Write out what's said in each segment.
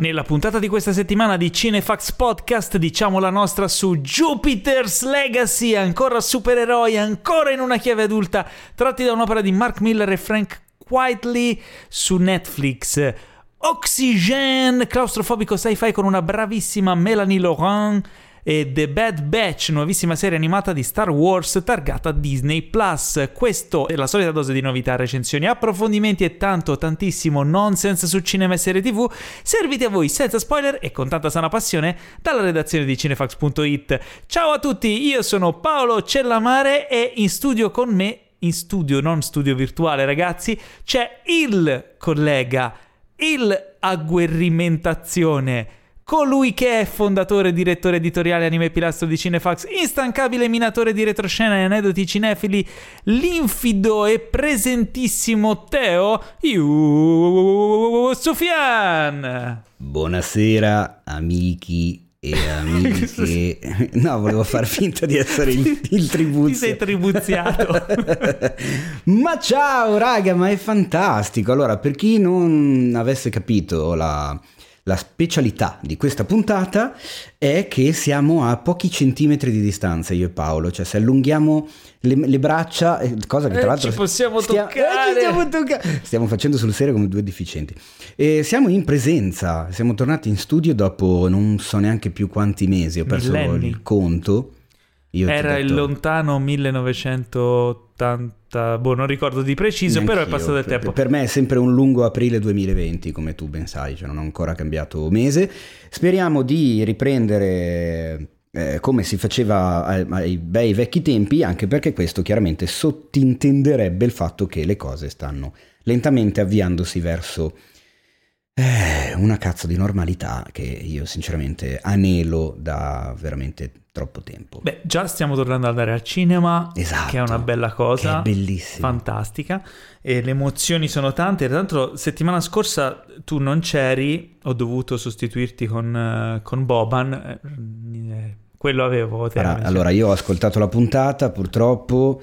Nella puntata di questa settimana di Cinefax Podcast diciamo la nostra su Jupiter's Legacy, ancora supereroi, ancora in una chiave adulta, tratti da un'opera di Mark Miller e Frank Whiteley su Netflix. Oxygen, claustrofobico sci-fi con una bravissima Melanie Laurent e The Bad Batch, nuovissima serie animata di Star Wars targata Disney Plus. Questo è la solita dose di novità, recensioni, approfondimenti e tanto, tantissimo nonsense su cinema e serie TV, serviti a voi senza spoiler e con tanta sana passione dalla redazione di cinefax.it. Ciao a tutti, io sono Paolo Cellamare e in studio con me, in studio, non studio virtuale ragazzi, c'è il collega, il agguerrimentazione colui che è fondatore direttore editoriale anime pilastro di Cinefax, instancabile minatore di retroscena e aneddoti cinefili, linfido e presentissimo Teo Sofian. Buonasera amici e amiche. no, volevo far finta di essere il, il tribuzio. Ti sei tribuziato. ma ciao raga, ma è fantastico. Allora, per chi non avesse capito la la specialità di questa puntata è che siamo a pochi centimetri di distanza io e Paolo, cioè se allunghiamo le, le braccia, eh, cosa che tra eh, l'altro ci possiamo stia- toccare. Eh, ci stiamo, tocca- stiamo facendo sul serio come due deficienti. E siamo in presenza, siamo tornati in studio dopo non so neanche più quanti mesi, ho perso Millenni. il conto. Io Era il detto- lontano 1980, boh, non ricordo di preciso, però è Neanch'io. passato del tempo. Per me è sempre un lungo aprile 2020, come tu ben sai, cioè non ho ancora cambiato mese. Speriamo di riprendere eh, come si faceva ai, ai bei vecchi tempi, anche perché questo chiaramente sottintenderebbe il fatto che le cose stanno lentamente avviandosi verso eh, una cazzo di normalità che io sinceramente anelo da veramente troppo tempo. Beh, già stiamo tornando ad andare al cinema, Esatto, che è una bella cosa. che è bellissimo. Fantastica. E le emozioni sono tante. Tra l'altro, settimana scorsa tu non c'eri, ho dovuto sostituirti con, eh, con Boban. eh, eh, quello avevo. Allora, allora, io ho ascoltato la puntata purtroppo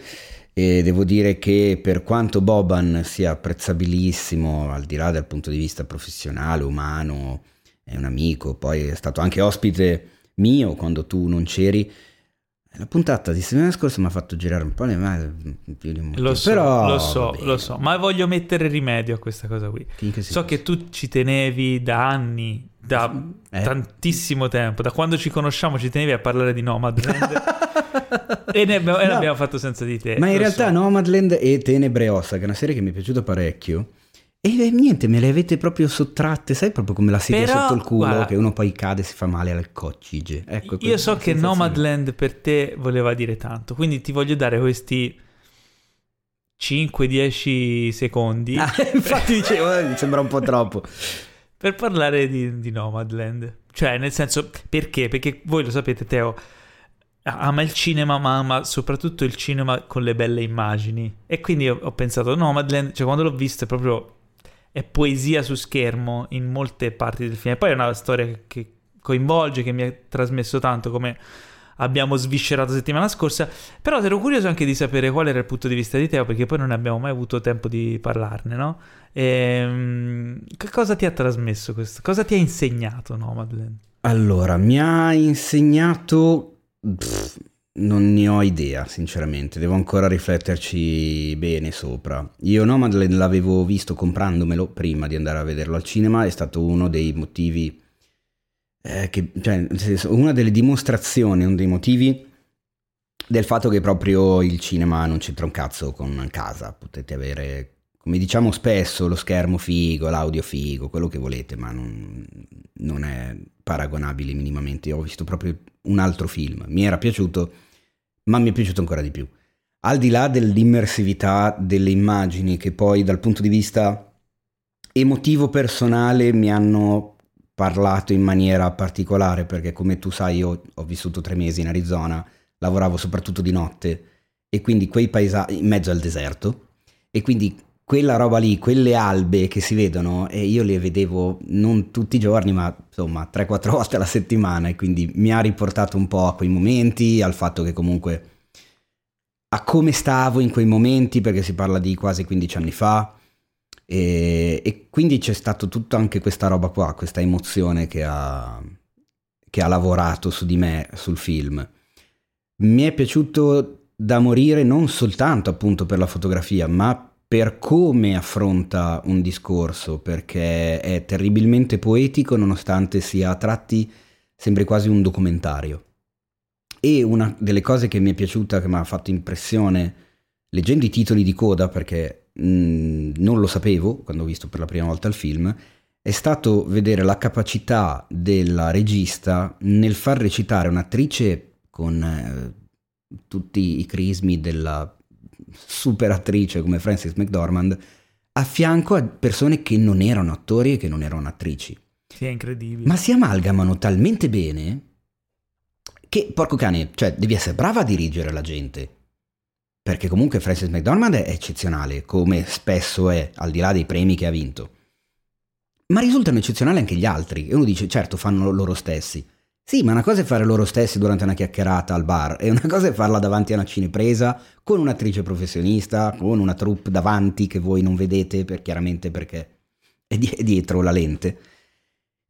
e devo dire che per quanto Boban sia apprezzabilissimo al di là dal punto di vista professionale, umano, è un amico, poi è stato anche ospite mio quando tu non c'eri. La puntata di settimana scorsa mi ha fatto girare un po' le mani, più di un motivo. Lo so, però, lo so, lo so, ma voglio mettere rimedio a questa cosa qui. Che So che tu ci tenevi da anni, da Eh. tantissimo tempo, da quando ci conosciamo ci tenevi a parlare di Nomadland e ne abbiamo, e No. l'abbiamo fatto senza di te. Ma in realtà so. Nomadland e Tenebre Ossa, che è una serie che mi è piaciuta parecchio. E niente, me le avete proprio sottratte, sai proprio come la sedia Però, sotto il culo, guarda- che uno poi cade e si fa male al coccige. Ecco, Io so che. Nomadland per te voleva dire tanto, quindi ti voglio dare questi 5-10 secondi Ah, infatti dicevo, eh, mi sembra un po' troppo. per parlare di, di Nomadland. Cioè, nel senso, perché? Perché voi lo sapete, Teo ama il cinema, ma ama soprattutto il cinema con le belle immagini. E quindi ho, ho pensato, Nomadland, cioè quando l'ho visto è proprio... è poesia su schermo in molte parti del film. E poi è una storia che- coinvolge, che mi ha trasmesso tanto come abbiamo sviscerato settimana scorsa. Però ero curioso anche di sapere qual era il punto di vista di Teo, perché poi non abbiamo mai avuto tempo di parlarne, no? Ehm, che cosa ti ha trasmesso questo? Cosa ti ha insegnato Nomadland? Allora, mi ha insegnato... pff, non ne ho idea, sinceramente. Devo ancora rifletterci bene sopra. Io Nomadland l'avevo visto comprandomelo prima di andare a vederlo al cinema. È stato uno dei motivi... eh, che, cioè, una delle dimostrazioni, uno dei motivi del fatto che proprio il cinema non c'entra un cazzo con casa. Potete avere, come diciamo spesso, lo schermo figo, l'audio figo, quello che volete, ma non, non è paragonabile minimamente. Ho visto proprio un altro film, mi era piaciuto, ma mi è piaciuto ancora di più. Al di là dell'immersività delle immagini che poi dal punto di vista emotivo personale mi hanno parlato in maniera particolare perché come tu sai io ho vissuto tre mesi in Arizona, lavoravo soprattutto di notte e quindi quei paesaggi in mezzo al deserto e quindi quella roba lì, quelle albe che si vedono e io le vedevo non tutti i giorni ma insomma 3-4 volte alla settimana e quindi mi ha riportato un po' a quei momenti, al fatto che comunque a come stavo in quei momenti perché si parla di quasi 15 anni fa E, e quindi c'è stato tutta anche questa roba qua, questa emozione che ha, che ha lavorato su di me, sul film. Mi è piaciuto da morire non soltanto appunto per la fotografia, ma per come affronta un discorso, perché è terribilmente poetico nonostante sia a tratti sembri quasi un documentario. E una delle cose che mi è piaciuta, che mi ha fatto impressione leggendo i titoli di coda, perché mh, mm, non lo sapevo quando ho visto per la prima volta il film, è stato vedere la capacità della regista nel far recitare un'attrice con eh, tutti i crismi della super attrice come Frances McDormand a fianco a persone che non erano attori e che non erano attrici. Sì, è incredibile. Ma si amalgamano talmente bene che, porco cane, cioè devi essere brava a dirigere la gente. Perché comunque Frances McDormand è eccezionale, come spesso è, al di là dei premi che ha vinto. Ma risultano eccezionali anche gli altri. E uno dice, certo, fanno loro stessi. Sì, ma una cosa è fare loro stessi durante una chiacchierata al bar e una cosa è farla davanti a una cinepresa con un'attrice professionista, con una troupe davanti che voi non vedete per, chiaramente perché è, di- è dietro la lente.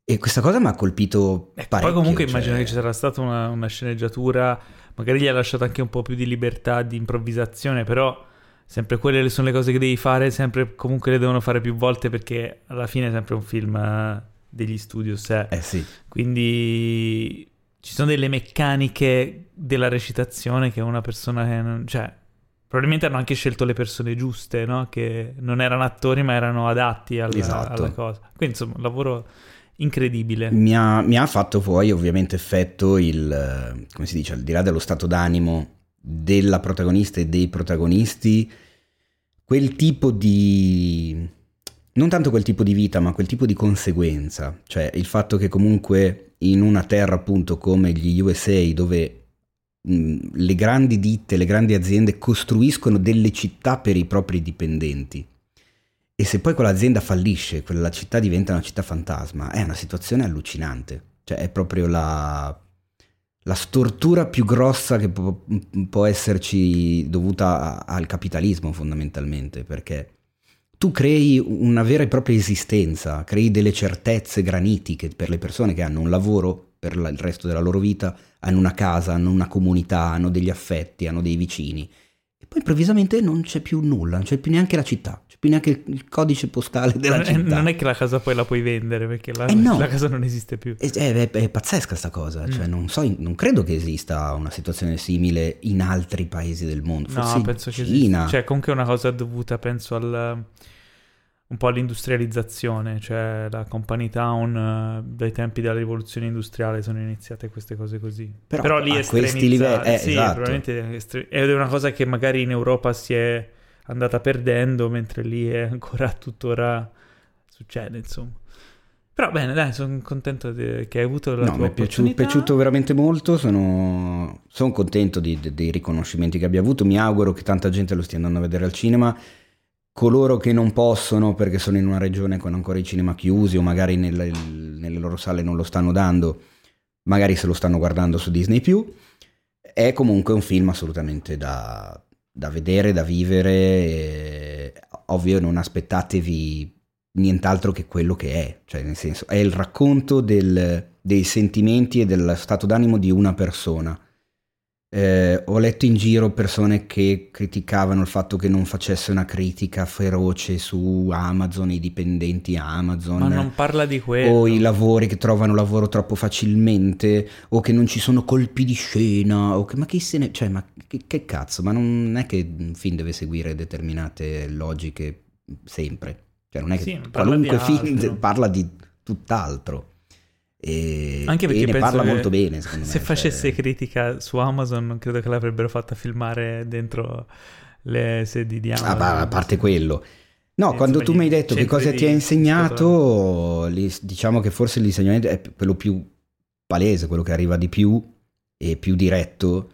E questa cosa mi ha colpito eh, parecchio. Poi comunque cioè... immagino che ci sarà stata una, una, sceneggiatura, magari gli ha lasciato anche un po' più di libertà di improvvisazione, però sempre quelle sono le cose che devi fare, sempre comunque le devono fare più volte perché alla fine è sempre un film eh, degli studios. Eh. eh sì. Quindi ci sono delle meccaniche della recitazione che una persona che non... Cioè, probabilmente hanno anche scelto le persone giuste, no? Che non erano attori ma erano adatti alla, esatto. alla cosa. Quindi insomma, un lavoro incredibile. Mi ha, mi ha, fatto poi ovviamente effetto il, come si dice, al di là dello stato d'animo della protagonista e dei protagonisti, quel tipo di non tanto quel tipo di vita, ma quel tipo di conseguenza, cioè il fatto che comunque in una terra appunto come gli USA, dove mh, le grandi ditte, le grandi aziende costruiscono delle città per i propri dipendenti, e se poi quell'azienda fallisce, quella città diventa una città fantasma, è una situazione allucinante, cioè è proprio la, la stortura più grossa che può, può esserci dovuta al capitalismo fondamentalmente, perché tu crei una vera e propria esistenza, crei delle certezze granitiche per le persone che hanno un lavoro per il resto della loro vita, hanno una casa, hanno una comunità, hanno degli affetti, hanno dei vicini. E poi improvvisamente non c'è più nulla, non c'è più neanche la città, più neanche il codice postale della non città. non è che la casa poi la puoi vendere perché la, eh no. la casa non esiste più. È, è, è pazzesca sta cosa, cioè mm. cioè, non, so, non, credo che esista una situazione simile in altri paesi del mondo. Forse no, penso Cina. che esista. Cioè comunque è una cosa dovuta, penso, al un po' all'industrializzazione, cioè la Company Town uh, dai tempi della rivoluzione industriale sono iniziate queste cose così. Però, Però lì a questi livelli, eh, sì, esatto. probabilmente estre- ed è una cosa che magari in Europa si è andata perdendo, mentre lì è ancora tuttora succede, insomma. Però bene, dai, sono contento de- che hai avuto la no, tua mi è piaciuto, piaciuto veramente molto, sono, sono contento di, de- dei riconoscimenti che abbia avuto, mi auguro che tanta gente lo stia andando a vedere al cinema. Coloro che non possono perché sono in una regione con ancora i cinema chiusi o magari nelle, nelle loro sale non lo stanno dando, magari se lo stanno guardando su Disney ⁇ è comunque un film assolutamente da, da vedere, da vivere. E, ovvio, non aspettatevi nient'altro che quello che è, cioè nel senso è il racconto del, dei sentimenti e dello stato d'animo di una persona eh, ho letto in giro persone che criticavano il fatto che non facesse una critica feroce su Amazon, i dipendenti Amazon. Ma non parla di quello. O i lavori che trovano lavoro troppo facilmente, o che non ci sono colpi di scena, o che, ma chi se ne... Cioè, ma che, che cazzo, ma non è che un film deve seguire determinate logiche sempre. Cioè, non è che sì, qualunque film parla di tutt'altro. E, Anche perché e ne parla molto bene, se me. Se facesse cioè... critica su Amazon, non credo che l'avrebbero fatta filmare dentro le sedi di Amazon. Ah, a parte quello. No, quando tu mi hai detto che cosa ti ha insegnato, li, diciamo che forse l'insegnamento è quello più palese, quello che arriva di più e più diretto,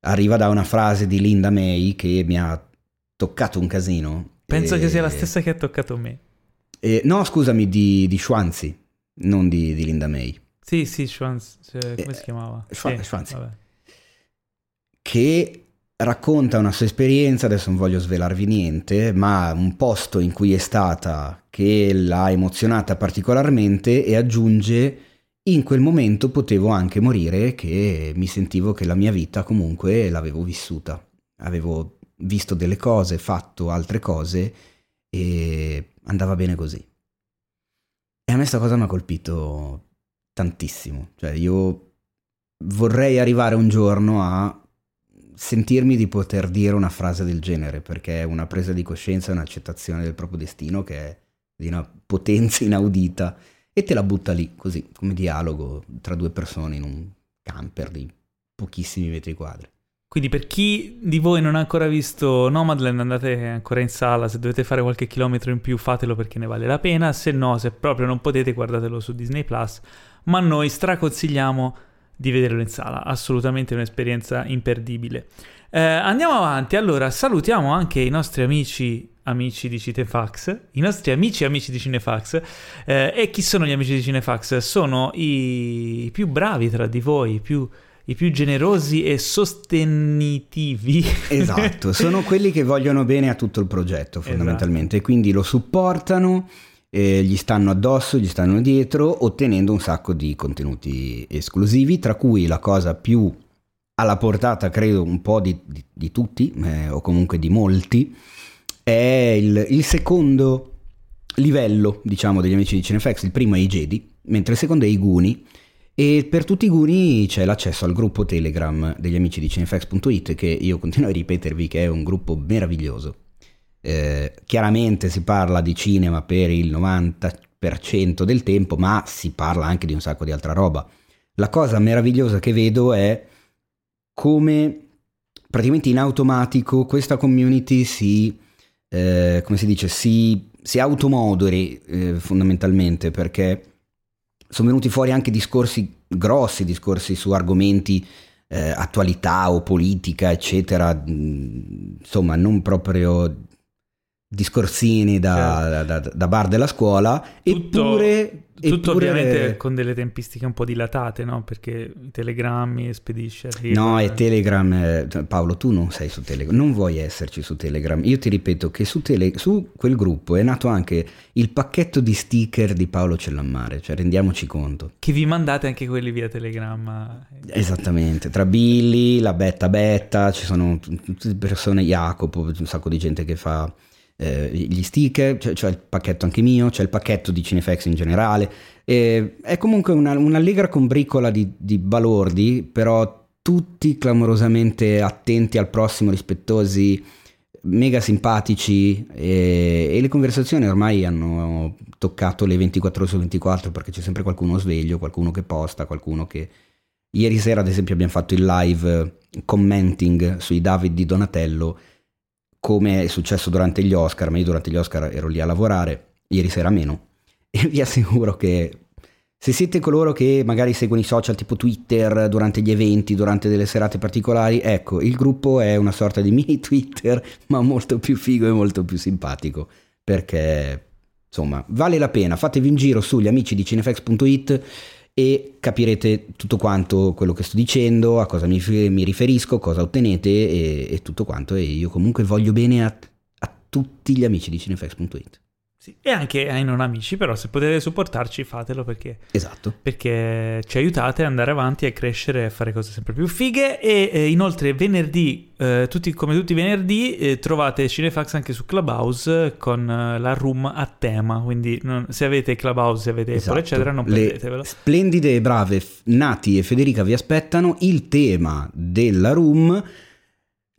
arriva da una frase di Linda May che mi ha toccato un casino. Penso e... che sia la stessa che ha toccato me. E, no, scusami, di, di Schwanzi non di, di Linda May. Sì, sì, Schwanz, cioè, come eh, si chiamava? Schwanz, sì, Schwanz. Che racconta una sua esperienza, adesso non voglio svelarvi niente, ma un posto in cui è stata che l'ha emozionata particolarmente e aggiunge in quel momento potevo anche morire che mi sentivo che la mia vita comunque l'avevo vissuta, avevo visto delle cose, fatto altre cose e andava bene così. E a me questa cosa mi ha colpito tantissimo, cioè io vorrei arrivare un giorno a sentirmi di poter dire una frase del genere, perché è una presa di coscienza, un'accettazione del proprio destino che è di una potenza inaudita e te la butta lì, così, come dialogo tra due persone in un camper di pochissimi metri quadri. Quindi per chi di voi non ha ancora visto Nomadland andate ancora in sala, se dovete fare qualche chilometro in più fatelo perché ne vale la pena, se no, se proprio non potete guardatelo su Disney Plus, ma noi straconsigliamo di vederlo in sala, assolutamente un'esperienza imperdibile. Eh, andiamo avanti, allora salutiamo anche i nostri amici amici di Cinefax, i nostri amici amici di Cinefax. Eh, e chi sono gli amici di Cinefax? Sono i più bravi tra di voi, i più, i più generosi e sostenitivi. Esatto, sono quelli che vogliono bene a tutto il progetto esatto. fondamentalmente, esatto. quindi lo supportano. Eh, gli stanno addosso, gli stanno dietro, ottenendo un sacco di contenuti esclusivi, tra cui la cosa più alla portata, credo, un po' di, di, di tutti, eh, o comunque di molti, è il, il secondo livello, diciamo, degli amici di Cinefx. Il primo è i Jedi, mentre il secondo è i Guni. E per tutti i Guni c'è l'accesso al gruppo Telegram degli amici di Cinefx.it, che io continuo a ripetervi che è un gruppo meraviglioso. Eh, chiaramente si parla di cinema per il 90% del tempo, ma si parla anche di un sacco di altra roba. La cosa meravigliosa che vedo è come praticamente in automatico questa community si eh, come si dice, si, si automoderi eh, fondamentalmente perché sono venuti fuori anche discorsi grossi, discorsi su argomenti eh, attualità o politica, eccetera, mm, insomma non proprio discorsini da, certo. da, da, bar della scuola, Tutto... eppure tutto Eppure... ovviamente con delle tempistiche un po' dilatate, no? Perché i telegrammi, Expedition... No, e Telegram... Eh, Paolo, tu non sei su Telegram, non vuoi esserci su Telegram. Io ti ripeto che su, tele... su quel gruppo è nato anche il pacchetto di sticker di Paolo Cellammare, cioè rendiamoci conto. Che vi mandate anche quelli via Telegram. Esattamente, tra Billy, la Betta Betta, ci sono tutte persone, Jacopo, un sacco di gente che fa eh, gli sticker, c'è, c'è, il pacchetto anche mio, c'è il pacchetto di Cinefx in generale. E è comunque una, un'allegra combricola di, di balordi, però tutti clamorosamente attenti al prossimo, rispettosi, mega simpatici e, e, le conversazioni ormai hanno toccato le 24 ore su 24 perché c'è sempre qualcuno sveglio, qualcuno che posta, qualcuno che... Ieri sera ad esempio abbiamo fatto il live commenting sui David di Donatello come è successo durante gli Oscar, ma io durante gli Oscar ero lì a lavorare, ieri sera meno, e vi assicuro che se siete coloro che magari seguono i social tipo Twitter durante gli eventi, durante delle serate particolari, ecco, il gruppo è una sorta di mini Twitter, ma molto più figo e molto più simpatico, perché insomma vale la pena, fatevi un giro sugli amici di cinefx.it e capirete tutto quanto quello che sto dicendo, a cosa mi, mi riferisco, cosa ottenete e, e, tutto quanto. E io comunque voglio bene a, a tutti gli amici di cinefx.it. Sì, e anche ai non amici, però se potete supportarci fatelo perché, esatto. perché ci aiutate ad andare avanti e crescere e fare cose sempre più fighe e eh, inoltre venerdì, eh, tutti, come tutti i venerdì, eh, trovate Cinefax anche su Clubhouse con eh, la room a tema, quindi non, se avete Clubhouse, se avete esatto. Apple eccetera non perdetevelo. Splendide e brave Nati e Federica vi aspettano, il tema della room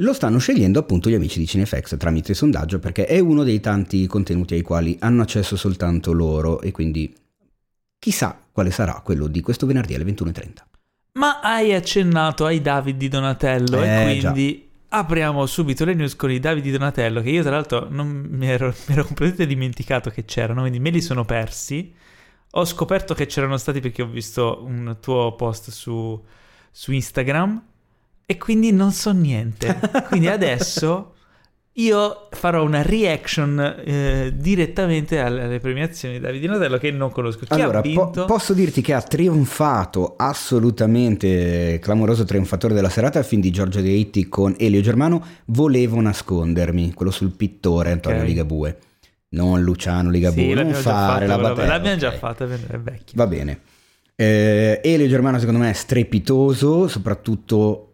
lo stanno scegliendo appunto gli amici di Cinefx tramite sondaggio perché è uno dei tanti contenuti ai quali hanno accesso soltanto loro e quindi chissà quale sarà quello di questo venerdì alle 21.30. Ma hai accennato ai David di Donatello eh, e quindi già. apriamo subito le news con i David di Donatello che io tra l'altro non mi ero, mi ero completamente dimenticato che c'erano, quindi me li sono persi. Ho scoperto che c'erano stati perché ho visto un tuo post su, su Instagram e quindi non so niente. Quindi adesso io farò una reaction eh, direttamente alle, premiazioni di Davide Notello che non conosco. Chi allora, ha vinto? po- posso dirti che ha trionfato assolutamente clamoroso trionfatore della serata il film di Giorgio Diritti con Elio Germano Volevo nascondermi, quello sul pittore Antonio Ok. Ligabue. Non Luciano Ligabue, Sì, non già fare fatta, la battaglia. L'abbiamo già Ok. fatta, è vecchio. Va bene. Eh, Elio Germano secondo me è strepitoso, soprattutto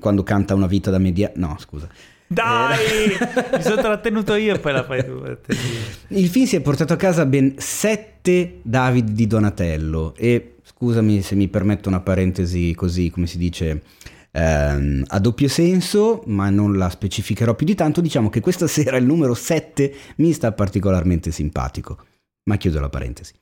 quando canta una vita da media... No, scusa. Dai! Eh, Mi sono trattenuto io e poi la fai tu. te- Il film si è portato a casa ben sette David di Donatello e scusami se mi permetto una parentesi così, come si dice, ehm, a doppio senso, ma non la specificherò più di tanto, diciamo che questa sera il numero 7 mi sta particolarmente simpatico, ma chiudo la parentesi.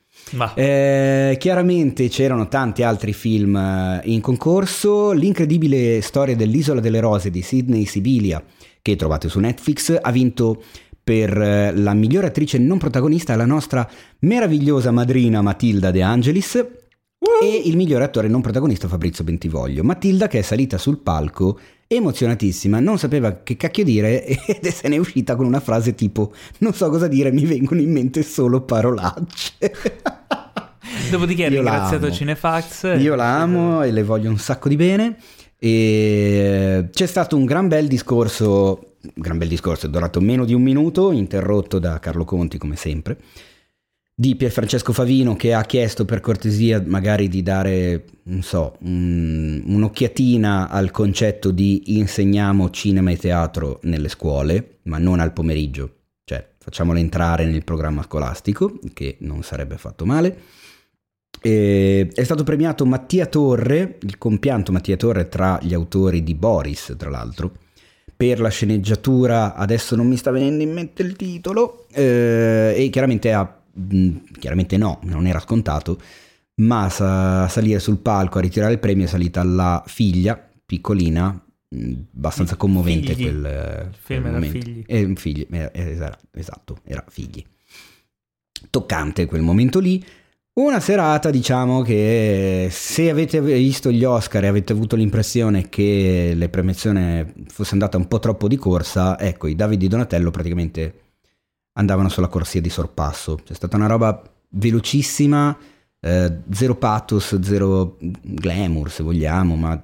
Eh, chiaramente c'erano tanti altri film eh, in concorso. L'incredibile storia dell'Isola delle Rose di Sidney Sibilia, che trovate su Netflix, ha vinto per eh, la migliore attrice non protagonista la nostra meravigliosa madrina Matilda De Angelis e il migliore attore non protagonista Fabrizio Bentivoglio. Matilda che è salita sul palco emozionatissima, non sapeva che cacchio dire ed se ne è uscita con una frase tipo non so cosa dire, mi vengono in mente solo parolacce. dopodiché ha ringraziato amo. Cinefax. Io la amo e le voglio un sacco di bene. E c'è stato un gran bel discorso, gran bel discorso, è durato meno di un minuto, interrotto da Carlo Conti come sempre, di Pierfrancesco Favino che ha chiesto per cortesia magari di dare, non so, un- un'occhiatina al concetto di insegniamo cinema e teatro nelle scuole, ma non al pomeriggio, cioè facciamolo entrare nel programma scolastico, che non sarebbe affatto male. E è stato premiato Mattia Torre, il compianto Mattia Torre tra gli autori di Boris, tra l'altro, per la sceneggiatura, adesso non mi sta venendo in mente il titolo, eh, e chiaramente ha, chiaramente no, non era scontato, ma sa- salire sul palco a ritirare il premio è salita la figlia, piccolina, mh, abbastanza commovente Figli. quel, eh, Il film quel era. Figli. Eh, figli, era- era- esatto, era figli. Toccante quel momento lì. Una serata, diciamo che se avete visto gli Oscar e avete avuto l'impressione che la premiazione fosse andata un po' troppo di corsa, ecco, i Davide di Donatello praticamente andavano sulla corsia di sorpasso. C'è stata una roba velocissima, eh, zero pathos, zero glamour se vogliamo, ma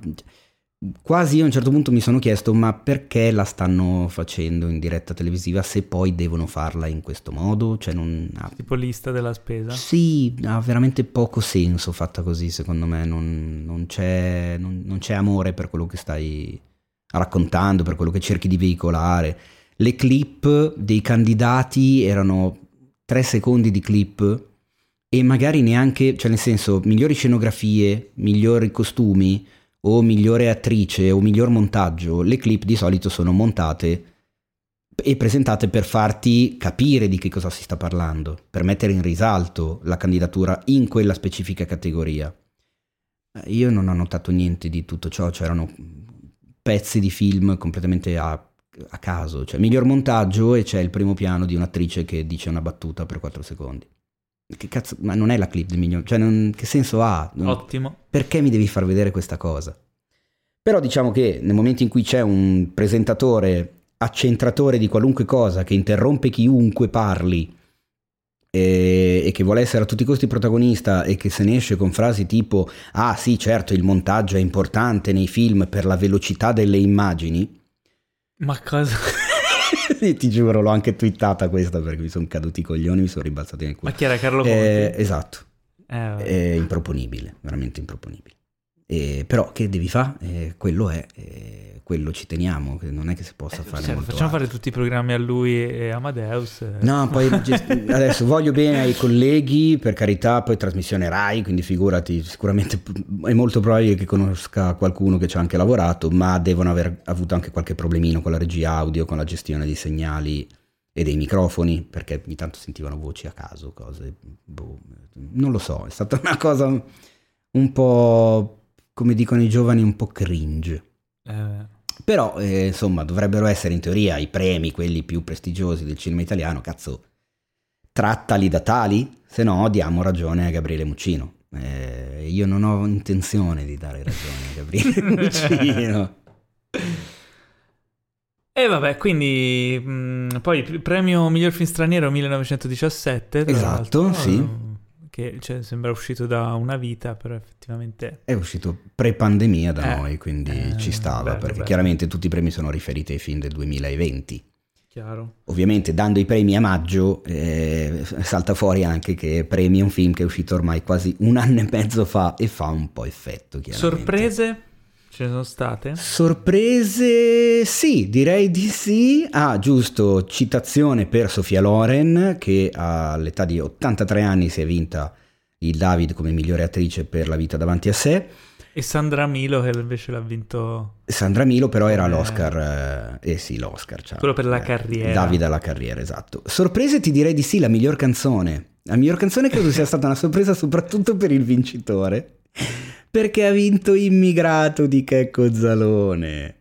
quasi io a un certo punto mi sono chiesto ma perché la stanno facendo in diretta televisiva se poi devono farla in questo modo? Cioè non ha Tipo lista della spesa. sì, ha veramente poco senso fatta così, secondo me. Non, non c'è, non- non c'è amore per quello che stai raccontando, per quello che cerchi di veicolare. Le clip dei candidati erano tre secondi di clip e magari neanche, cioè nel senso, migliori scenografie, migliori costumi o migliore attrice o miglior montaggio. Le clip di solito sono montate e presentate per farti capire di che cosa si sta parlando, per mettere in risalto la candidatura in quella specifica categoria. Io non ho notato niente di tutto ciò, c'erano pezzi di film completamente a, a caso, cioè miglior montaggio e c'è il primo piano di un'attrice che dice una battuta per 4 secondi. Che cazzo, ma non è la clip del miglior, cioè non- che senso ha? Non- Ottimo. perché mi devi far vedere questa cosa? Però diciamo che nel momento in cui c'è un presentatore accentratore di qualunque cosa che interrompe chiunque parli e, e che vuole essere a tutti i costi protagonista e che se ne esce con frasi tipo ah sì certo il montaggio è importante nei film per la velocità delle immagini Ma cosa? Ti giuro l'ho anche twittata questa perché mi sono caduti i coglioni mi sono ribalzati nel culo Ma chi era Carlo Conti? Eh, esatto Eh, è improponibile, veramente improponibile. E, però che devi fare? Eh, quello è, eh, quello ci teniamo, non è che si possa fare Cioè, facciamo altro. fare tutti i programmi a lui e Amadeus. eh. No, poi adesso voglio bene ai colleghi, per carità, poi trasmissione Rai, quindi figurati, sicuramente è molto probabile che conosca qualcuno che ci ha anche lavorato, ma devono aver avuto anche qualche problemino con la regia audio, con la gestione dei segnali e dei microfoni, perché ogni tanto sentivano voci a caso, cose, boh, non lo so, è stata una cosa un po', come dicono i giovani, un po' cringe. Eh, Però, eh, insomma, dovrebbero essere in teoria i premi, quelli più prestigiosi del cinema italiano, cazzo, trattali da tali, se no diamo ragione a Gabriele Muccino. Eh, io non ho intenzione di dare ragione a Gabriele Muccino. E vabbè, quindi mh, poi il premio miglior film straniero 1917. tra Esatto, sì. Che cioè, sembra uscito da una vita, però effettivamente... È uscito pre-pandemia da Eh, noi, quindi eh, ci stava, bello, perché bello. chiaramente tutti i premi sono riferiti ai film del 2020. Chiaro. Ovviamente dando i premi a maggio eh, salta fuori anche che premi un film che è uscito ormai quasi un anno e mezzo fa e fa un po' effetto. Sorprese? Ce ne sono state? Sorprese? Sì, direi di sì. Ah, giusto, citazione per Sofia Loren che all'età di 83 anni si è vinta il David come migliore attrice per La vita davanti a sé. E Sandra Milo che invece l'ha vinto... Sandra Milo però era Eh. l'Oscar, eh, eh sì l'Oscar, ciao. Quello per la Eh, carriera. Davide alla carriera, esatto. Sorprese ti direi di sì, la miglior canzone. La miglior canzone credo sia stata una sorpresa soprattutto per il vincitore, perché ha vinto Immigrato di Checco Zalone.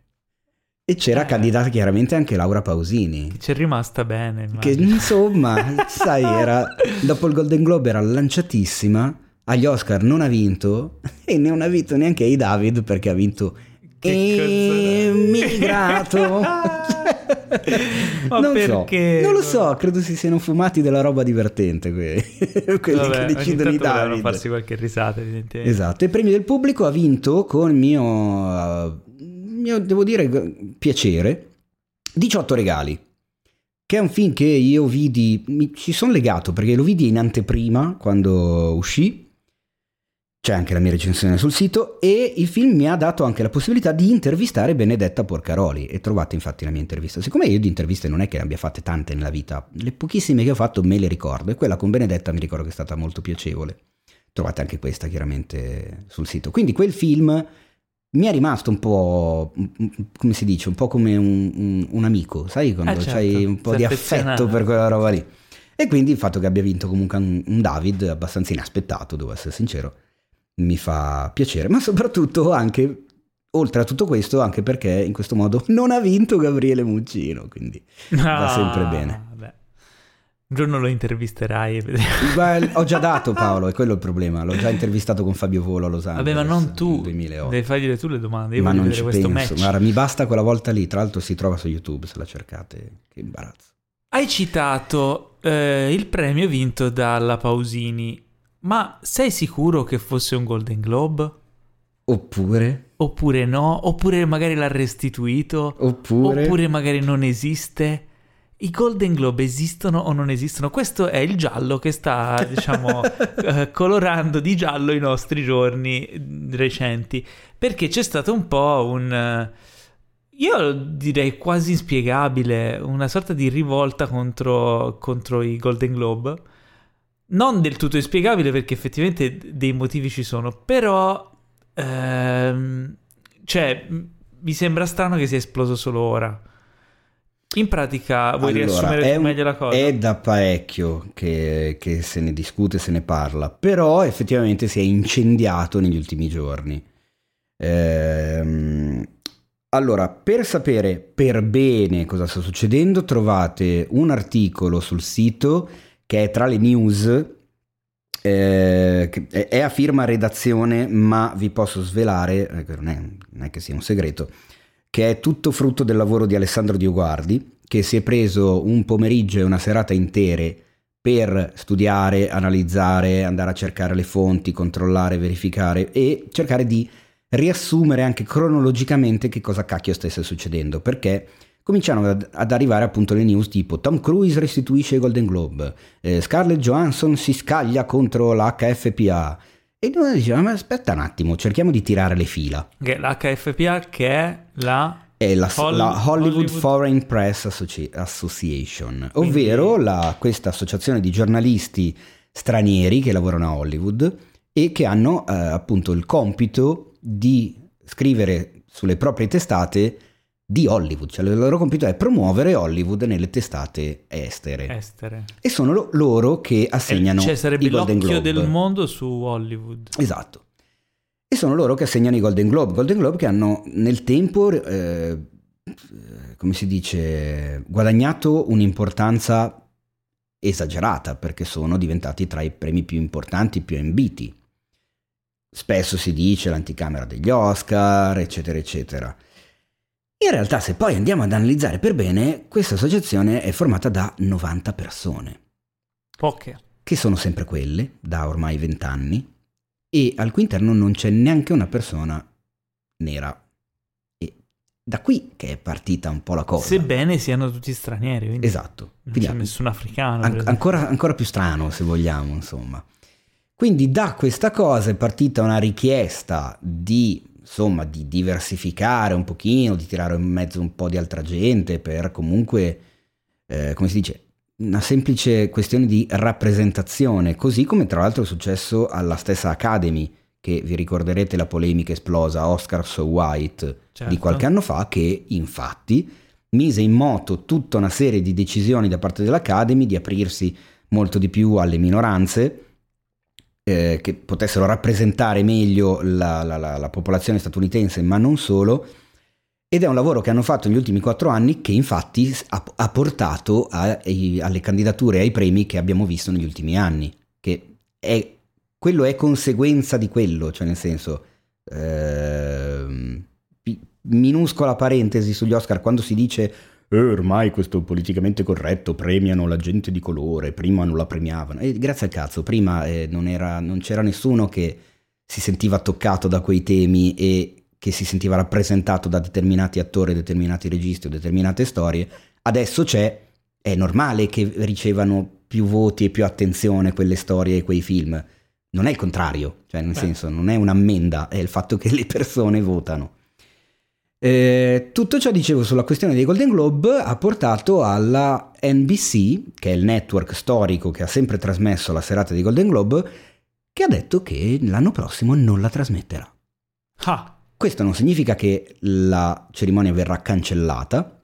E c'era Eh. candidata chiaramente anche Laura Pausini. Ci è rimasta bene. Che immagino. insomma, sai, era dopo il Golden Globe era lanciatissima, agli Oscar non ha vinto e non ha vinto neanche ai David perché ha vinto Che Immigrato. Ma non perché? so, non lo so, credo si siano fumati della roba divertente que- quelli Vabbè, che decidono i tanto volevano David. farsi qualche risata, evidentemente. Esatto, e il premio del pubblico ha vinto con mio, uh, mio devo dire, piacere 18 regali, che è un film che io vidi, mi, ci sono legato perché lo vidi in anteprima quando uscì, c'è anche la mia recensione sul sito e il film mi ha dato anche la possibilità di intervistare Benedetta Porcaroli e trovate infatti la mia intervista. Siccome io di interviste non è che ne abbia fatte tante nella vita, le pochissime che ho fatto me le ricordo e quella con Benedetta mi ricordo che è stata molto piacevole. Trovate anche questa chiaramente sul sito. Quindi quel film mi è rimasto un po', come si dice, un po' come un, un- un amico, sai quando Eh, certo, c'hai un po' di affetto per quella roba lì. E quindi il fatto che abbia vinto comunque un, un David abbastanza inaspettato, devo essere sincero, mi fa piacere, ma soprattutto anche, oltre a tutto questo, anche perché in questo modo non ha vinto Gabriele Muccino, quindi va sempre bene. Ah, vabbè. Un giorno lo intervisterai e. Beh, ho già dato Paolo, è quello il problema, l'ho già intervistato con Fabio Volo a Los Angeles Vabbè, ma non tu. 2008. Devi fargli tu le domande. Io ma non vedere ci questo penso, match. guarda, mi basta quella volta lì, tra l'altro si trova su YouTube se la cercate, che imbarazzo. Hai citato eh, il premio vinto dalla Pausini, ma sei sicuro che fosse un Golden Globe? Oppure, Oppure no? Oppure magari l'ha restituito? oppure, Oppure magari non esiste? I Golden Globe esistono o non esistono? Questo è il giallo che sta, diciamo, eh, colorando di giallo i nostri giorni recenti. Perché c'è stato un po' un... eh, io direi quasi inspiegabile, una sorta di rivolta contro, contro i Golden Globe. Non del tutto inspiegabile perché effettivamente dei motivi ci sono, però... ehm, cioè, mi sembra strano che sia esploso solo ora. In pratica, vuoi Allora, riassumere un- meglio la cosa? È da parecchio che, che se ne discute, se ne parla, però effettivamente si è incendiato negli ultimi giorni. Ehm, allora, per sapere per bene cosa sta succedendo, trovate un articolo sul sito che è tra le news, eh, è a firma redazione, ma vi posso svelare, eh, non è, non è che sia un segreto, che è tutto frutto del lavoro di Alessandro Dioguardi, che si è preso un pomeriggio e una serata intere per studiare, analizzare, andare a cercare le fonti, controllare, verificare e cercare di riassumere anche cronologicamente che cosa cacchio stesse succedendo, perché cominciano ad, ad arrivare appunto le news tipo Tom Cruise restituisce Golden Globe, eh, Scarlett Johansson si scaglia contro la HFPA e noi diciamo ma aspetta un attimo, cerchiamo di tirare le fila. Che l'HFPA che è la... È la, Hol- la Hollywood, Hollywood- Foreign Press Associ- Association, Quindi- ovvero la- questa associazione di giornalisti stranieri che lavorano a Hollywood e che hanno eh, appunto il compito di scrivere sulle proprie testate di Hollywood, cioè il loro compito è promuovere Hollywood nelle testate estere. estere. E sono lo- loro che assegnano cioè sarebbe i Golden l'occhio Globe. del mondo su Hollywood. Esatto. E sono loro che assegnano i Golden Globe. Golden Globe che hanno nel tempo, eh, come si dice, guadagnato un'importanza esagerata perché sono diventati tra i premi più importanti, più ambiti. Spesso si dice l'anticamera degli Oscar, eccetera, eccetera. In realtà, se poi andiamo ad analizzare per bene, questa associazione è formata da 90 persone. Poche. Che sono sempre quelle, da ormai 20 anni, e al cui interno non c'è neanche una persona nera. E da qui che è partita un po' la cosa. Sebbene siano tutti stranieri. Quindi Esatto. Non Quindi c'è nessun africano. An- ancora, ancora più strano, se vogliamo, insomma. Quindi da questa cosa è partita una richiesta di, insomma, di diversificare un pochino, di tirare in mezzo un po' di altra gente per comunque, eh, come si dice, una semplice questione di rappresentazione, così come tra l'altro è successo alla stessa Academy, che vi ricorderete la polemica esplosa Oscar So White Certo. di qualche anno fa, che infatti mise in moto tutta una serie di decisioni da parte dell'Academy di aprirsi molto di più alle minoranze, eh, che potessero rappresentare meglio la, la- la- la popolazione statunitense, ma non solo. Ed è un lavoro che hanno fatto negli ultimi quattro anni che infatti ha, ha portato a- ai- alle candidature e ai premi che abbiamo visto negli ultimi anni. Che è, quello è conseguenza di quello, cioè nel senso, pi- minuscola parentesi sugli Oscar, quando si dice "Eh, ormai questo politicamente corretto premiano la gente di colore, prima non la premiavano. E grazie al cazzo, prima eh, non, era- non c'era nessuno che si sentiva toccato da quei temi e che si sentiva rappresentato da determinati attori, determinati registi o determinate storie. Adesso c'è, è normale che ricevano più voti e più attenzione quelle storie e quei film. Non è il contrario, cioè nel Beh. senso non è un'ammenda, è il fatto che le persone votano. Eh, tutto ciò, dicevo, sulla questione dei Golden Globe ha portato alla NBC, che è il network storico che ha sempre trasmesso la serata dei Golden Globe, che ha detto che l'anno prossimo non la trasmetterà. Ah, Questo non significa che la cerimonia verrà cancellata,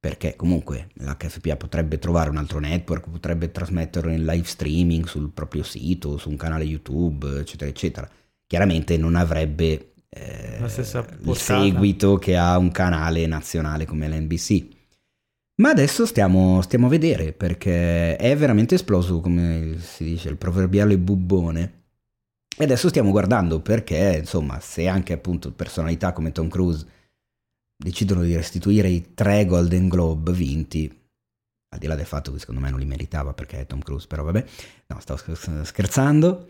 perché comunque l'HFPA potrebbe trovare un altro network, potrebbe trasmetterlo in live streaming sul proprio sito, su un canale YouTube, eccetera, eccetera. Chiaramente non avrebbe eh, il seguito che ha un canale nazionale come l'NBC. Ma adesso stiamo, stiamo a vedere perché è veramente esploso, come si dice, il proverbiale bubbone. E adesso stiamo guardando perché, insomma, se anche appunto personalità come Tom Cruise decidono di restituire i tre Golden Globe vinti, al di là del fatto che secondo me non li meritava perché è Tom Cruise, però vabbè, no, stavo scher- scherzando,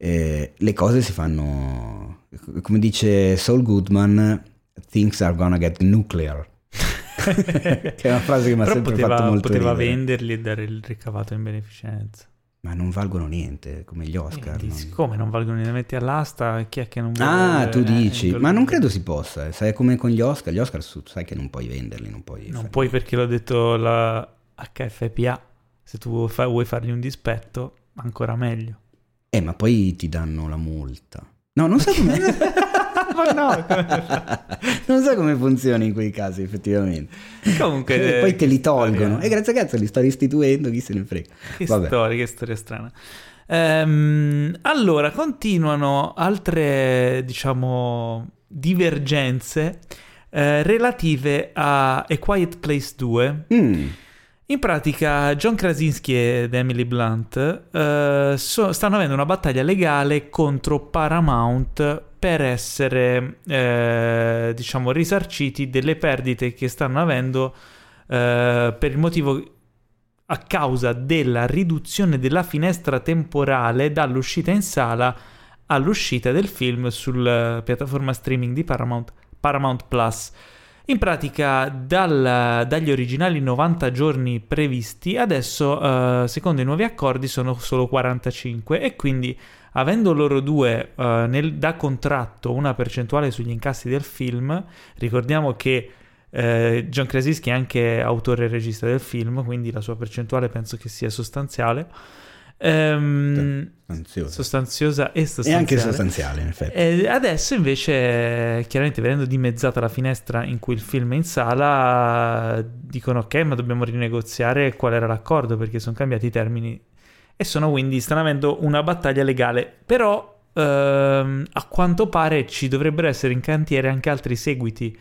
eh, le cose si fanno, come dice Saul Goodman, things are gonna get nuclear. che è una frase che mi ha sempre poteva, fatto molto poteva ridere. venderli e dare il ricavato in beneficenza. Ma non valgono niente, come gli Oscar. Eh, non- dici, Come non valgono niente? Metti all'asta, chi è che non vuole Ah, tu eh, dici, ma non credo si possa, eh. sai come con gli Oscar, gli Oscar sai che non puoi venderli, non puoi... Non puoi perché l'ho detto la HFPA. Se tu vuoi fargli un dispetto, ancora meglio. Eh, ma poi ti danno la multa. No, non so come... No, non so come funziona in quei casi, effettivamente. Comunque, E poi te li tolgono. E grazie a cazzo li sto restituendo, chi se ne frega. Che Vabbè. storia, che storia strana. Ehm, allora, continuano altre, diciamo, divergenze eh, relative a A Quiet Place 2. Mm, In pratica, John Krasinski ed Emily Blunt eh, so- stanno avendo una battaglia legale contro Paramount per essere, eh, diciamo, risarciti delle perdite che stanno avendo eh, per il motivo a causa della riduzione della finestra temporale dall'uscita in sala all'uscita del film sulla piattaforma streaming di Paramount, Paramount Plus. In pratica, dal- dagli originali 90 giorni previsti, adesso, eh, secondo i nuovi accordi, sono solo 45 e quindi, avendo loro due eh, nel- da contratto una percentuale sugli incassi del film, ricordiamo che eh, John Krasinski è anche autore e regista del film, quindi la sua percentuale penso che sia sostanziale. Ehm, sostanziosa e E sostanziale. anche sostanziale, in effetti. E adesso invece, chiaramente vedendo dimezzata la finestra in cui il film è in sala, dicono ok, ma dobbiamo rinegoziare qual era l'accordo perché sono cambiati i termini e sono quindi stanno avendo una battaglia legale. Però ehm, a quanto pare ci dovrebbero essere in cantiere anche altri seguiti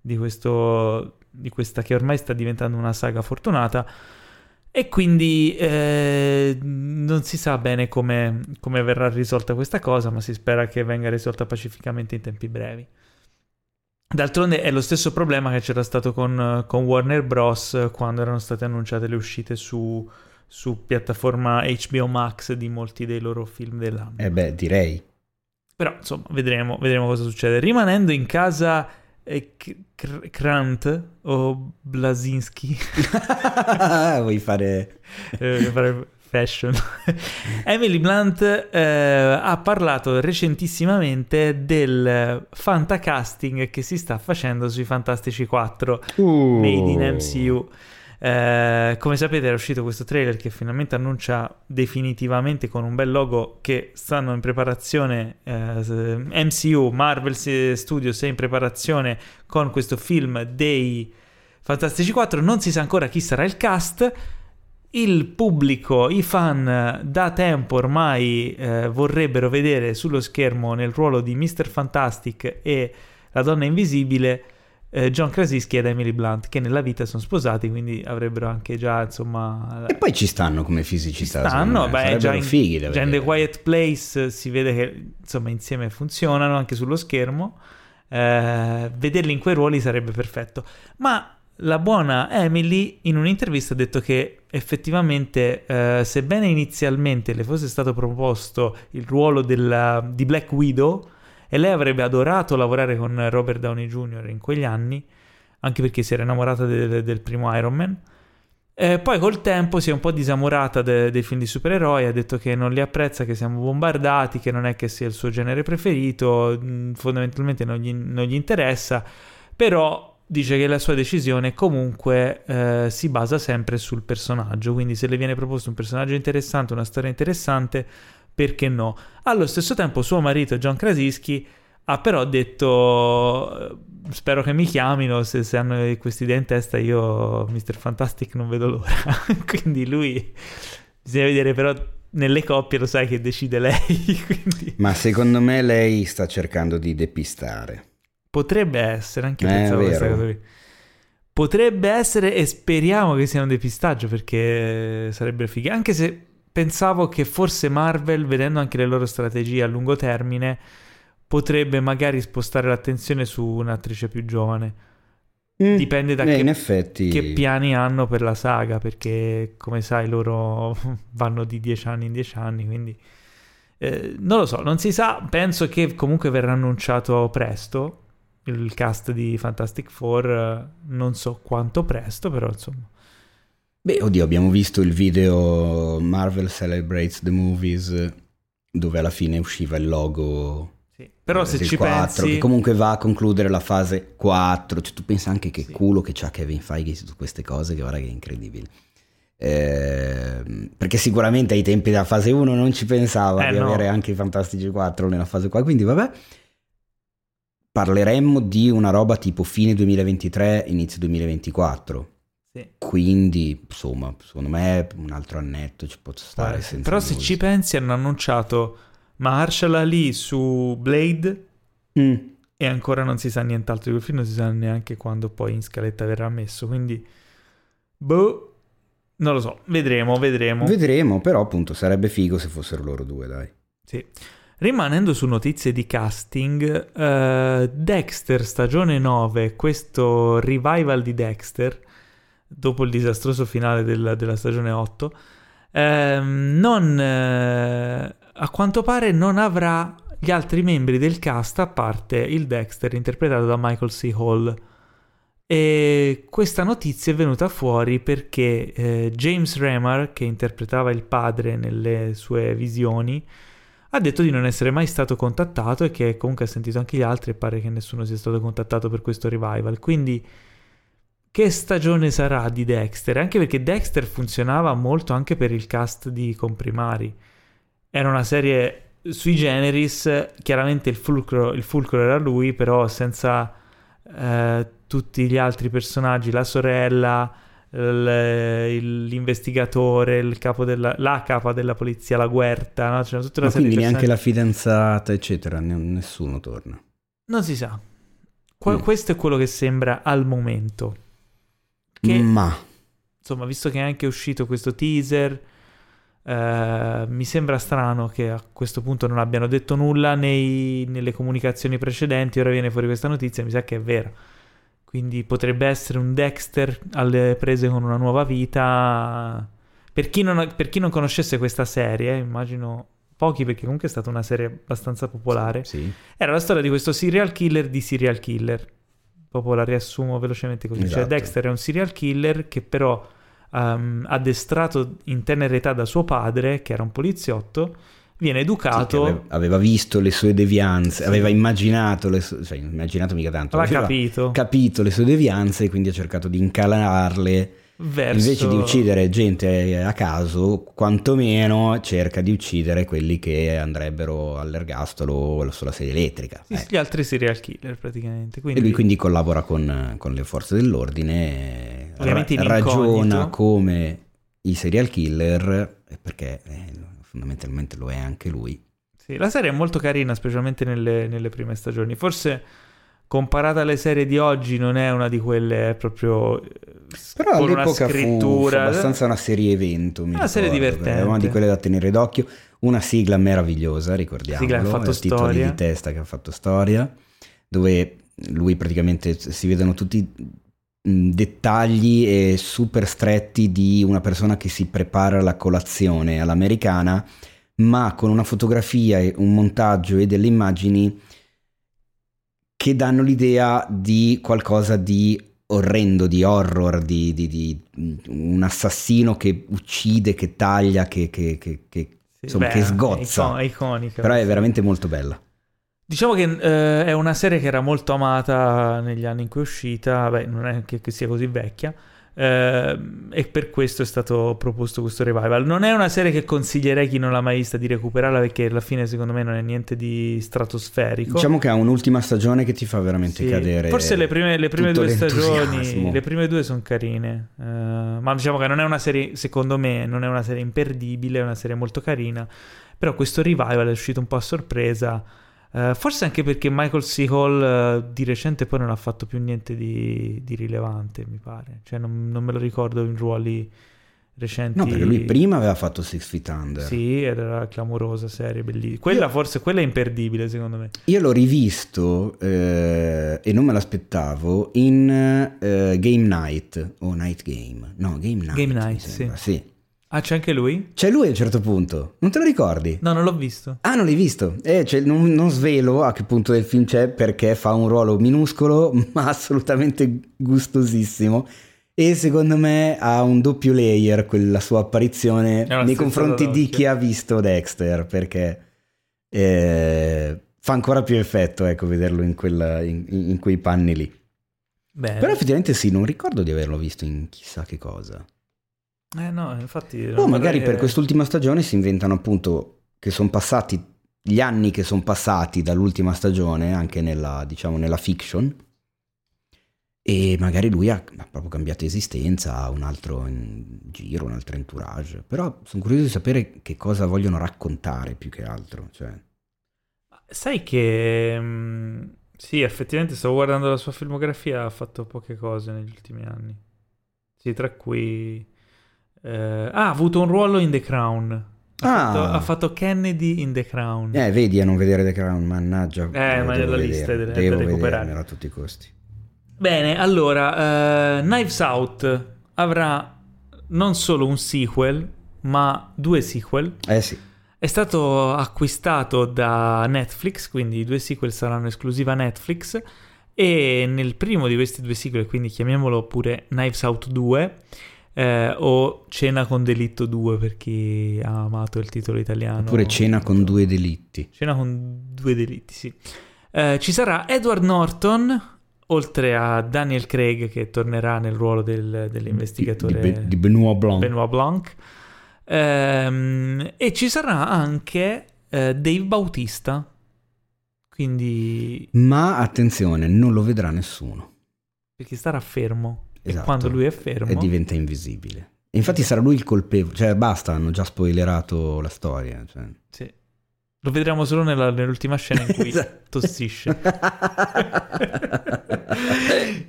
di, questo, di questa che ormai sta diventando una saga fortunata. E quindi eh, non si sa bene come, come verrà risolta questa cosa, ma si spera che venga risolta pacificamente in tempi brevi. D'altronde è lo stesso problema che c'era stato con, con Warner Bros. quando erano state annunciate le uscite su, su piattaforma HBO Max di molti dei loro film dell'anno. Eh beh, direi. Però insomma, vedremo, vedremo cosa succede. Rimanendo in casa eh, Krant o Blasinski, Vuoi fare... eh, fare fashion. Emily Blunt eh, ha parlato recentissimamente del fantacasting che si sta facendo sui Fantastici 4 Uh. made in MCU. Eh, come sapete era uscito questo trailer che finalmente annuncia definitivamente con un bel logo che stanno in preparazione eh, MCU, Marvel Studios è in preparazione con questo film dei Fantastici 4 non si sa ancora chi sarà il cast il pubblico, i fan da tempo ormai eh, vorrebbero vedere sullo schermo nel ruolo di Mr. Fantastic e la donna invisibile eh, John Krasinski ed Emily Blunt che nella vita sono sposati quindi avrebbero anche già insomma E poi ci stanno come fisicità. ci stanno, beh, già in, fighi già in The. Quiet Place si vede che insomma insieme funzionano anche sullo schermo. Eh, vederli in quei ruoli sarebbe perfetto. Ma la buona Emily in un'intervista ha detto che effettivamente, eh, sebbene inizialmente le fosse stato proposto il ruolo della- di Black Widow e lei avrebbe adorato lavorare con Robert Downey Jr. in quegli anni, anche perché si era innamorata del- del primo Iron Man. Eh, poi col tempo si è un po' disamorata de- dei film di supereroi, ha detto che non li apprezza, che siamo bombardati, che non è che sia il suo genere preferito, fondamentalmente non gli, non gli interessa, però dice che la sua decisione comunque eh, si basa sempre sul personaggio, quindi se le viene proposto un personaggio interessante, una storia interessante, perché no? Allo stesso tempo suo marito John Krasinski ha però detto eh, spero che mi chiamino se, se hanno queste idee in testa io Mr. Fantastic non vedo l'ora quindi lui bisogna vedere però nelle coppie lo sai che decide lei quindi Ma secondo me lei sta cercando di depistare. potrebbe essere anche io Eh, pensavo questa cosa qui potrebbe essere e speriamo che sia un depistaggio perché sarebbe figo anche se pensavo che forse Marvel vedendo anche le loro strategie a lungo termine potrebbe magari spostare l'attenzione su un'attrice più giovane. Dipende da Eh, che- effetti... che piani hanno per la saga, perché come sai loro vanno di 10 anni in 10 anni, quindi eh, non lo so, non si sa, penso che comunque verrà annunciato presto il cast di Fantastic Four, eh, non so quanto presto, però insomma. Beh, oddio, abbiamo visto il video Marvel Celebrates the Movies dove alla fine usciva il logo Sì. Però eh, se ci 4, pensi... che comunque va a concludere la fase 4, cioè tu pensa anche che Sì. culo che c'ha Kevin Feige su queste cose che guarda che è incredibile. Ehm, perché sicuramente ai tempi della fase 1 non ci pensava Eh, di no. avere anche i Fantastici 4 nella fase 4, quindi vabbè. Parleremmo di una roba tipo fine 2023, inizio 2024. Sì. Quindi, insomma, secondo me un altro annetto ci può stare. Senza Però se nulla. ci pensi hanno annunciato Mahershala Ali su Blade Mm. e ancora non si sa nient'altro di quel film, non si sa neanche quando poi in scaletta verrà messo, quindi boh, non lo so, vedremo, vedremo. Vedremo, però appunto sarebbe figo se fossero loro due, dai. Sì. Rimanendo su notizie di casting, eh, Dexter stagione 9, questo revival di Dexter, dopo il disastroso finale del- della stagione 8, ehm, non, eh, a quanto pare non avrà gli altri membri del cast a parte il Dexter interpretato da Michael C. Hall. E questa notizia è venuta fuori perché eh, James Remar, che interpretava il padre nelle sue visioni, ha detto di non essere mai stato contattato e che comunque ha sentito anche gli altri e pare che nessuno sia stato contattato per questo revival. Quindi che stagione sarà di Dexter? Anche perché Dexter funzionava molto anche per il cast di comprimari. Era una serie sui generis, chiaramente il fulcro, il fulcro era lui, però senza eh, tutti gli altri personaggi, la sorella, il- l'investigatore, il capo della, la capa della polizia, la guerta, no? C'era tutta una Ma serie quindi di neanche personaggi. la fidanzata, eccetera, ne- nessuno torna. Non si sa. Qua- Mm. Questo è quello che sembra al momento. Che, Ma insomma, visto che è anche uscito questo teaser, Eh, mi sembra strano che a questo punto non abbiano detto nulla nei- nelle comunicazioni precedenti. Ora viene fuori questa notizia, mi sa che è vera. Quindi potrebbe essere un Dexter alle prese con una nuova vita. Per chi non, per chi non conoscesse questa serie, immagino pochi perché comunque è stata una serie abbastanza popolare. Sì. Era la storia di questo serial killer di serial killer. Proprio la riassumo velocemente così. Cioè, Esatto. Dexter è un serial killer che però ehm, addestrato in tenera età da suo padre, che era un poliziotto, viene Sì, educato. aveva, aveva visto le sue devianze, Sì. aveva immaginato le sue, cioè immaginato mica tanto, aveva capito. capito le sue devianze e quindi ha cercato di incalarle verso... invece di uccidere gente a caso, quantomeno cerca di uccidere quelli che andrebbero all'ergastolo o sulla sedia elettrica. Sì, Eh. gli altri serial killer praticamente. E Quindi, lui quindi collabora con, con le forze dell'ordine, ra- ragiona come i serial killer, perché eh, fondamentalmente lo è anche lui. Sì, la serie è molto carina, specialmente nelle, nelle prime stagioni. Forse comparata alle serie di oggi non è una di quelle proprio eh, Però all'epoca fu, fu scrittura abbastanza una serie evento. Mi Una serie ricordo, divertente. È una di quelle da tenere d'occhio. Una sigla meravigliosa, ricordiamo. Sigla ha fatto titoli storia. di testa che ha fatto storia, dove lui praticamente si vedono tutti dettagli e super stretti di una persona che si prepara la colazione all'americana, ma con una fotografia, un montaggio e delle immagini che danno l'idea di qualcosa di orrendo, di horror, di, di- di, mh, un assassino che uccide, che taglia, che, che- che- che- insomma, che sgozza. icon- iconica. però è veramente molto bella. Diciamo che eh, è una serie che era molto amata negli anni in cui è uscita, beh, non è che, che sia così vecchia, eh, e per questo è stato proposto questo revival. Non è una serie che consiglierei a chi non l'ha mai vista di recuperarla perché alla fine secondo me non è niente di stratosferico. Diciamo che ha un'ultima stagione che ti fa veramente Sì. cadere. Forse le prime, le prime due stagioni, le prime due sono carine, eh, ma diciamo che non è una serie, secondo me, non è una serie imperdibile, è una serie molto carina, però questo revival è uscito un po' a sorpresa, eh, forse anche perché Michael C. Hall eh, di recente poi non ha fatto più niente di, di rilevante, mi pare, cioè non, non me lo ricordo in ruoli recenti. No, perché lui prima aveva fatto Six Feet Under. Sì, era una clamorosa serie, bellissima. Quella Io- forse, quella è imperdibile secondo me. Io l'ho rivisto eh, e non me l'aspettavo in eh, Game Night o Night Game. No, Game Night. Game Night, sì. sì. Ah, c'è anche lui? C'è lui a un certo punto, non te lo ricordi? No, non l'ho visto. Ah, non l'hai visto? Eh, cioè, non, non svelo a che punto del film c'è perché fa un ruolo minuscolo ma assolutamente gustosissimo e secondo me ha un doppio layer quella sua apparizione nei confronti di chi ha visto Dexter perché eh, fa ancora più effetto ecco vederlo in, quella- in- in quei panni lì. Bene. Però effettivamente sì, non ricordo di averlo visto in chissà che cosa. Eh no, infatti... O non Oh, magari per quest'ultima stagione si inventano appunto che sono passati gli anni che sono passati dall'ultima stagione anche nella, diciamo, nella fiction e magari lui ha, ha proprio cambiato esistenza, ha un altro giro, un altro entourage. Però sono curioso di sapere che cosa vogliono raccontare più che altro. Cioè, Sai che... mm, sì, effettivamente stavo guardando la sua filmografia, ha fatto poche cose negli ultimi anni. Sì, tra cui... eh, ah, ha avuto un ruolo in The Crown. Ha, Ah. fatto, ha fatto Kennedy in The Crown. eh, vedi a non vedere The Crown, mannaggia. Eh, lo ma devo nella lista è da- devo da recuperare. a tutti i costi. Bene, allora, eh, Knives Out avrà non solo un sequel, ma due sequel. Eh sì, È stato acquistato da Netflix, quindi i due sequel saranno esclusiva Netflix. E nel primo di questi due sequel, quindi chiamiamolo pure Knives Out 2, eh, o Cena con Delitto 2 per chi ha amato il titolo italiano. oppure cena con due delitti. Cena con due delitti, sì. Eh, ci sarà Edward Norton, oltre a Daniel Craig che tornerà nel ruolo del- dell'investigatore di, di, di Benoit Blanc. Benoit Blanc. Ehm, e ci sarà anche eh, Dave Bautista. Quindi Ma attenzione, non lo vedrà nessuno. perché starà fermo. Esatto. E quando lui è fermo, E diventa invisibile. Infatti sarà lui il colpevole. Cioè, basta, hanno già spoilerato la storia. cioè. sì. Lo vedremo solo nella- nell'ultima scena in cui Esatto. tossisce.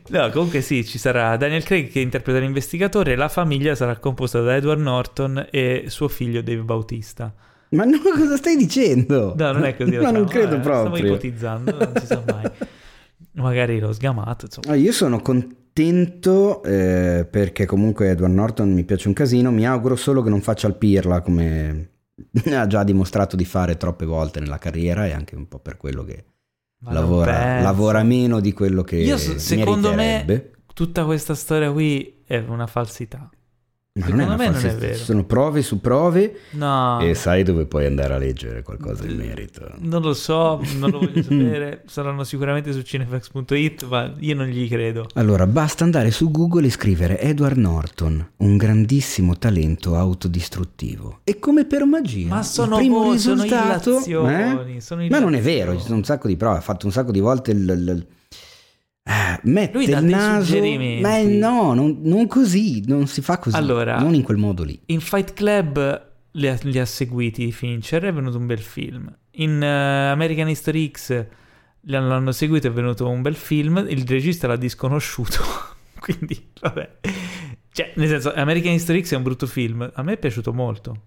no, comunque sì, ci sarà Daniel Craig che interpreta l'investigatore la famiglia sarà composta da Edward Norton e suo figlio Dave Bautista. Ma no, cosa stai dicendo? No, non è così. Ma non credo eh, proprio. ipotizzando, non si sa mai. Magari l'ho sgamato, insomma. Ah, Io sono contento eh, perché comunque Edward Norton mi piace un casino. Mi auguro solo che non faccia il pirla come ha già dimostrato di fare troppe volte nella carriera e anche un po' per quello che lavora, lavora meno di quello che Io secondo me tutta questa storia qui è una falsità. Ma non è secondo una me non è vero. Ci sono prove su prove No. e sai dove puoi andare a leggere qualcosa in merito. Non lo so, non lo voglio sapere. Saranno sicuramente su cinefax.it, ma io non gli credo. Allora, basta andare su Google e scrivere Edward Norton, un grandissimo talento autodistruttivo. E come per magia, Ma sono il primo sono risultato... illazioni, eh? sono Ma non è vero, ci sono un sacco di prove, ha fatto un sacco di volte il- il- Ah, mette Lui dà il naso... suggerimenti. Ma no, non, non così, non si fa così, Allora- non in quel modo lì. In Fight Club li ha, li ha seguiti Fincher, è venuto un bel film. In eh, American History X li hanno, l'hanno seguito, è venuto un bel film. Il regista l'ha disconosciuto, quindi vabbè. Cioè, nel senso, American History X è un brutto film. A me è piaciuto molto.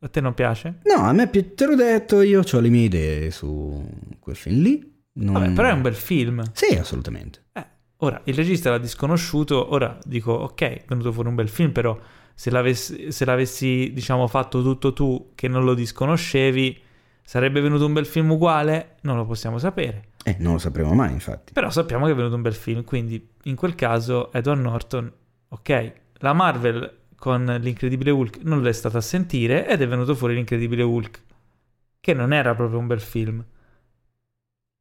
A te non piace? No, a me pi- te l'ho detto, io ho le mie idee su quel film lì. Non- Vabbè, però è un bel film. Sì, assolutamente. Eh, ora, il regista l'ha disconosciuto, ora dico, ok, è venuto fuori un bel film, però se l'avessi, se l'avessi, diciamo, fatto tutto tu che non lo disconoscevi, sarebbe venuto un bel film uguale? Non lo possiamo sapere. Eh, non lo sapremo mai, infatti. Però sappiamo che è venuto un bel film, quindi in quel caso Edward Norton, ok, la Marvel con l'incredibile Hulk non l'è stata a sentire ed è venuto fuori l'incredibile Hulk, che non era proprio un bel film.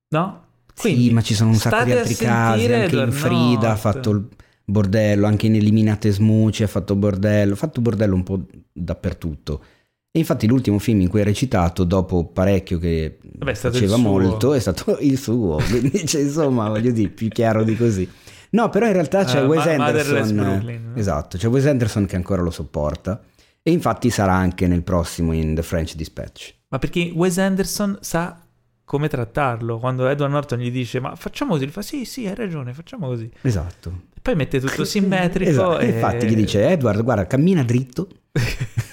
No? sì, ma ci sono un sacco di altri casi. Anche in Frida ha fatto il bordello, anche in Eliminate Smuci ha fatto bordello. Ha fatto bordello un po' dappertutto. E infatti l'ultimo film in cui ha recitato, dopo parecchio che stato faceva molto, è stato il suo. Quindi, cioè, insomma, voglio dire, più chiaro di così. No, però in realtà c'è Eh, Wes Ma- Anderson. Esatto, c'è Wes Anderson che ancora lo sopporta. E infatti sarà anche nel prossimo in The French Dispatch. Ma perché Wes Anderson sa come trattarlo. Quando Edward Norton gli dize ma facciamo così, fa sì, sì, hai ragione, facciamo così. Esatto. E poi mette tutto simmetrico Esatto, e... Infatti gli dice Edward, guarda, cammina dritto.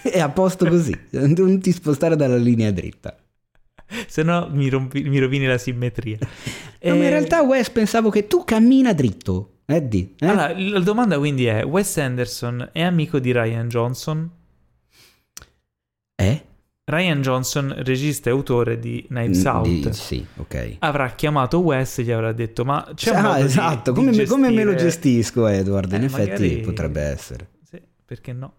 è a posto così, non ti spostare dalla linea dritta. Se no mi, rompi- mi rovini la simmetria. No, ma E- in realtà Wes pensavo che tu cammina dritto. Eddie, eh? Allora, la domanda quindi è, Wes Anderson è amico di Ryan Johnson? Eh? Ryan Johnson, regista e autore di Knives Out, di- sì, ok. avrà chiamato Wes e gli avrà detto ma c'è un ah, modo di- esatto, di come, me- come me lo gestire- gestisco Edward? In Eh, effetti magari- potrebbe essere. Sì, perché no?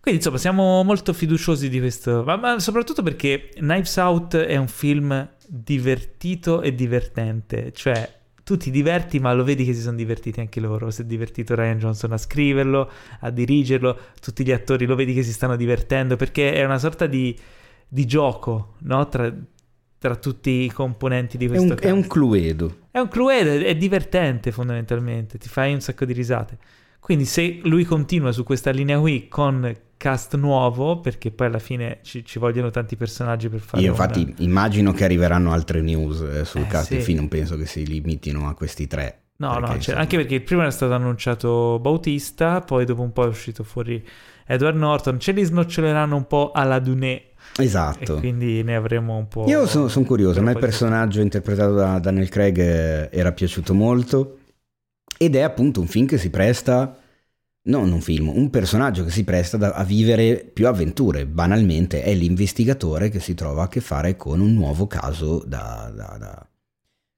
Quindi insomma siamo molto fiduciosi di questo, ma, ma soprattutto perché Knives Out è un film divertito e divertente, cioè tu ti diverti ma lo vedi che si sono divertiti anche loro, si è divertito Ryan Johnson a scriverlo, a dirigerlo, tutti gli attori lo vedi che si stanno divertendo perché è una sorta di, di gioco no? tra, tra tutti i componenti di È questo un, è un cluedo. È un Cluedo, è divertente fondamentalmente, ti fai un sacco di risate. Quindi se lui continua su questa linea qui con cast nuovo, perché poi alla fine ci, ci vogliono tanti personaggi per fare Io una- infatti immagino che arriveranno altre news eh, sul Eh, cast sì. non penso che si limitino a questi tre. No, perché, no, cioè, insomma, anche perché il primo era stato annunciato Bautista, poi dopo un po' è uscito fuori Edward Norton, ce li snoccioleranno un po' alla Duné Esatto. e quindi ne avremo un po'... Io sono curioso, a me il personaggio interpretato da Daniel Craig era piaciuto molto ed è appunto un film che si presta, non un film, un personaggio che si presta da- a vivere più avventure, banalmente è l'investigatore che si trova a che fare con un nuovo caso da, da- da-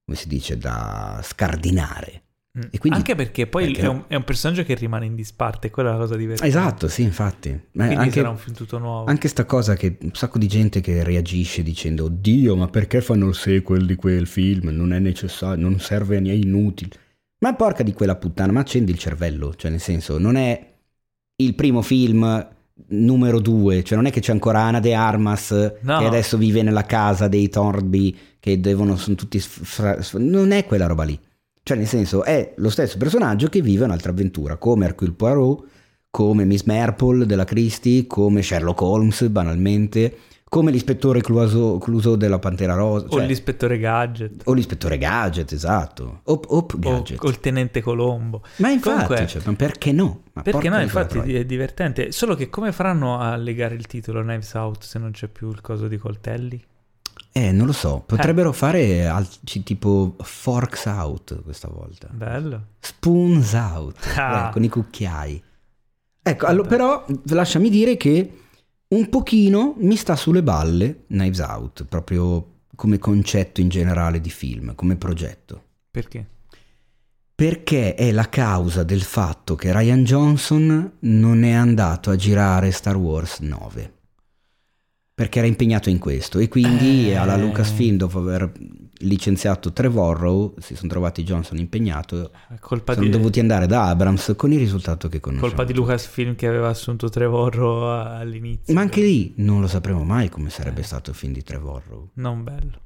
come si dice, da scardinare. Mm. quindi- Anche perché poi perché è, un, è un personaggio che rimane in disparte, quella è la cosa divertente. Esatto, sì, infatti. Ma Quindi anche, sarà un film tutto nuovo. anche sta cosa che un sacco di gente che reagisce dicendo Oddio, ma perché fanno il sequel di quel film? Non è necessario, non serve a niente, è inutile. Ma porca di quella puttana, ma accendi il cervello, cioè nel senso, non è il primo film numero due, cioè non è che c'è ancora Ana de Armas No. che adesso vive nella casa dei Thornby che devono, sono tutti, sfra- non è quella roba lì. Cioè nel senso è lo stesso personaggio che vive un'altra avventura, come Hercule Poirot, come Miss Marple della Christie, come Sherlock Holmes banalmente, Come l'ispettore Clouseau, Clouseau della Pantera Rosa. O cioè- l'ispettore Gadget. o l'ispettore Gadget, esatto. Op, op O, Gadget. o il tenente Colombo. Ma infatti, Comunque- cioè, ma perché no? Ma Perché no, infatti è divertente. Solo che come faranno a legare il titolo Knives Out se non c'è più il coso di coltelli? Eh, non lo so. Potrebbero fare altri tipo Forks Out questa volta. Bello. Spoons Out. Ah. eh, con i cucchiai. Ecco, allo- però lasciami dire che un pochino mi sta sulle balle Knives Out, proprio come concetto in generale di film, come progetto. Perché? Perché è la causa del fatto che Ryan Johnson non è andato a girare Star Wars 9. Perché era impegnato in questo e quindi Eh. alla Lucasfilm dopo aver licenziato Trevorrow si sono trovati Johnson impegnato È colpa sono di, dovuti andare da Abrams con il risultato che conosciamo. colpa di Lucasfilm che aveva assunto Trevorrow all'inizio. Ma anche lì non lo sapremo mai come sarebbe stato il film di Trevorrow. Non bello.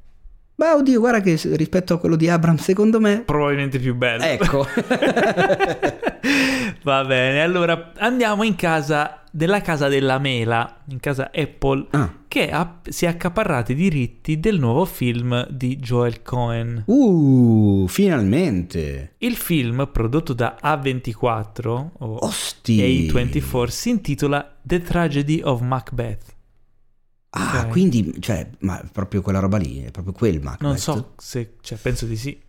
Ma oddio, guarda che rispetto a quello di Abrams, secondo me... Probabilmente più bello. Ecco. Va bene, allora andiamo in casa della casa della mela, in casa Apple, ah. che ha- si è accaparrata i diritti del nuovo film di Joel Cohen. Uh, finalmente. Il film, prodotto da A24 o Osti. A24, si intitola The Tragedy of Macbeth. Ah, Ok. quindi, cioè, ma proprio quella roba lì, è proprio quel Macbeth. Non so se, cioè, penso di sì.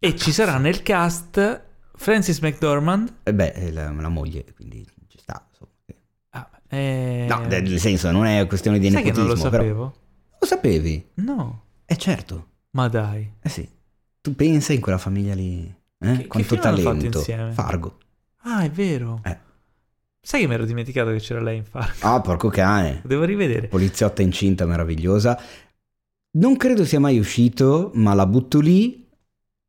E ci sarà nel cast Francis McDormand. E beh, è la, la moglie, quindi ci sta. insomma. Ah, eh, No, nel senso, non è questione di sai che nepotismo, non lo sapevo? Lo sapevi? No, Eh certo. ma dai. Eh sì. Tu pensa in quella famiglia lì, eh? Che- che Quanto fatto talento. Fargo. Ah, è vero. Eh. Sai che mi ero dimenticato che c'era lei in Fargo? Ah, porco cane. Devo rivedere. Poliziotta incinta meravigliosa. Non credo sia mai uscito, ma la butto lì.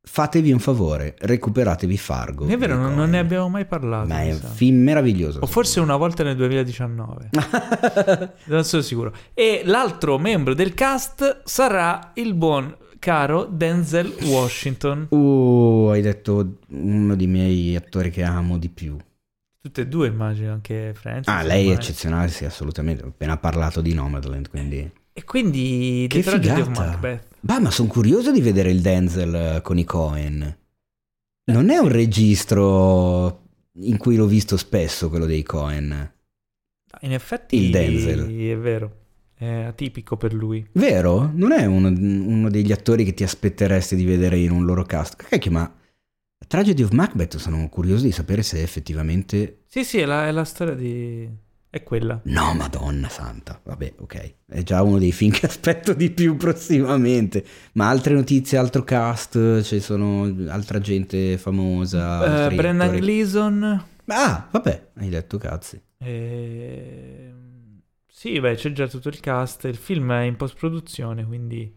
Fatevi un favore, recuperatevi Fargo. È vero, non, non ne abbiamo mai parlato. Ma è un film meraviglioso. O forse una volta nel 2019. non sono sicuro. E l'altro membro del cast sarà il buon caro Denzel Washington. Uh, hai detto uno dei miei attori che amo di più. Tutte e due, immagino, anche Francis. Ah, lei è ormai. eccezionale, sì, assolutamente. Ho appena parlato di Nomadland, quindi... E quindi Che figata. Macbeth. Bah, ma sono curioso di vedere il Denzel eh, con i Cohen. Non è un registro in cui l'ho visto spesso, quello dei Cohen. In effetti Il Denzel. è vero, è atipico per lui. Vero? Non è uno, uno degli attori che ti aspetteresti di vedere in un loro cast. Cacchio, ma Tragedy of Macbeth sono curioso di sapere se effettivamente... Sì, sì, è la, è la storia di... è quella. No, madonna santa. Vabbè, ok. È già uno dei film che aspetto di più prossimamente. Ma altre notizie, altro cast, ci sono altra gente famosa. Eh, altri Brendan attori. Gleeson. Ah, vabbè, hai detto cazzi. eh, Sì, beh, c'è già tutto il cast. Il film è in post-produzione, quindi...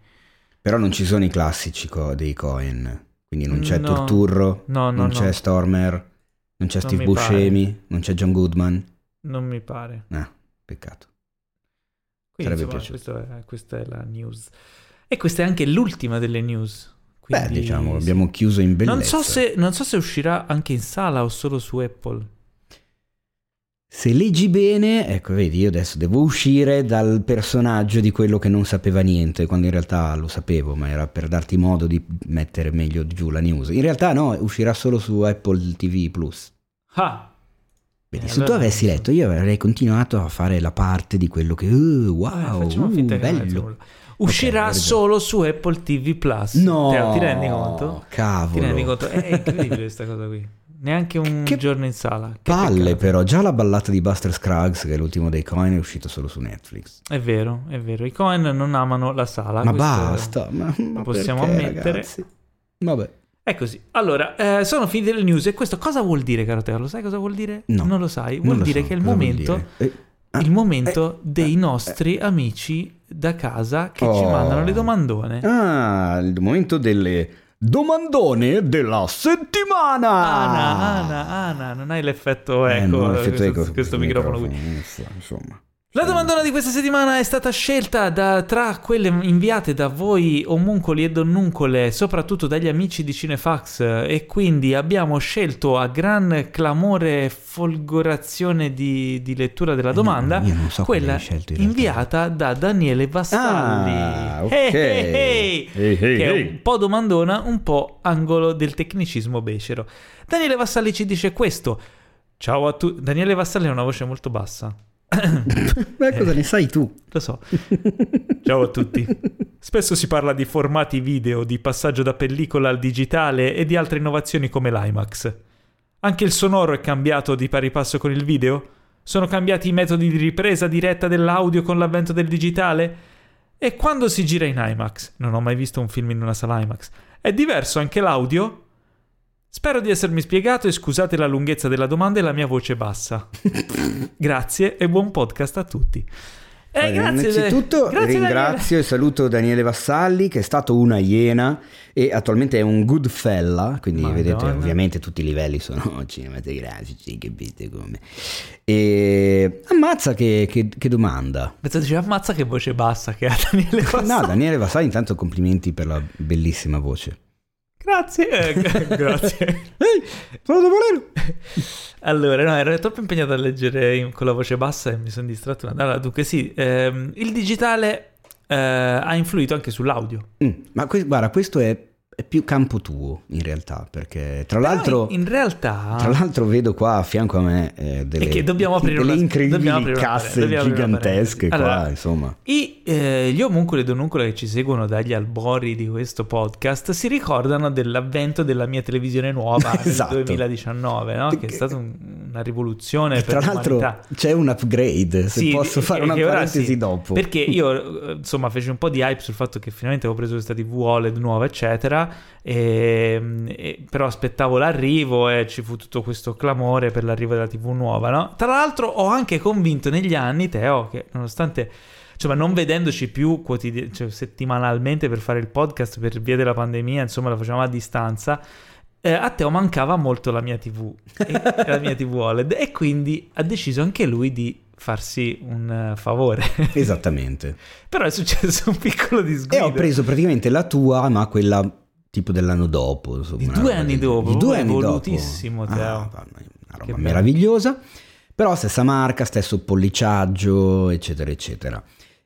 Però non ci sono i classici co- dei Cohen. Quindi non c'è No. Turturro, No, no, non no. c'è Stormer, non c'è Steve mi pare. Buscemi, non c'è John Goodman. Non mi pare. Ah, peccato. Quindi, Sarebbe insomma, questo è- questa è la news. E questa è anche l'ultima delle news. Beh, Quindi, diciamo, sì. abbiamo chiuso in bellezza. Non so, se, non so se uscirà anche in sala o solo su Apple. Se leggi bene, ecco, vedi, io adesso devo uscire dal personaggio di quello che non sapeva niente, quando in realtà lo sapevo, ma era per darti modo di mettere meglio giù la news. In realtà no, uscirà solo su Apple TV Plus. Ah, Vedi, Eh, se tu avessi letto, io avrei continuato a fare la parte di quello che, uh, wow, vabbè, facciamo uh, bello. Uscirà ragione. solo su Apple TV Plus. No, Te- ti rendi conto? Cavolo. Ti rendi conto? È incredibile questa cosa qui. Neanche un Che giorno in sala. Che Palle peccato. però, già la ballata di Buster Scruggs, che è l'ultimo dei Coin, è uscito solo su Netflix. È vero, è vero. I Cohen non amano la sala. ma basta, ma, ma possiamo perché, ammettere. ragazzi? Vabbè. È così. Allora, eh, sono finite le news e questo cosa vuol dire, caro Teo? Lo sai cosa vuol dire? No. Non lo sai. Vuol lo dire so, che è il cosa momento? Eh, ah, il momento eh, dei eh, nostri amici da casa che ci Oh. mandano le domandone. Ah, il momento delle domandone della settimana. Ana, Ana, Ana, non hai l'effetto Eh, eco, non ho effetto questo, eco su questo microfono qui. Insomma. La domandona di questa settimana è stata scelta da, tra quelle inviate da voi omuncoli e donnuncole, soprattutto dagli amici di Cinefax, e quindi abbiamo scelto a gran clamore e folgorazione di, di lettura della domanda io non so quella scelto in inviata da Daniele Vassalli. Ah, ok. Hey, hey, hey. Che è un po' domandona, un po' angolo del tecnicismo becero. Daniele Vassalli ci dice questo. Ciao a tutti. Daniele Vassalli ha una voce molto bassa. Ma cosa ne sai tu? Lo so. Ciao a tutti. Spesso si parla di formati video, di passaggio da pellicola al digitale e di altre innovazioni come l'IMAX. Anche il sonoro è cambiato di pari passo con il video? Sono cambiati i metodi di ripresa diretta dell'audio con l'avvento del digitale? E quando si gira in IMAX? Non ho mai visto un film in una sala IMAX. È diverso anche l'audio? Spero di essermi spiegato e scusate la lunghezza della domanda e la mia voce bassa. grazie e buon podcast a tutti. Eh, Allora, grazie, innanzitutto grazie, ringrazio e saluto Daniele Vassalli che è stato una iena e attualmente è un good fella, quindi Madonna. vedete ovviamente tutti i livelli sono cinematografici, capite come. E ammazza che, che- che domanda. Daniele. Pensate, ammazza che voce bassa che ha Daniele Vassalli. No, Daniele Vassalli intanto complimenti per la bellissima voce. Grazie, eh, grazie. Ehi, sono Topolino! Allora, no, ero troppo impegnato a leggere in- con la voce bassa e mi sono distratto. Allora, dunque sì, ehm, il digitale eh, ha influito anche sull'audio. Mm, ma que- guarda, questo è, è più campo tuo in realtà, perché tra Però l'altro... in, realtà... Tra l'altro vedo qua a fianco a me eh, delle, che dobbiamo aprire delle una- incredibili dobbiamo aprire una casse una gigantesche qua, Allora, insomma. I, eh, gli omuncoli e donuncole che ci seguono dagli albori di questo podcast si ricordano dell'avvento della mia televisione nuova Esatto. nel 2019, no? che è stata un- una rivoluzione E per tra l'altro l'umanità. c'è un upgrade, se Sì, posso fare una parentesi sì, dopo. Perché io, eh, insomma, feci un po' di hype sul fatto che finalmente avevo preso questa TV OLED nuova, eccetera, e, e- però aspettavo l'arrivo e ci fu tutto questo clamore per l'arrivo della TV nuova, no? Tra l'altro ho anche convinto negli anni, Teo, che nonostante... Insomma, non vedendoci più quotidi- cioè, settimanalmente per fare il podcast per via della pandemia, insomma, lo facevamo a distanza. eh, a Teo mancava molto la mia TV, e- la mia TV OLED, e quindi ha deciso anche lui di farsi un eh, favore. Esattamente. Però è successo un piccolo E disguido. ho preso praticamente la tua, ma quella tipo dell'anno dopo. insomma, Di due anni dopo, Di due anni dopo. evolutissimo, Teo. Ah, una Che roba bello. meravigliosa. Però stessa marca, stesso polliciaggio, eccetera, eccetera.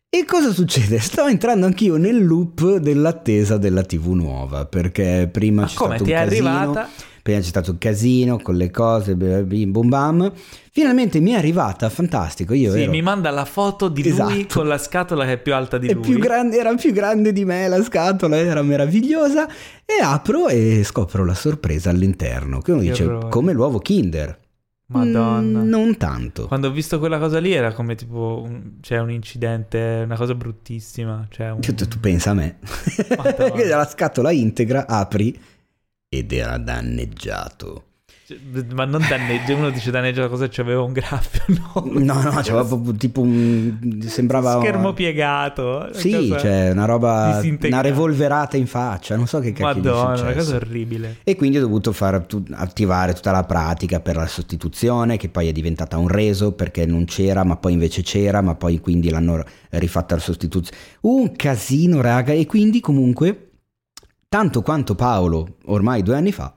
E cosa succede? Sto entrando anch'io nel loop dell'attesa della TV nuova, perché prima Ma c'è come stato ti un è casino, arrivata? prima c'è stato un casino con le cose, bim bum bam. Finalmente mi è arrivata, fantastico, io Sì, ero... mi manda la foto di lui Esatto. con la scatola che è più alta di è lui. più grande, era più grande di me la scatola, era meravigliosa. E apro e scopro la sorpresa all'interno. Che uno Che dice, orrore. come l'uovo Kinder. Madonna. Mm, non tanto. Quando ho visto quella cosa lì era come tipo un, c'è un incidente, una cosa bruttissima. Cioè un... Tu, tu- pensa a me. La scatola integra, apri ed era danneggiato. Cioè, Ma non danneggia, uno dice danneggia la cosa, c'aveva un graffio, no? No, no, c'era proprio tipo un... sembrava... Schermo piegato. Sì, cioè una roba, una revolverata in faccia, non so che cacchio Madonna, una cosa orribile. E quindi ho dovuto far tu- attivare tutta la pratica per la sostituzione, che poi è diventata un reso perché non c'era, ma poi invece c'era, ma poi quindi l'hanno rifatta la sostituzione. Un casino, raga, e quindi comunque, tanto quanto Paolo ormai due anni fa,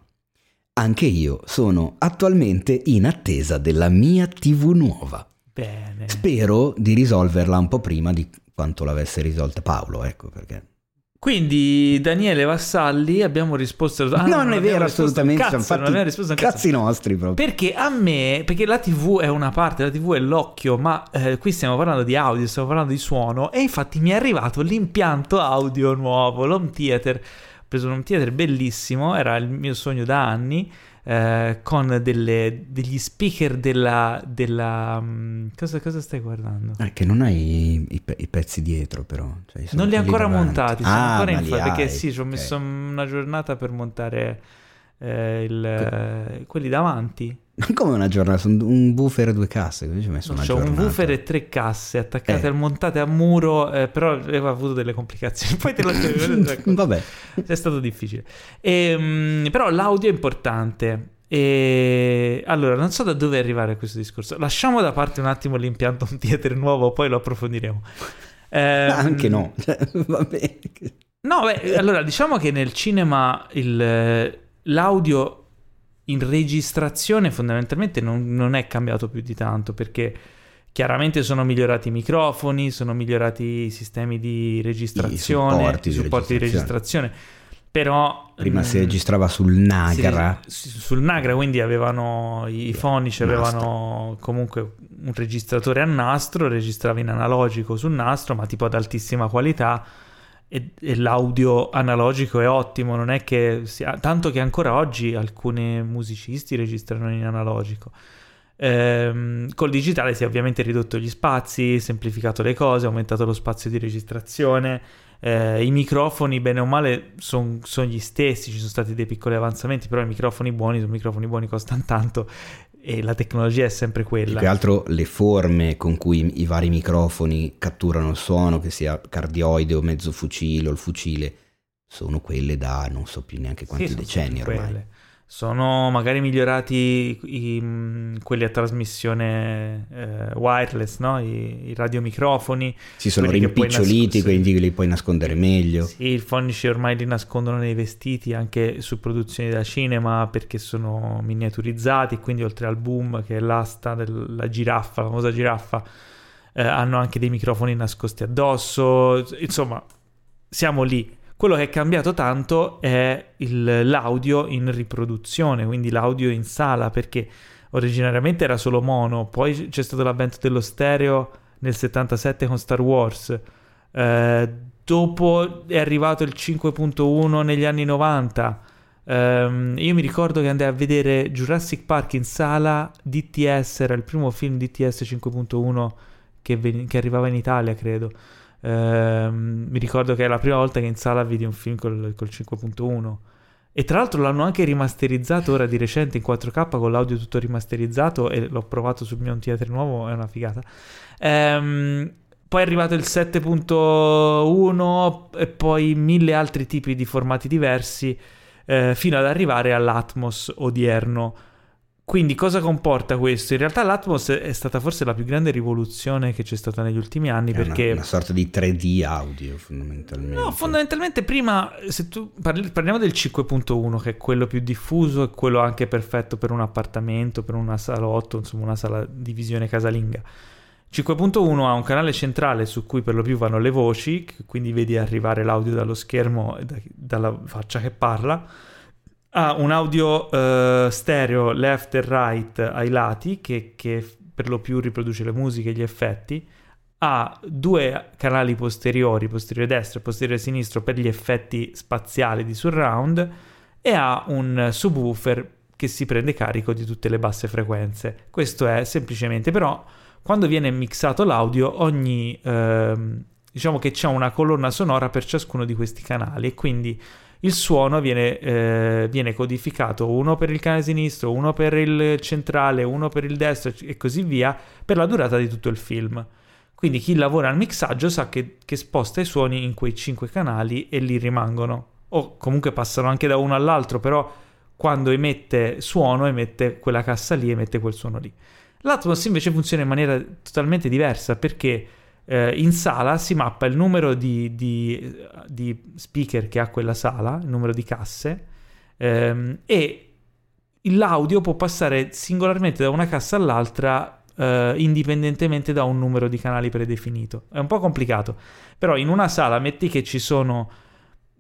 anche io sono attualmente in attesa della mia TV nuova. Bene. Spero di risolverla un po' prima di quanto l'avesse risolta Paolo, ecco perché. Quindi Daniele Vassalli abbiamo risposto ah, no, non è abbiamo vero assolutamente, cazzo, non fatti abbiamo risposto cazzi nostri proprio. Perché a me, perché la TV è una parte, la TV è l'occhio, ma eh, qui stiamo parlando di audio, stiamo parlando di suono e infatti mi è arrivato l'impianto audio nuovo, l'home theater. Preso un home theater bellissimo, era il mio sogno da anni, eh, con delle- degli speaker della... della mm, cosa, cosa stai guardando? Eh, che non hai i, i pezzi dietro, però. Cioè, Non li ho ancora davanti. montati, sono Ah, ancora in li fa- perché sì, ci ho ok. messo una giornata per montare eh, il, eh, quelli davanti. Come una giornata? Un buffer e due casse. Così ci ho messo una C'ho un giornata. woofer e tre casse attaccate, Eh. montate a muro, eh, però aveva avuto delle complicazioni. Poi te lo spiego. Vabbè. è stato difficile. Ehm, però l'audio è importante. E allora, non so da dove arrivare a questo discorso. Lasciamo da parte un attimo l'impianto un theater nuovo, poi lo approfondiremo. Eh, anche no, cioè, va bene. No, beh, allora diciamo che nel cinema il, l'audio in registrazione fondamentalmente non, non, è cambiato più di tanto perché chiaramente sono migliorati i microfoni, sono migliorati i sistemi di registrazione, i supporti, i supporti di registrazione. Di registrazione però prima mh, si mm, registrava sul Nagra. si, sul Nagra quindi avevano i fonici avevano comunque un registratore a nastro registrava in analogico sul nastro ma tipo ad altissima qualità e, e l'audio analogico è ottimo non è che sia, tanto che ancora oggi alcuni musicisti registrano in analogico Ehm, col digitale si è ovviamente ridotto gli spazi, semplificato le cose, aumentato lo spazio di registrazione. Eh, I microfoni, bene o male, sono son gli stessi, ci sono stati dei piccoli avanzamenti, però i microfoni buoni sono microfoni buoni, costano tanto e la tecnologia è sempre quella. Più che altro le forme con cui i vari microfoni catturano il suono, che sia cardioide o mezzo fucile o il fucile, sono quelle da non so più neanche quanti sì, decenni ormai. Quelle sono magari migliorati i, quelli a trasmissione eh, wireless, no? I, I, radiomicrofoni. Si sono rimpiccioliti, quindi li puoi nascondere meglio. Sì, i fonici ormai li nascondono nei vestiti anche su produzioni da cinema perché sono miniaturizzati, quindi oltre al boom che è l'asta della giraffa, la famosa giraffa, eh, hanno anche dei microfoni nascosti addosso. Insomma, siamo lì quello che è cambiato tanto è il, l'audio in riproduzione, quindi l'audio in sala, perché originariamente era solo mono, poi c'è stato l'avvento dello stereo nel 77 con Star Wars. Eh, dopo è arrivato il 5.1 negli anni 90. Um, io mi ricordo che andai a vedere Jurassic Park in sala, DTS era il primo film DTS 5.1 che, ven- che arrivava in Italia, credo. Uh, mi ricordo che è la prima volta che in sala vidi un film col, col 5.1 e tra l'altro l'hanno anche rimasterizzato ora di recente in 4K con l'audio tutto rimasterizzato e l'ho provato sul mio theater nuovo, è una figata. Um, poi è arrivato il 7.1 e poi mille altri tipi di formati diversi eh, fino ad arrivare all'Atmos odierno quindi cosa comporta questo? In realtà l'Atmos è stata forse la più grande rivoluzione che c'è stata negli ultimi anni è perché... Una, una sorta di 3D audio fondamentalmente. No, fondamentalmente prima, se tu parli, parliamo del 5.1 che è quello più diffuso e quello anche perfetto per un appartamento, per una salotto, insomma una sala di visione casalinga. 5.1 ha un canale centrale su cui per lo più vanno le voci, quindi vedi arrivare l'audio dallo schermo e da, dalla faccia che parla ha un audio uh, stereo left e right ai lati che, che, per lo più riproduce le musiche e gli effetti. Ha due canali posteriori, posteriore destro e posteriore sinistro per gli effetti spaziali di surround e ha un subwoofer che si prende carico di tutte le basse frequenze. Questo è semplicemente però quando viene mixato l'audio ogni ehm, diciamo che c'è una colonna sonora per ciascuno di questi canali e quindi il suono viene, eh, viene, codificato uno per il canale sinistro, uno per il centrale, uno per il destro e così via per la durata di tutto il film. Quindi chi lavora al mixaggio sa che, che sposta i suoni in quei cinque canali e lì rimangono. O comunque passano anche da uno all'altro, però quando emette suono emette quella cassa lì, emette quel suono lì. L'Atmos invece funziona in maniera totalmente diversa perché eh, in sala si mappa il numero di, di, di, speaker che ha quella sala, il numero di casse, ehm, e l'audio può passare singolarmente da una cassa all'altra eh, indipendentemente da un numero di canali predefinito. È un po' complicato, però in una sala metti che ci sono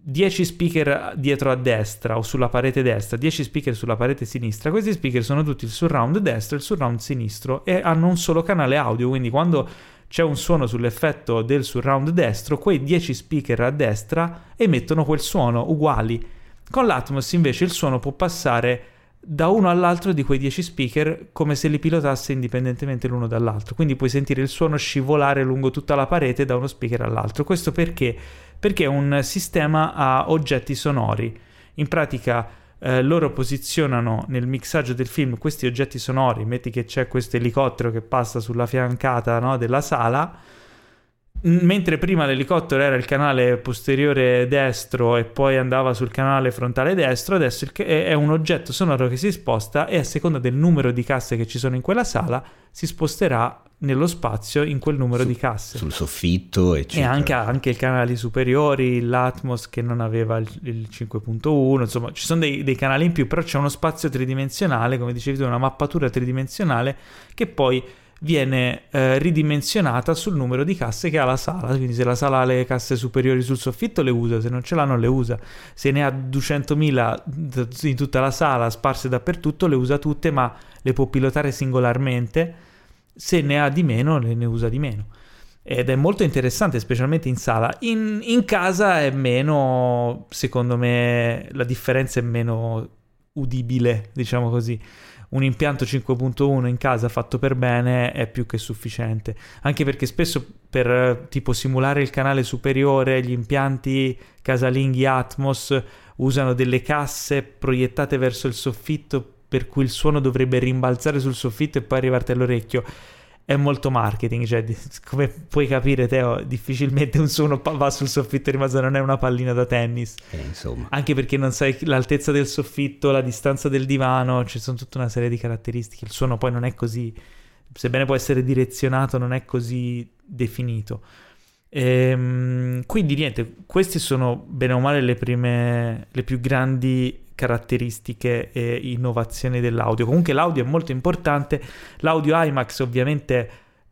10 speaker dietro a destra o sulla parete destra, 10 speaker sulla parete sinistra. Questi speaker sono tutti il surround destro e il surround sinistro e hanno un solo canale audio, quindi quando c'è un suono sull'effetto del surround destro, quei 10 speaker a destra emettono quel suono uguali. Con l'Atmos invece il suono può passare da uno all'altro di quei 10 speaker come se li pilotasse indipendentemente l'uno dall'altro. Quindi puoi sentire il suono scivolare lungo tutta la parete da uno speaker all'altro. Questo perché? Perché è un sistema a oggetti sonori. In pratica eh, loro posizionano nel mixaggio del film questi oggetti sonori, metti che c'è questo elicottero che passa sulla fiancata no, della sala, mentre prima l'elicottero era il canale posteriore destro e poi andava sul canale frontale destro, adesso è un oggetto sonoro che si sposta e a seconda del numero di casse che ci sono in quella sala si sposterà nello spazio in quel numero Su, di casse. Sul soffitto, eccetera. E anche, anche i canali superiori, l'Atmos che non aveva il, il 5.1, insomma ci sono dei, dei, canali in più, però c'è uno spazio tridimensionale, come dicevi tu, una mappatura tridimensionale che poi viene eh, ridimensionata sul numero di casse che ha la sala. Quindi se la sala ha le casse superiori sul soffitto le usa, se non ce l'ha non le usa. Se ne ha 200.000 in tutta la sala sparse dappertutto le usa tutte ma le può pilotare singolarmente. Se ne ha di meno ne usa di meno. Ed è molto interessante, specialmente in sala. In, in casa è meno, secondo me, la differenza è meno udibile, diciamo così un impianto 5.1 in casa fatto per bene è più che sufficiente. Anche perché spesso per tipo simulare il canale superiore, gli impianti casalinghi Atmos usano delle casse proiettate verso il soffitto per cui il suono dovrebbe rimbalzare sul soffitto e poi arrivarti all'orecchio è molto marketing, cioè come puoi capire Teo, difficilmente un suono va sul soffitto e rimase, non è una pallina da tennis. Eh, insomma. Anche perché non sai l'altezza del soffitto, la distanza del divano, ci sono tutta una serie di caratteristiche. Il suono poi non è così, sebbene può essere direzionato, non è così definito. Ehm, quindi niente, queste sono bene o male le prime, le più grandi caratteristiche e innovazioni dell'audio. Comunque l'audio è molto importante, l'audio IMAX ovviamente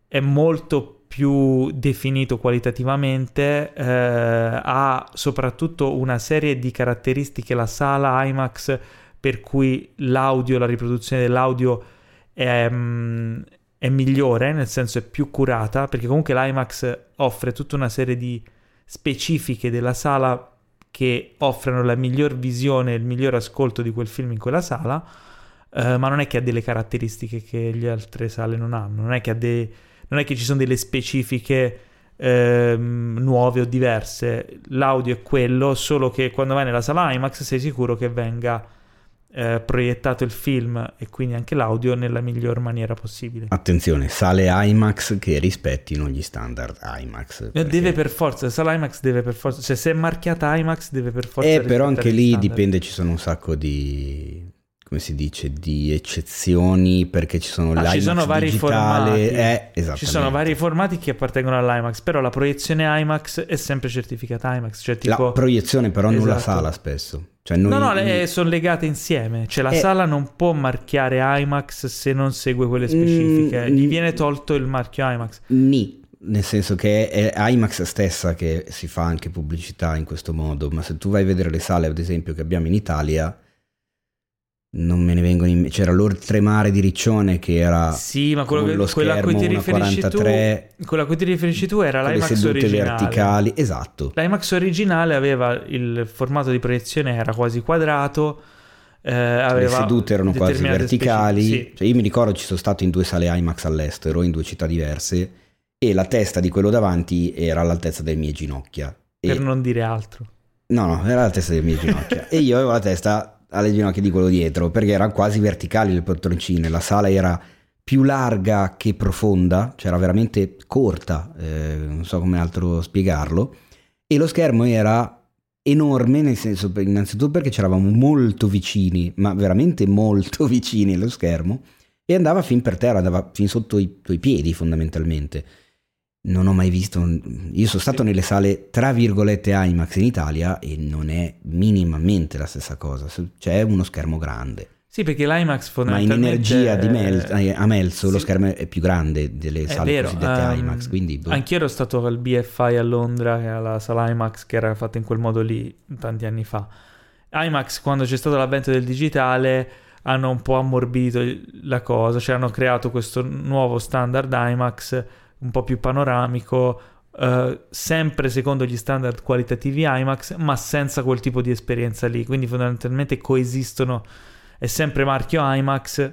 è molto più definito qualitativamente, eh, ha soprattutto una serie di caratteristiche la sala IMAX per cui l'audio, la riproduzione dell'audio è, mm, è migliore, nel senso è più curata, perché comunque l'IMAX offre tutta una serie di specifiche della sala che offrono la miglior visione e il miglior ascolto di quel film in quella sala, eh, ma non è che ha delle caratteristiche che le altre sale non hanno, non è che, de- non è che ci sono delle specifiche eh, nuove o diverse, l'audio è quello, solo che quando vai nella sala IMAX sei sicuro che venga eh, proiettato il film e quindi anche l'audio nella miglior maniera possibile. Attenzione, sale IMAX che rispettino gli standard IMAX. Eh, perché... Deve per forza, sala IMAX deve per forza, cioè se è marchiata IMAX deve per forza... Eh, però anche lì standard. dipende, ci sono un sacco di come si dice, di eccezioni perché ci sono ah, l'IMAX ci sono vari digitale, formati. Eh, ci sono vari formati che appartengono all'IMAX, però la proiezione IMAX è sempre certificata IMAX, cioè tipo... La proiezione però esatto. non la sala spesso. Cioè noi, no, no, le, sono legate insieme, cioè la eh, sala non può marchiare IMAX se non segue quelle specifiche, mm, gli viene tolto il marchio IMAX. Ni, nel senso che è IMAX stessa che si fa anche pubblicità in questo modo, ma se tu vai a vedere le sale ad esempio che abbiamo in Italia non me ne vengono in mente. C'era l'oltremare di Riccione che era sì, ma quello, lo quello a cui ti riferisci 43, tu, quello a cui ti riferisci tu era l'IMAX originale. verticali, esatto. L'IMAX originale aveva il formato di proiezione era quasi quadrato. Eh, le sedute erano quasi verticali. Sì. Cioè, io mi ricordo ci sono stato in due sale IMAX all'estero, in due città diverse, e la testa di quello davanti era all'altezza delle mie ginocchia. Per e... non dire altro. No, no, era all'altezza delle mie ginocchia. e io avevo la testa alle ginocchia di quello dietro, perché erano quasi verticali le poltroncine, la sala era più larga che profonda, cioè era veramente corta, eh, non so come altro spiegarlo, e lo schermo era enorme, nel senso, innanzitutto perché c'eravamo molto vicini, ma veramente molto vicini allo schermo, e andava fin per terra, andava fin sotto i tuoi piedi fondamentalmente non ho mai visto. Io sono stato nelle sale tra virgolette IMAX in Italia e non è minimamente la stessa cosa. C'è uno schermo grande. Sì, perché l'IMAX fondamentalmente... Ma in energia di Mel- eh, a Melzo sì. lo schermo è più grande delle sale vero, cosiddette um, IMAX, quindi... Boh. Anch'io ero stato al BFI a Londra, che era la sala IMAX che era fatta in quel modo lì tanti anni fa. IMAX, quando c'è stato l'avvento del digitale, hanno un po' ammorbidito la cosa, cioè hanno creato questo nuovo standard IMAX un po' più panoramico, Uh, sempre secondo gli standard qualitativi IMAX, ma senza quel tipo di esperienza lì. Quindi fondamentalmente coesistono, è sempre marchio IMAX,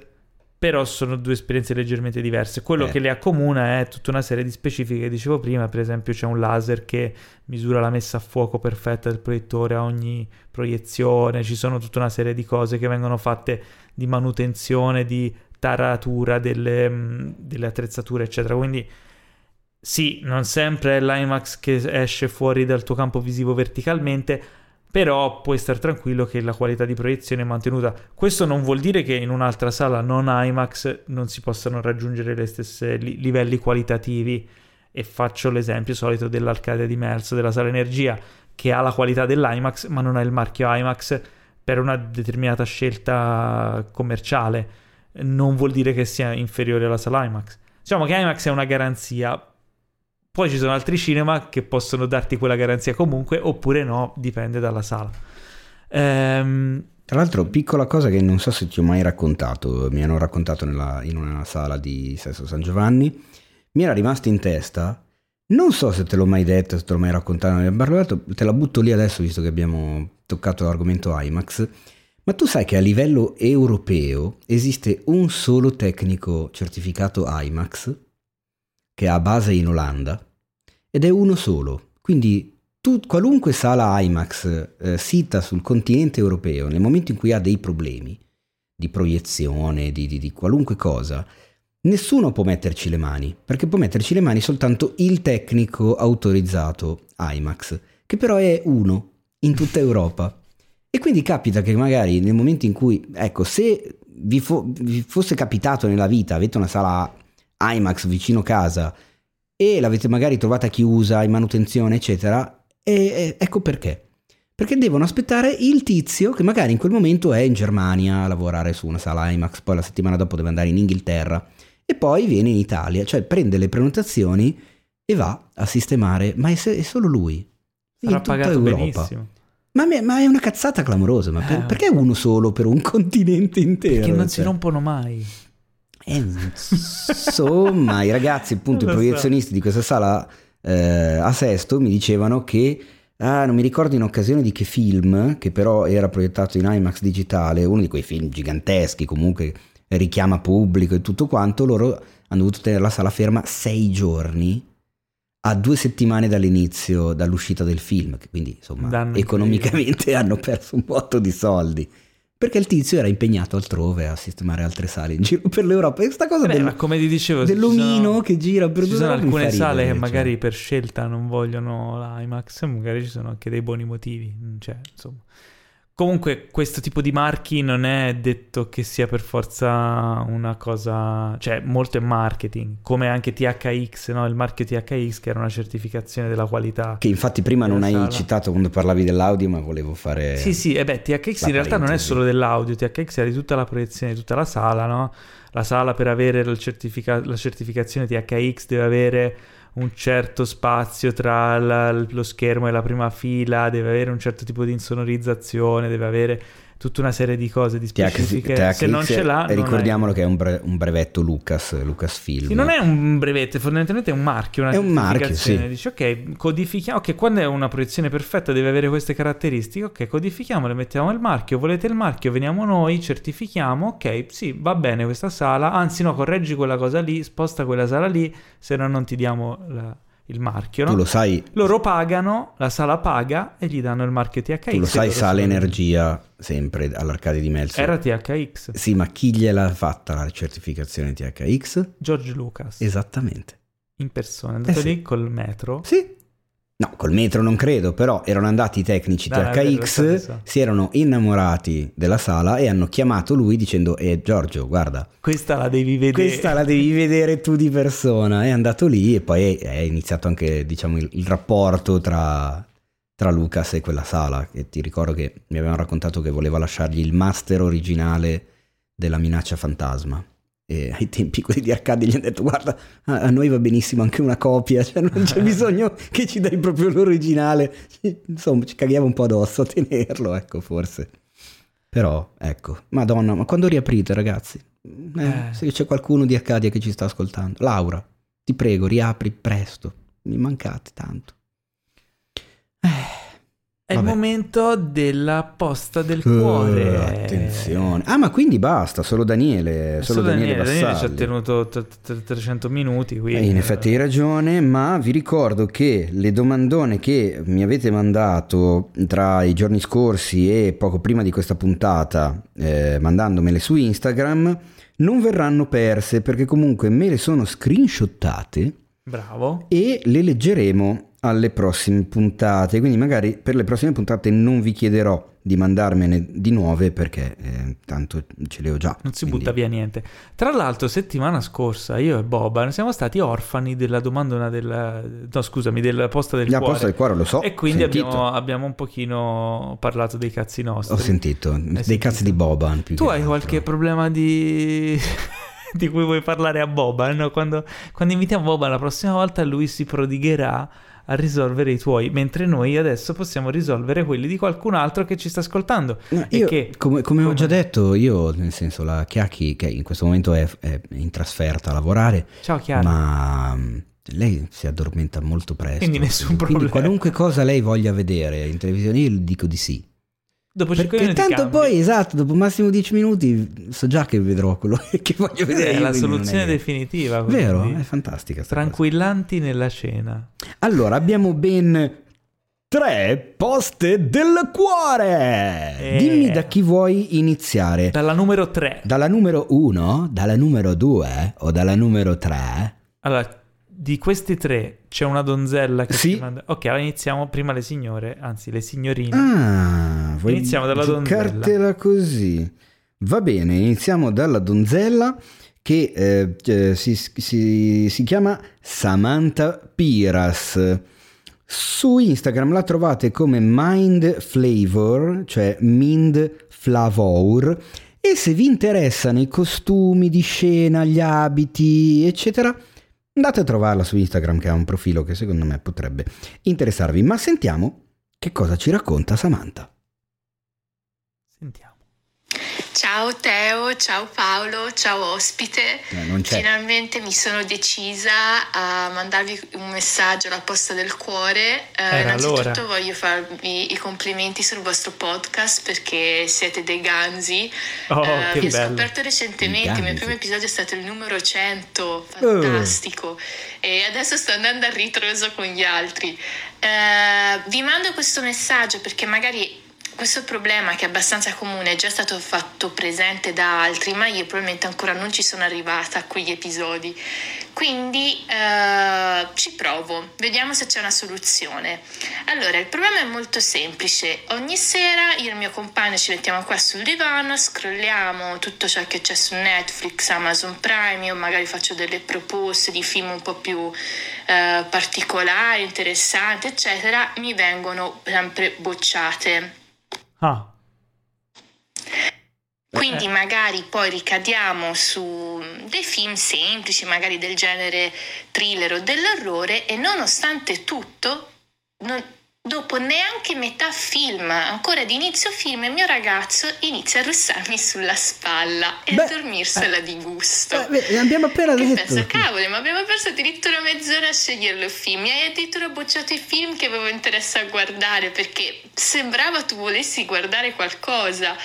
però sono due esperienze leggermente diverse. Quello eh. che le accomuna è tutta una serie di specifiche che dicevo prima, per esempio c'è un laser che misura la messa a fuoco perfetta del proiettore a ogni proiezione, ci sono tutta una serie di cose che vengono fatte di manutenzione, di taratura delle, mm, delle attrezzature, eccetera. Quindi sì, non sempre è l'IMAX che esce fuori dal tuo campo visivo verticalmente, però puoi stare tranquillo che la qualità di proiezione è mantenuta. Questo non vuol dire che in un'altra sala non IMAX non si possano raggiungere gli stessi li- livelli qualitativi. E faccio l'esempio solito dell'Arcadia di Melzo, della sala Energia, che ha la qualità dell'IMAX, ma non ha il marchio IMAX per una determinata scelta commerciale. Non vuol dire che sia inferiore alla sala IMAX. Diciamo che IMAX è una garanzia, poi ci sono altri cinema che possono darti quella garanzia comunque, oppure no, dipende dalla sala. Ehm, Tra l'altro, piccola cosa che non so se ti ho mai raccontato, mi hanno raccontato nella- in una sala di Sesto San Giovanni, mi era rimasto in testa, non so se te l'ho mai detto, se te l'ho mai raccontato, parlato, te la butto lì adesso visto che abbiamo toccato l'argomento IMAX, ma tu sai che a livello europeo esiste un solo tecnico certificato IMAX che ha base in Olanda ed è uno solo. Quindi tu, qualunque sala IMAX eh, sita sul continente europeo, nel momento in cui ha dei problemi di proiezione, di, di- di qualunque cosa, nessuno può metterci le mani, perché può metterci le mani soltanto il tecnico autorizzato IMAX, che però è uno in tutta Europa. E quindi capita che magari nel momento in cui, ecco, se vi, fo- vi fosse capitato nella vita, avete una sala IMAX vicino casa e l'avete magari trovata chiusa in manutenzione, eccetera, e, e- ecco perché. Perché devono aspettare il tizio che magari in quel momento è in Germania a lavorare su una sala IMAX, poi la settimana dopo deve andare in Inghilterra e poi viene in Italia, cioè prende le prenotazioni e va a sistemare, ma è, è solo lui. sarà in tutta pagato Europa. benissimo. Ma, me- ma è una cazzata clamorosa, ma per- Eh. perché uno solo per un continente intero? Perché non si Cioè, rompono mai. Eh, insomma, i ragazzi, appunto, i proiezionisti di questa sala eh, a Sesto mi dicevano che, ah, non mi ricordo in occasione di che film, che però era proiettato in IMAX digitale, uno di quei film giganteschi, comunque richiama pubblico e tutto quanto, loro hanno dovuto tenere la sala ferma sei giorni a due settimane dall'inizio, dall'uscita del film, quindi insomma Danno economicamente hanno perso un botto di soldi. Perché il tizio era impegnato altrove a sistemare altre sale in giro per l'Europa. E sta cosa Beh, del- ma come ti dicevo, dell'omino sono- che gira per Ci sono alcune sale ridere, che cioè. magari per scelta non vogliono l'IMAX, magari ci sono anche dei buoni motivi. Cioè, insomma. Comunque, questo tipo di marchi non è detto che sia per forza una cosa. Cioè, molto è marketing. Come anche THX, no? il marchio THX, che era una certificazione della qualità. Che infatti prima non della hai sala. citato quando parlavi dell'audio, ma volevo fare... Sì, sì, e beh, THX in realtà non è solo dell'audio, THX è di tutta la proiezione di tutta la sala, no? La sala per avere certifica- la certificazione THX deve avere un certo spazio tra la- lo schermo e la prima fila, deve avere un certo tipo di insonorizzazione, deve avere tutta una serie di cose, di THX, specifiche. Se non ce l'ha, e ricordiamolo è... che è un, bre- un brevetto Lucas, Lucasfilm. Sì, non è un brevetto, fondamentalmente è un marchio, una È un marchio, sì. Dici, ok, codifichiamo, ok, quando è una proiezione perfetta deve avere queste caratteristiche, ok, codifichiamole, mettiamo il marchio, volete il marchio, veniamo noi, certifichiamo, ok, sì, va bene questa sala, anzi no, correggi quella cosa lì, sposta quella sala lì, se no non ti diamo la- il marchio, no? Tu lo sai, Loro pagano, la sala paga e gli danno il marchio THX. tu lo sai sale sono- energia sempre all'Arcadia di Melzo. Era THX, Sì, ma chi gliel'ha fatta la certificazione THX? George Lucas, Esattamente. in persona, è andato Eh sì. lì col metro. Sì. No, col metro non credo, però erano andati i tecnici vero, lo THX, so. si erano innamorati della sala e hanno chiamato lui dicendo, eh Giorgio, guarda, Questa la devi vedere. questa la devi vedere tu di persona. È andato lì e poi è iniziato anche, diciamo, il, il rapporto tra, tra Lucas e quella sala. E ti ricordo che mi avevano raccontato che voleva lasciargli il master originale della minaccia fantasma. E ai tempi quelli di Arcadia gli hanno detto guarda a noi va benissimo anche una copia cioè non c'è bisogno che ci dai proprio l'originale. Insomma ci caghiamo un po' addosso a tenerlo ecco forse. Però ecco madonna ma quando riaprite ragazzi Eh, Eh. se c'è qualcuno di Arcadia che ci sta ascoltando Laura ti prego riapri presto mi mancate tanto È il Vabbè. momento della posta del Uh, cuore. attenzione ah ma quindi basta solo Daniele solo, Solo Daniele, Daniele, Daniele ci ha tenuto t- t- 300 minuti. Eh, Quindi, In effetti hai ragione, ma vi ricordo che le domandone che mi avete mandato tra i giorni scorsi e poco prima di questa puntata, eh, mandandomele su Instagram, non verranno perse perché comunque me le sono screenshottate Bravo. e le leggeremo alle prossime puntate. Quindi magari per le prossime puntate non vi chiederò di mandarmene di nuove perché eh, tanto ce le ho già. Non si quindi- butta via niente. Tra l'altro, settimana scorsa io e Boban siamo stati orfani della domanda della. No, scusami, della posta del La cuore. posta del cuore lo so. e quindi abbiamo, abbiamo un pochino parlato dei cazzi nostri. Ho sentito, dei sentito. cazzi di Boban. Più Tu hai qualche problema di. di cui vuoi parlare a Boban? Quando, quando invitiamo Boban la prossima volta, lui si prodigherà a risolvere i tuoi, mentre noi adesso possiamo risolvere quelli di qualcun altro che ci sta ascoltando. No, E io, che- come, come ho come- già detto, io nel senso la Chiacchi che in questo momento è, è in trasferta a lavorare, Ciao ma mm, lei si addormenta molto presto. Quindi nessun Quindi problema. qualunque cosa lei voglia vedere in televisione, io dico di sì. Dopo 5 Perché minuti tanto poi, esatto, dopo massimo 10 minuti so già che vedrò quello che voglio vedere. è la è soluzione che- definitiva. Vero, è fantastica. sta cosa. Tranquillanti nella cena. Allora, abbiamo ben tre poste del cuore. Eh. Dimmi da chi vuoi iniziare. Dalla numero 3. Dalla numero 1, dalla numero 2 o dalla numero 3? Allora, di questi tre c'è una donzella che Sì. ci manda... Ok, allora iniziamo prima le signore, anzi le signorine. Ah, vuoi Iniziamo dalla donzella. così. Va bene, iniziamo dalla donzella che eh, eh, si, si- si chiama Samantha Piras. Su Instagram la trovate come Mind Flavor, cioè Mind Flavor. E se vi interessano i costumi di scena, gli abiti, eccetera, andate a trovarla su Instagram che ha un profilo che secondo me potrebbe interessarvi. Ma sentiamo che cosa ci racconta Samantha. Ciao Teo, ciao Paolo, ciao ospite. Eh, c'è. Finalmente mi sono decisa a mandarvi un messaggio alla posta del cuore. Eh, innanzitutto l'ora. voglio farvi i complimenti sul vostro podcast perché siete dei ganzi. Oh, Eh, che vi ho scoperto recentemente, il mio primo episodio è stato il numero 100, Oh. fantastico. E adesso sto andando a ritroso con gli altri. Eh, vi mando questo messaggio perché magari questo problema che è abbastanza comune è già stato fatto presente da altri, ma io probabilmente ancora non ci sono arrivata a quegli episodi. Quindi eh, ci provo, vediamo se c'è una soluzione. Allora, il problema è molto semplice. Ogni sera io e il mio compagno ci mettiamo qua sul divano, scrolliamo tutto ciò che c'è su Netflix, Amazon Prime, io magari faccio delle proposte di film un po' più eh, particolari, interessanti, eccetera, mi vengono sempre bocciate. Ah, Quindi magari poi ricadiamo su dei film semplici, magari del genere thriller o dell'orrore e nonostante tutto, non- dopo neanche metà film, ancora di inizio film, il mio ragazzo inizia a russarmi sulla spalla e Beh, a dormirsela di gusto. Eh, beh, abbiamo appena Che detto. penso, cavolo, ma abbiamo perso addirittura mezz'ora a scegliere il film. Mi hai addirittura bocciato i film che avevo interesse a guardare perché sembrava tu volessi guardare qualcosa.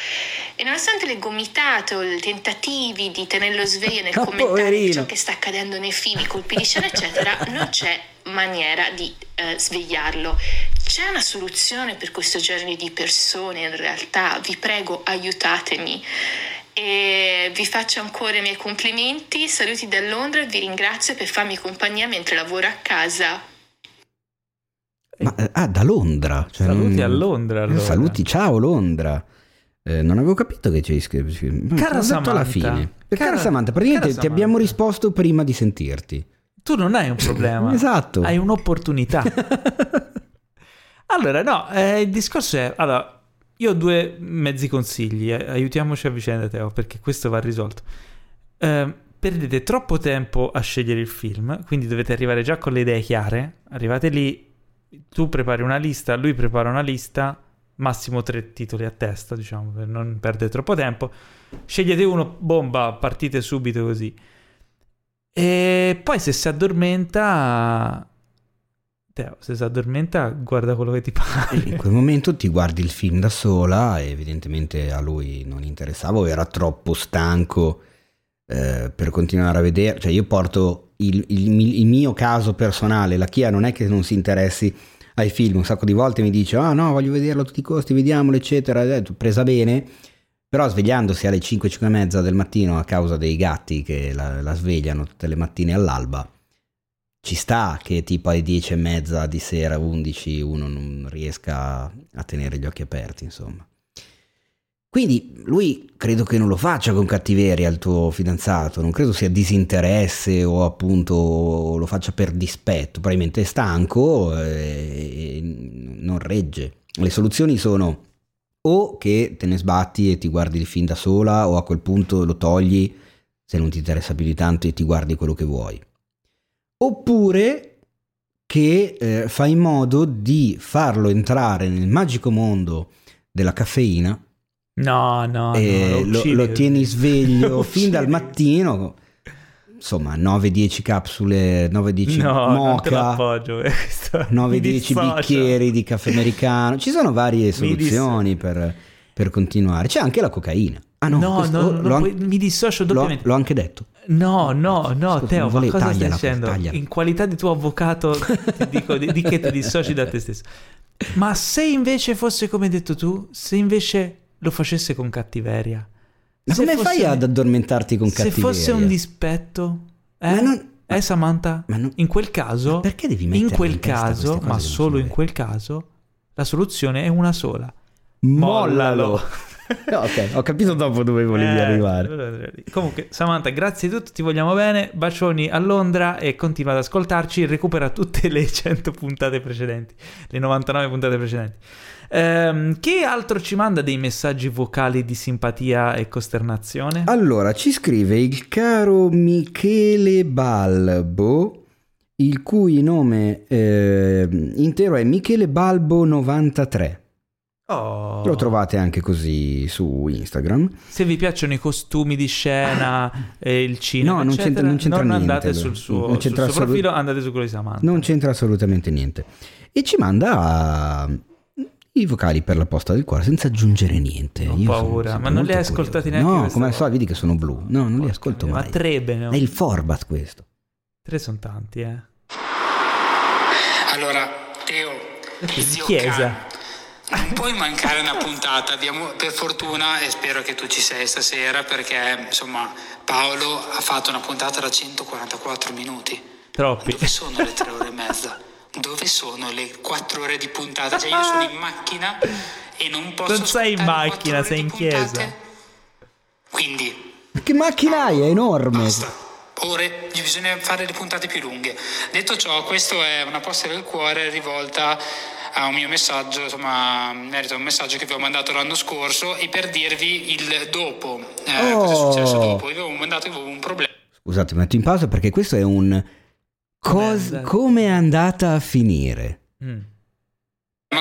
E nonostante le gomitate o i tentativi di tenerlo sveglio nel Oh, commentare ciò che sta accadendo nei film, i colpi di scena, eccetera, non c'è maniera di eh, svegliarlo. C'è una soluzione per questo genere di persone in realtà? Vi prego, aiutatemi. E vi faccio ancora i miei complimenti, saluti da Londra e vi ringrazio per farmi compagnia mentre lavoro a casa. Ma, eh, ah, da Londra. Cioè, saluti non- a Londra Eh, allora. Saluti, ciao Londra. Eh, non avevo capito che ci hai scritto. Ma Cara detto alla Samantha. fine. Cara- Cara, Samantha, praticamente cara ti abbiamo Samantha. risposto prima di sentirti. Tu non hai un problema. Esatto. Hai un'opportunità. allora, no, eh, il discorso è... Allora, io ho due mezzi consigli. eh, Aiutiamoci a vicenda, Teo, perché questo va risolto. Eh, perdete troppo tempo a scegliere il film, quindi dovete arrivare già con le idee chiare. Arrivate lì, tu prepari una lista, lui prepara una lista, massimo tre titoli a testa, diciamo, per non perdere troppo tempo. Scegliete uno, bomba, partite subito così. E poi se si addormenta... Teo, se si addormenta, guarda quello che ti pare. In quel momento ti guardi il film da sola evidentemente a lui non interessava o era troppo stanco eh, per continuare a vedere. Cioè io porto il, il- il mio caso personale, la Chia non è che non si interessi ai film, un sacco di volte mi dice ah no voglio vederlo a tutti i costi, vediamolo eccetera, Eh, presa bene, però svegliandosi alle 5, 5 e mezza del mattino a causa dei gatti che la, la svegliano tutte le mattine all'alba, ci sta che tipo alle 10 e mezza di sera, 11, uno non riesca a tenere gli occhi aperti, insomma. Quindi lui credo che non lo faccia con cattiveria il tuo fidanzato, non credo sia disinteresse o appunto lo faccia per dispetto, probabilmente è stanco e non regge. Le soluzioni sono o che te ne sbatti e ti guardi il film da sola o a quel punto lo togli se non ti interessa più di tanto e ti guardi quello che vuoi. Oppure che eh, fai in modo di farlo entrare nel magico mondo della caffeina No, no, e no, lo, lo, tieni sveglio fin dal mattino. Insomma, 9-10 capsule, 9-10 no, mocha, 9-10 bicchieri di caffè americano. Ci sono varie soluzioni per, per, continuare. C'è anche la cocaina. Ah no, no, questo, no, no l'ho, puoi, mi dissocio doppiomente. L'ho, l'ho anche detto. No, no, no, Scusa, Teo, ma cosa stai dicendo? tagliala. In qualità di tuo avvocato ti dico di, di che ti dissoci da te stesso. Ma se invece fosse come hai detto tu, se invece lo facesse con cattiveria. Ma Se come fosse- fai ad addormentarti con Se cattiveria? fosse un dispetto, eh? Ma non- eh Samantha? Ma non- In quel caso, Ma perché devi in quel in caso, ma solo in quel caso, la soluzione è una sola. Mollalo. No, ok, ho capito dopo dove volevi Eh, arrivare. Comunque, Samantha, grazie di tutto, ti vogliamo bene. Bacioni a Londra e continua ad ascoltarci. Recupera tutte le 100 puntate precedenti, le 99 puntate precedenti. Ehm, chi altro ci manda dei messaggi vocali di simpatia e costernazione? Allora, ci scrive il caro Michele Balbo, il cui nome eh, intero è Michele Balbo 93. Oh. Lo trovate anche così su Instagram. Se vi piacciono i costumi di scena e il cinema, No, non eccetera, c'entra- non c'entra non niente, andate sul suo, Non sul c'entra suo assolut- profilo, andate su quello di Samantha. Non c'entra assolutamente niente. E ci manda i vocali per la posta del cuore senza aggiungere niente. Ho Io paura, ma non li hai ascoltati curioso. neanche No, come al solito, vedi che sono blu. No, non li ascolto Ma mai. tre bene. È il format questo. Tre sono tanti, eh. Allora, Teo, zio chiesa. Can, non puoi mancare una puntata. Abbiamo, per fortuna, e spero che tu ci sei stasera, perché insomma Paolo ha fatto una puntata da 144 minuti. Troppi. Dove sono le tre ore e mezza? Dove sono le quattro ore di puntata? Cioè, io sono in macchina e non posso. Non sei in macchina, sei in chiesa. puntate? Quindi, che macchina hai? È enorme. Basta. Ore, bisogna fare le puntate più lunghe. Detto ciò, questa è una posta del cuore rivolta a un mio messaggio, insomma, merito a un messaggio che vi ho mandato l'anno scorso e per dirvi il dopo. Eh, Cosa è successo Oh. dopo? Vi avevo mandato avevo un problema. Scusate, metto in pausa perché questo è un... Cos- andata? come è andata a finire? Mm.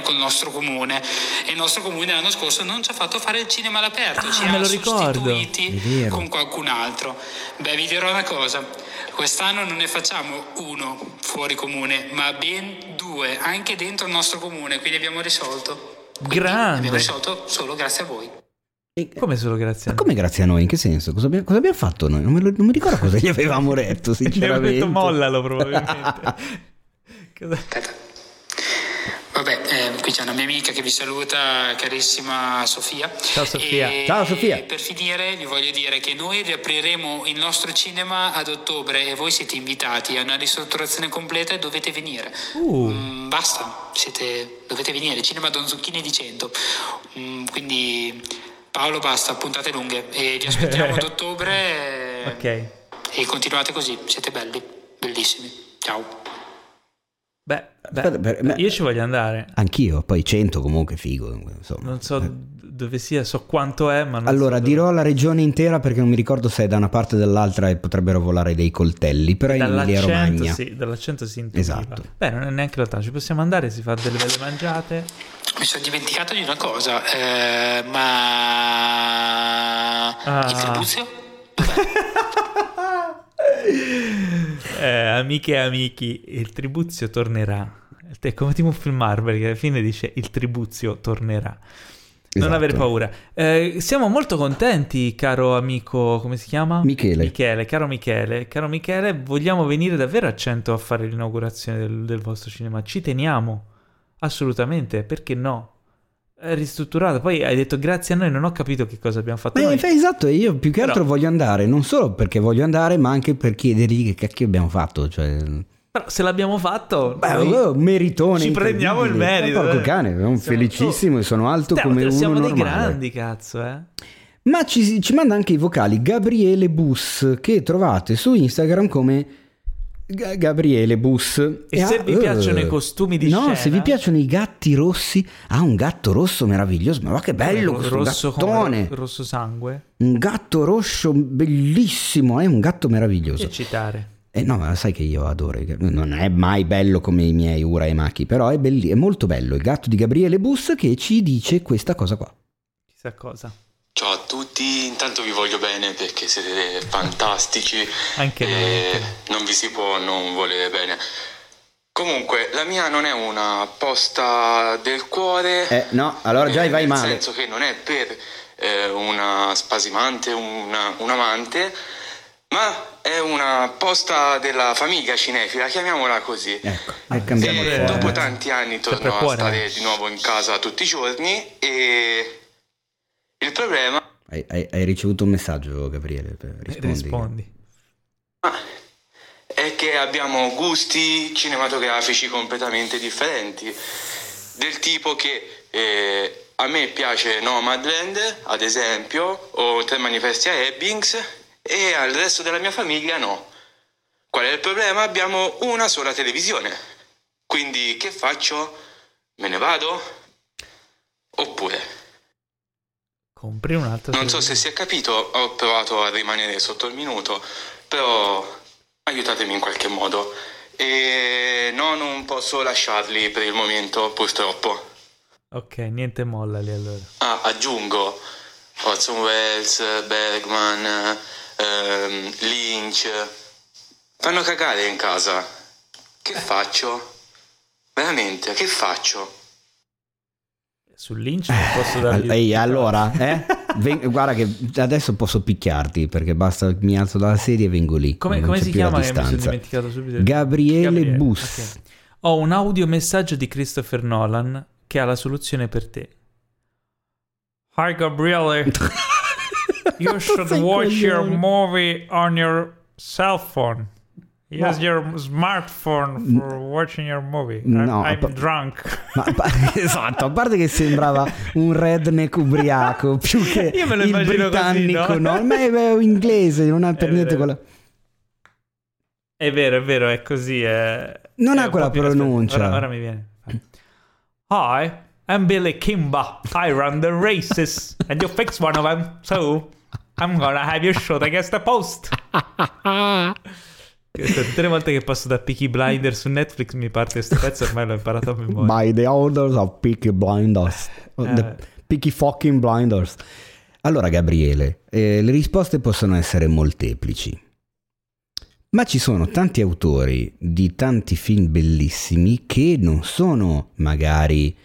con il nostro comune e il nostro comune l'anno scorso non ci ha fatto fare il cinema all'aperto, ci Ah, me ha lo ricordo. sostituiti con qualcun altro. Beh, vi dirò una cosa, quest'anno non ne facciamo uno fuori comune, ma ben due, anche dentro il nostro comune, quindi abbiamo risolto. Quindi Grande. Abbiamo risolto solo grazie a voi. E- Come solo grazie a Ma come grazie a noi? In che senso? Cosa abbiamo, cosa abbiamo fatto noi? Non, me lo- non mi ricordo cosa gli avevamo detto, Gli avevo sinceramente. detto mollalo probabilmente. Cosa- Aspetta. Vabbè, eh, qui c'è una mia amica che vi saluta, carissima Sofia. Ciao, Sofia. E Ciao, Sofia. Per finire vi voglio dire che noi riapriremo il nostro cinema ad ottobre e voi siete invitati a una ristrutturazione completa e dovete venire. Uh. Mm, basta, siete, dovete venire, cinema Don Zucchini di 100. Mm, quindi Paolo basta, puntate lunghe e vi aspettiamo ad ottobre Ok. e continuate così, siete belli, bellissimi. Ciao. Beh, beh, Aspetta, per- ma- io ci voglio andare. Anch'io, poi 100 comunque figo. Insomma. Non so dove sia, so quanto è, ma non Allora, so dove- dirò la regione intera perché non mi ricordo se è da una parte o dall'altra e potrebbero volare dei coltelli, però è in Emilia Dall'accento, Romagna. sì, dall'accento si intuiva. Esatto. Beh, non è neanche lontano, ci possiamo andare, si fa delle belle mangiate. Mi sono dimenticato di una cosa, eh, ma Ah. il tribuzio? Eh, amiche e amici, il tribuzio tornerà. È come tipo un film Marvel che alla fine dice il tribuzio tornerà. Non Esatto. avere paura. Eh, siamo molto contenti, caro amico, come si chiama? Michele. Michele, caro Michele, caro Michele, vogliamo venire davvero a 100 a fare l'inaugurazione del, del vostro cinema. Ci teniamo, assolutamente, perché no? Ristrutturato. Poi hai detto grazie a noi, non ho capito che cosa abbiamo fatto Beh, esatto, io più che altro Però- voglio andare, non solo perché voglio andare, ma anche per chiedergli che cacchio abbiamo fatto. Cioè... Però se l'abbiamo fatto, Beh, noi oh, meritone. ci prendiamo il merito. Eh, porco eh. cane, sono felicissimo e sono alto Stiamo- come uno siamo dei normale. grandi, cazzo, eh. Ma ci, ci manda anche i vocali Gabriele Bus che trovate su Instagram come Gabriele Bus. E se ha- vi piacciono i costumi di No, scena- se vi piacciono i gatti rossi, ha un gatto rosso meraviglioso. Ma che bello questo rosso gattone! ro- rosso sangue. Un gatto rosso bellissimo, è un gatto meraviglioso. Che citare. Eh no, ma sai che io adoro. Non è mai bello come i miei Ura e Maki, però è, belli- è molto bello. Il gatto di Gabriele Bus che ci dice questa cosa qua. Chissà cosa. Ciao a tutti, intanto vi voglio bene perché siete fantastici Anche e non vi si può non volere bene. Comunque, la mia non è una posta del cuore. Eh no, allora già eh, vai nel male. senso che non è per eh, una spasimante, una, un amante, ma è una posta della famiglia cinefila, chiamiamola così. Ecco, e cambiamo E dopo tanti anni torno a stare di nuovo in casa tutti i giorni e il problema Hai, hai- hai ricevuto un messaggio, Gabriele? per- Eh, Rispondi. Rispondi. è che abbiamo gusti cinematografici completamente differenti. Del tipo che eh, a me piace Nomadland, ad esempio, o Tre manifesti a Ebbings, e al resto della mia famiglia no. Qual è il problema? Abbiamo una sola televisione. Quindi che faccio? Me ne vado? Oppure? Compri un altro. Non so se si è capito, ho provato a rimanere sotto il minuto, però aiutatemi in qualche modo. E no, non posso lasciarli per il momento, purtroppo. Ok, niente molla lì allora. Ah, aggiungo Orson Welles, Bergman, ehm, Lynch. Fanno cagare in casa. Che faccio? Veramente, che faccio? Sul Lynch non posso dargli... Ehi, allora, eh? Ven- guarda che adesso posso picchiarti perché basta mi alzo dalla sedia e vengo lì. Come, come si chiama che mi sono dimenticato subito? Gabriele Bus. ok. Ho un audiomessaggio di Christopher Nolan che ha la soluzione per te. Hi Gabriele, you should watch your movie on your cell phone. Use No. your smartphone for watching your movie. I'm, No, I'm pa- drunk. Ma, pa- esatto, a parte che sembrava un redneck ubriaco più che Io me lo il immagino così, britannico, no? no? Ma è, è inglese, non ha per È niente vero. quella... È vero, è vero, è così. È, Non è ha quella pronuncia. Ora, ora mi viene. Hi, I'm Billy Kimba. I run the races, and you fix one of them. So I'm gonna have you shot against the post. Tutte le volte che passo da Peaky Blinder su Netflix mi parte questo pezzo, ormai l'ho imparato a memoria. By the orders of Peaky Blinders. Eh. The Peaky fucking Blinders. Allora, Gabriele, eh, le risposte possono essere molteplici. Ma ci sono tanti autori di tanti film bellissimi che non sono magari,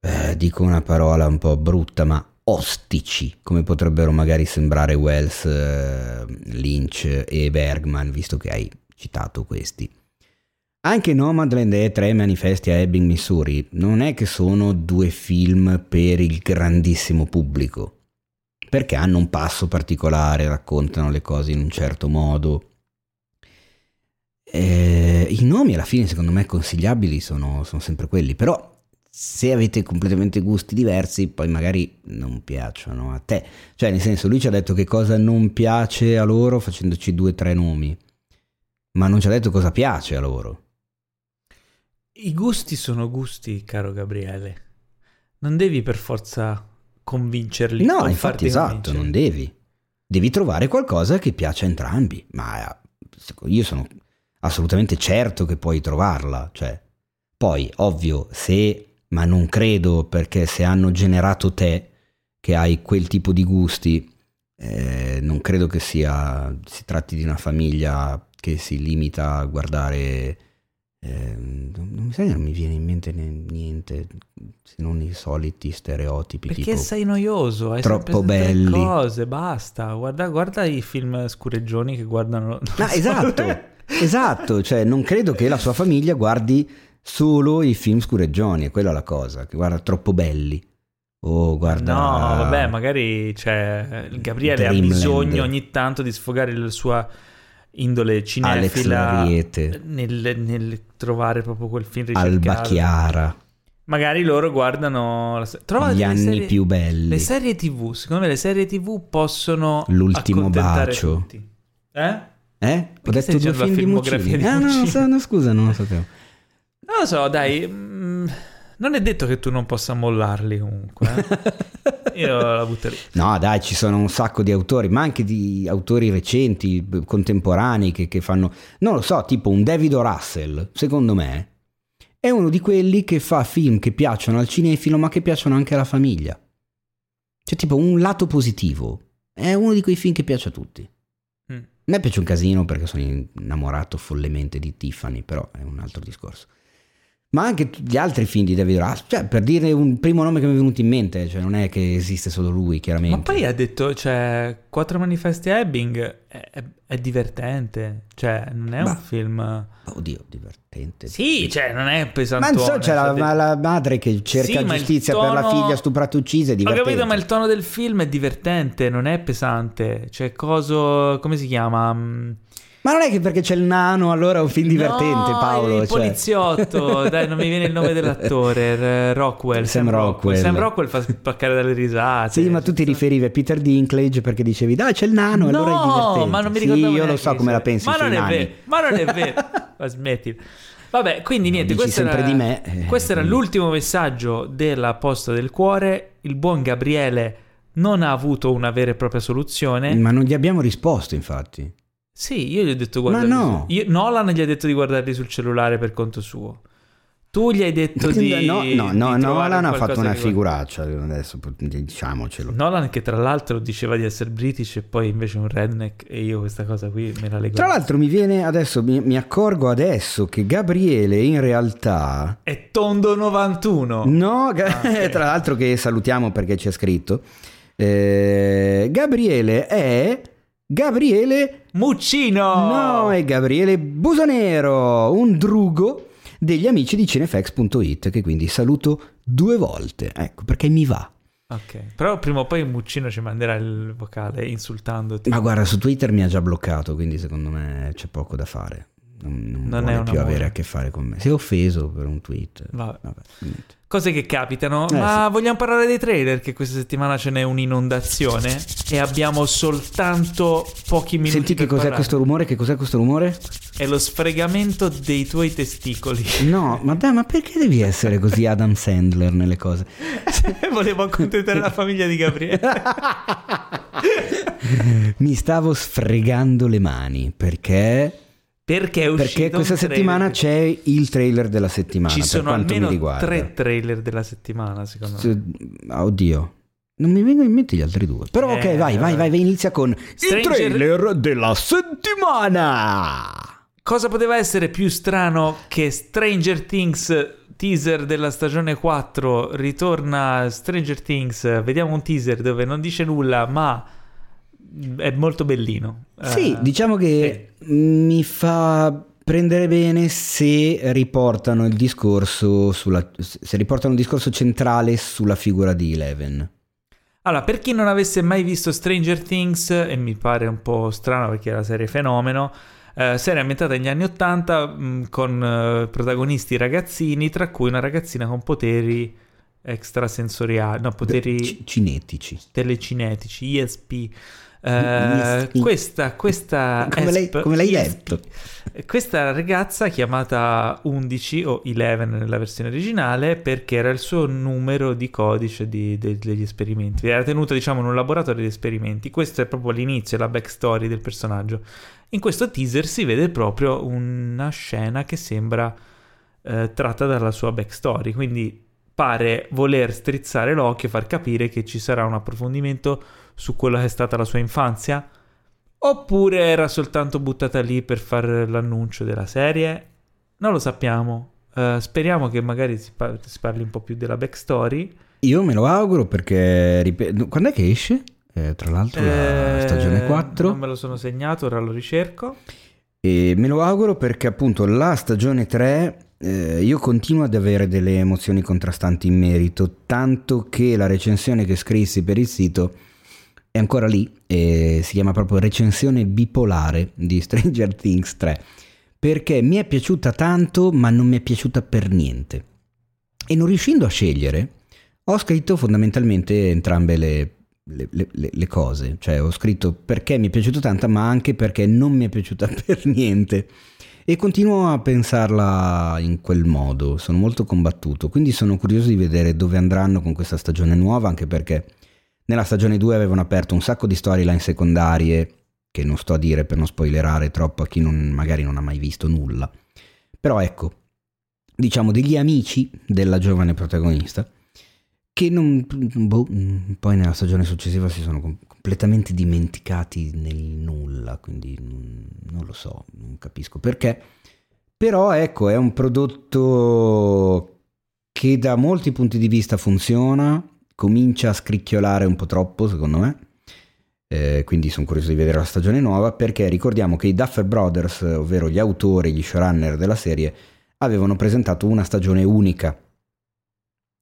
eh, dico una parola un po' brutta, ma ostici, come potrebbero magari sembrare Wells, eh, Lynch e Bergman, visto che hai citato questi. Anche Nomadland e Tre manifesti a Ebbing, Missouri non è che sono due film per il grandissimo pubblico, perché hanno un passo particolare, raccontano le cose in un certo modo. Eh, I nomi alla fine secondo me consigliabili sono, sono sempre quelli, però se avete completamente gusti diversi poi magari non piacciono a te. Cioè nel senso lui ci ha detto che cosa non piace a loro facendoci due o tre nomi, ma non ci ha detto cosa piace a loro. I gusti sono gusti, caro Gabriele. Non devi per forza convincerli. No, infatti esatto, convincere. non devi. Devi trovare qualcosa che piace a entrambi, ma eh, io sono assolutamente certo che puoi trovarla, cioè. Poi, ovvio, se, ma non credo perché se hanno generato te, che hai quel tipo di gusti, eh, non credo che sia, si tratti di una famiglia che si limita a guardare... eh, non, mi sa, non mi viene in mente niente se non i soliti stereotipi Perché tipo sei noioso, hai troppo belli. cose, basta. Guarda, guarda i film scureggioni che guardano. No, so- esatto, esatto, cioè non credo che la sua famiglia guardi solo i film scureggioni, è quella la cosa, che guarda troppo belli. O guarda... No, vabbè, magari cioè, Gabriele ha Dreamland. bisogno ogni tanto di sfogare la sua indole cinefila nel, nel trovare proprio quel film ricercato. Alba Chiara, Magari loro guardano la gli anni serie- più belli. Le serie TV, secondo me le serie TV possono L'ultimo bacio. tutti. Eh? Eh? Ho detto due la film di filmografia Muccini. di Ah, no, no, scusa, non lo sapevo. Non lo so, dai. mm, non è detto che tu non possa mollarli comunque. eh. Io la butto lì. No, dai, ci sono un sacco di autori, ma anche di autori recenti, contemporanei, che, che fanno... Non lo so, tipo un David O. Russell, secondo me, è uno di quelli che fa film che piacciono al cinefilo, ma che piacciono anche alla famiglia. Cioè, tipo, un lato positivo. È uno di quei film che piace a tutti. Mm. A me piace un casino perché sono innamorato follemente di Tiffany, però è un altro discorso. Ma anche gli altri film di David Russell, cioè per dire un primo nome che mi è venuto in mente, cioè non è che esiste solo lui, chiaramente. Ma poi ha detto, cioè, Quattro manifesti a Ebbing è, è- è divertente. Cioè, non è Ma- un film... Oddio, divertente. Sì, cioè, non è Ma pesantone. non so, c'è la, cioè, ma la madre che cerca Sì, ma giustizia per la tono- figlia stuprata uccisa, è Ho divertente. capito, ma il tono del film è divertente, non è pesante. Cioè, coso... come si chiama? Ma non è che perché c'è il nano allora è un film divertente, no, Paolo. Il cioè. poliziotto, dai, non mi viene il nome dell'attore. Rockwell. Sam Rockwell. Sam Rockwell fa spaccare dalle risate. Sì, ma tu ti riferivi a Peter Dinklage perché dicevi, dai, c'è il nano, No, allora è divertente. ma non mi Sì, ricordavo io lo so come la pensi Ma non vero, ma non è vero. Ma smetti. Vabbè, quindi niente, questo era, me, eh, questo era l'ultimo messaggio della posta del cuore. Il buon Gabriele non ha avuto una vera e propria soluzione. Ma non gli abbiamo risposto, infatti. Sì, io gli ho detto Ma guardarli no. io- Nolan gli ha detto di guardarli sul cellulare per conto suo. Tu gli hai detto di no, no, no, di Nolan ha fatto una figuraccia, adesso diciamocelo. Nolan che tra l'altro diceva di essere british e poi invece un redneck e io questa cosa qui me la leggo. Tra l'altro mi viene adesso, mi, mi accorgo adesso che Gabriele in realtà... È tondo 91. No, Ah, ok. tra l'altro che salutiamo perché ha scritto. Eh, Gabriele è... Gabriele... Muccino! No, è Gabriele Busonero, un drugo degli amici di cinefax.it che quindi saluto due volte. Ecco, perché mi va. Ok, però prima o poi Muccino ci manderà il vocale insultandoti. Ma guarda, su Twitter mi ha già bloccato, quindi secondo me c'è poco da fare. Non, non Non è vuole più amore. avere a che fare con me. Si è offeso per un tweet. Vabbè. Vabbè. Cose che capitano, Eh, ma vogliamo parlare dei trailer che questa settimana ce n'è un'inondazione e abbiamo soltanto pochi minuti Senti che cos'è parlare. questo rumore? Che cos'è questo rumore? È lo sfregamento dei tuoi testicoli. No, ma dai, ma perché devi essere così Adam Sandler nelle cose? Volevo accontentare la famiglia di Gabriele. Mi stavo sfregando le mani perché Perché è uscito Perché questa settimana c'è il trailer della settimana. Ci sono almeno tre trailer della settimana, secondo me. Oddio. Non mi vengono in mente gli altri due. Però ok, Eh, vai, vai, vai, vai, inizia con Stranger- il trailer della settimana. Cosa poteva essere più strano che Stranger Things teaser della stagione 4 ritorna Stranger Things, vediamo un teaser dove non dice nulla, ma è molto bellino. Sì, Eh, diciamo che mi fa prendere bene se riportano il discorso sulla se riportano il discorso centrale sulla figura di Eleven. Allora, per chi non avesse mai visto Stranger Things, e mi pare un po' strano perché è la serie fenomeno, eh, serie ambientata negli anni 80 mh, con eh, protagonisti ragazzini, tra cui una ragazzina con poteri extrasensoriali, no, poteri C- cinetici. telecinetici, ESP. ESP. questa, questa Come lei- ESP come l'hai ESP. detto? Questa ragazza chiamata 11 o 11 nella versione originale perché era il suo numero di codice di- de- degli esperimenti. Era tenuta diciamo in un laboratorio di esperimenti. Questo è proprio l'inizio, la backstory del personaggio. In questo teaser si vede proprio una scena che sembra eh, tratta dalla sua backstory. Quindi pare voler strizzare l'occhio e far capire che ci sarà un approfondimento su quella che è stata la sua infanzia. Oppure era soltanto buttata lì per fare l'annuncio della serie? Non lo sappiamo. Eh, speriamo che magari si, par- si parli un po' più della backstory. Io me lo auguro perché ripeto, quando è che esce? Eh, tra l'altro la Eh, stagione 4 Non me lo sono segnato, ora lo ricerco. e me lo auguro perché appunto la stagione 3 eh, io continuo ad avere delle emozioni contrastanti in merito, tanto che la recensione che scrissi per il sito è ancora lì e si chiama proprio recensione bipolare di Stranger Things 3 perché mi è piaciuta tanto ma non mi è piaciuta per niente. E non riuscendo a scegliere ho scritto fondamentalmente entrambe le, le, le, le cose. Cioè ho scritto perché mi è piaciuta tanto ma anche perché non mi è piaciuta per niente. E continuo a pensarla in quel modo, sono molto combattuto, quindi sono curioso di vedere dove andranno con questa stagione nuova, anche perché nella stagione 2 avevano aperto un sacco di storyline secondarie, che non sto a dire per non spoilerare troppo a chi non, magari non ha mai visto nulla. Però ecco, diciamo degli amici della giovane protagonista, che non, boh, poi nella stagione successiva si sono completamente dimenticati nel nulla, quindi non lo so, non capisco perché. Però ecco, è un prodotto che da molti punti di vista funziona, comincia a scricchiolare un po' troppo secondo me. Eh, quindi sono curioso di vedere la stagione nuova perché ricordiamo che i Duffer Brothers, ovvero gli autori, gli showrunner della serie, avevano presentato una stagione unica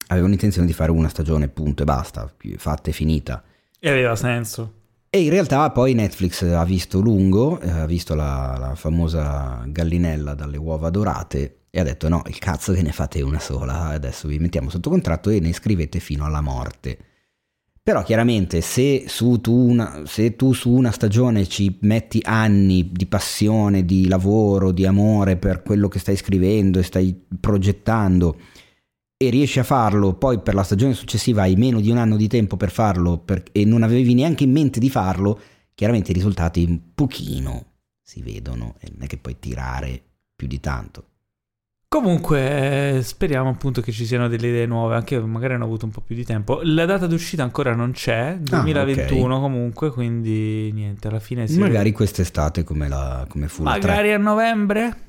avevano intenzione di fare una stagione, punto e basta, fatta e finita. E aveva senso. E in realtà poi Netflix ha visto lungo, eh, ha visto la, la famosa gallinella dalle uova dorate e ha detto no, il cazzo che ne fate una sola, adesso vi mettiamo sotto contratto e ne scrivete fino alla morte. Però chiaramente se, su tu, una, se tu su una stagione ci metti anni di passione, di lavoro, di amore per quello che stai scrivendo e stai progettando, e riesci a farlo, poi per la stagione successiva hai meno di un anno di tempo per farlo per, e non avevi neanche in mente di farlo, chiaramente i risultati un pochino si vedono e non è che puoi tirare più di tanto. Comunque speriamo appunto che ci siano delle idee nuove, anche magari hanno avuto un po' più di tempo. La data d'uscita ancora non c'è, 2021 ah, okay. comunque, quindi niente, alla fine si Magari vede. quest'estate come, la, come fu Magari a novembre?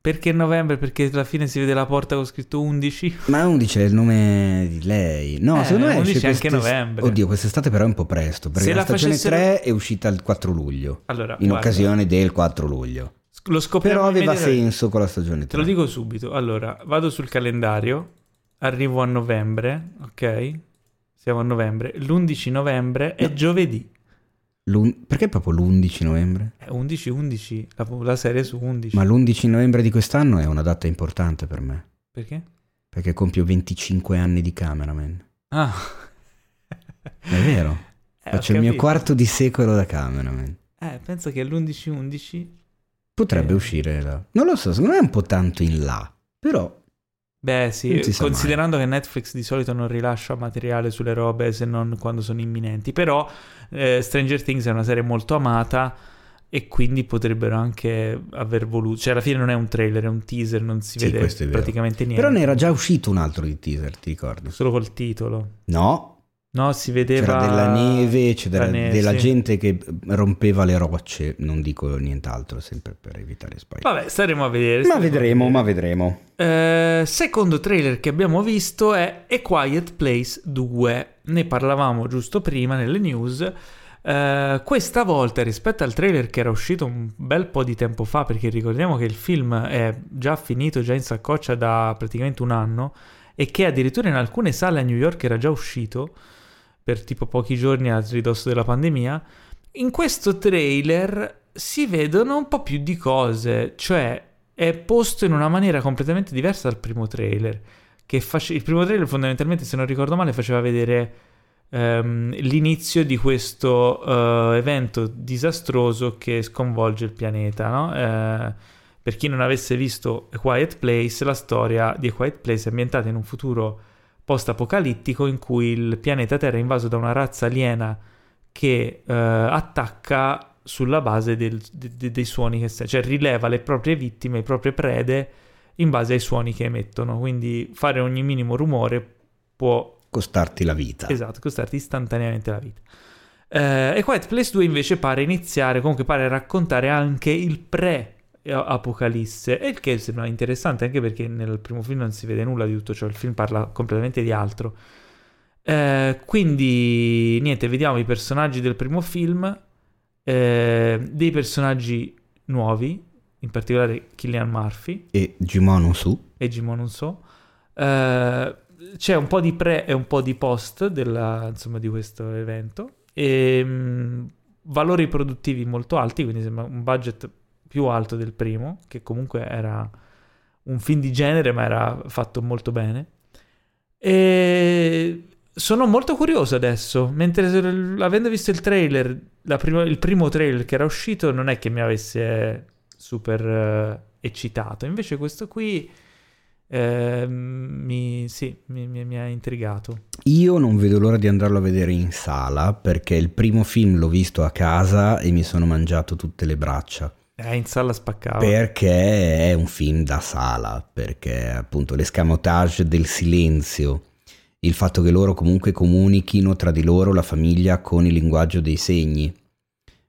Perché novembre? Perché alla fine si vede la porta con scritto 11. Ma 11 è il nome di lei. No, eh, secondo me 11 esce anche novembre. Oddio, quest'estate però è un po' presto, perché Se la, la stagione facessero... 3 è uscita il 4 luglio. Allora, in guarda, occasione del 4 luglio. Lo scopriamo Però aveva senso con la stagione 3. Te lo dico subito. Allora, vado sul calendario, arrivo a novembre, ok? Siamo a novembre. L'11 novembre è No. giovedì. L'un- Perché proprio l'11 novembre? È 11-11, la, la serie su 11. Ma l'11 novembre di quest'anno è una data importante per me, Perché? perché compio 25 anni di cameraman. Ah. È vero. Eh, Faccio il mio quarto di secolo da cameraman. Eh, penso che l'11-11... Potrebbe Eh. uscire da... Non lo so, secondo me è un po' tanto in là, però... Beh sì, considerando che Netflix di solito non rilascia materiale sulle robe se non quando sono imminenti, però eh, Stranger Things è una serie molto amata e quindi potrebbero anche aver voluto, cioè alla fine non è un trailer, è un teaser, non si Sì, vede praticamente niente. Però ne era già uscito un altro di teaser, ti ricordi? Solo col titolo. No, No, si vedeva c'era della neve, c'era neve, della sì. gente che rompeva le rocce, non dico nient'altro, sempre per evitare spoiler. Vabbè, staremo a vedere. Ma vedremo, vedere. ma vedremo. Eh, secondo trailer che abbiamo visto è A Quiet Place 2. Ne parlavamo giusto prima nelle news. Eh, questa volta rispetto al trailer che era uscito un bel po' di tempo fa, perché ricordiamo che il film è già finito, già in saccoccia da praticamente un anno, e che addirittura in alcune sale a New York era già uscito per tipo pochi giorni a ridosso della pandemia. In questo trailer si vedono un po' più di cose, cioè è posto in una maniera completamente diversa dal primo trailer. Face- il primo trailer fondamentalmente, se non ricordo male, faceva vedere ehm, l'inizio di questo eh, evento disastroso che sconvolge il pianeta, no? Eh, per chi non avesse visto A Quiet Place, la storia di A Quiet Place è ambientata in un futuro post-apocalittico in cui il pianeta Terra è invaso da una razza aliena che eh, attacca sulla base del- de- de- dei suoni che cioè rileva le proprie vittime, le proprie prede in base ai suoni che emettono. Quindi fare ogni minimo rumore può Costarti la vita. Esatto, costarti istantaneamente la vita. Eh, e Quiet Place 2 invece pare iniziare, comunque pare raccontare anche il pre-apocalisse, e il che sembra interessante anche perché nel primo film non si vede nulla di tutto ciò, il film parla completamente di altro. Eh, quindi, niente, vediamo i personaggi del primo film, eh, dei personaggi nuovi, in particolare Killian Murphy E Jimon su. e Jimon non so. Eh, c'è un po' di pre e un po' di post della- insomma, di questo evento. e, mh, valori produttivi molto alti, quindi sembra un budget più alto del primo, che comunque era un film di genere, ma era fatto molto bene. E sono molto curioso adesso, mentre avendo visto il trailer, prima, il primo trailer che era uscito, non è che mi avesse super uh, eccitato. Invece questo qui eh, mi, sì, mi, mi, mi, ha intrigato. Io non vedo l'ora di andarlo a vedere in sala perché il primo film l'ho visto a casa e mi sono mangiato tutte le braccia. Eh, in sala spaccava. Perché è un film da sala, perché appunto l'escamotage del silenzio, il fatto che loro comunque comunichino tra di loro la famiglia con il linguaggio dei segni,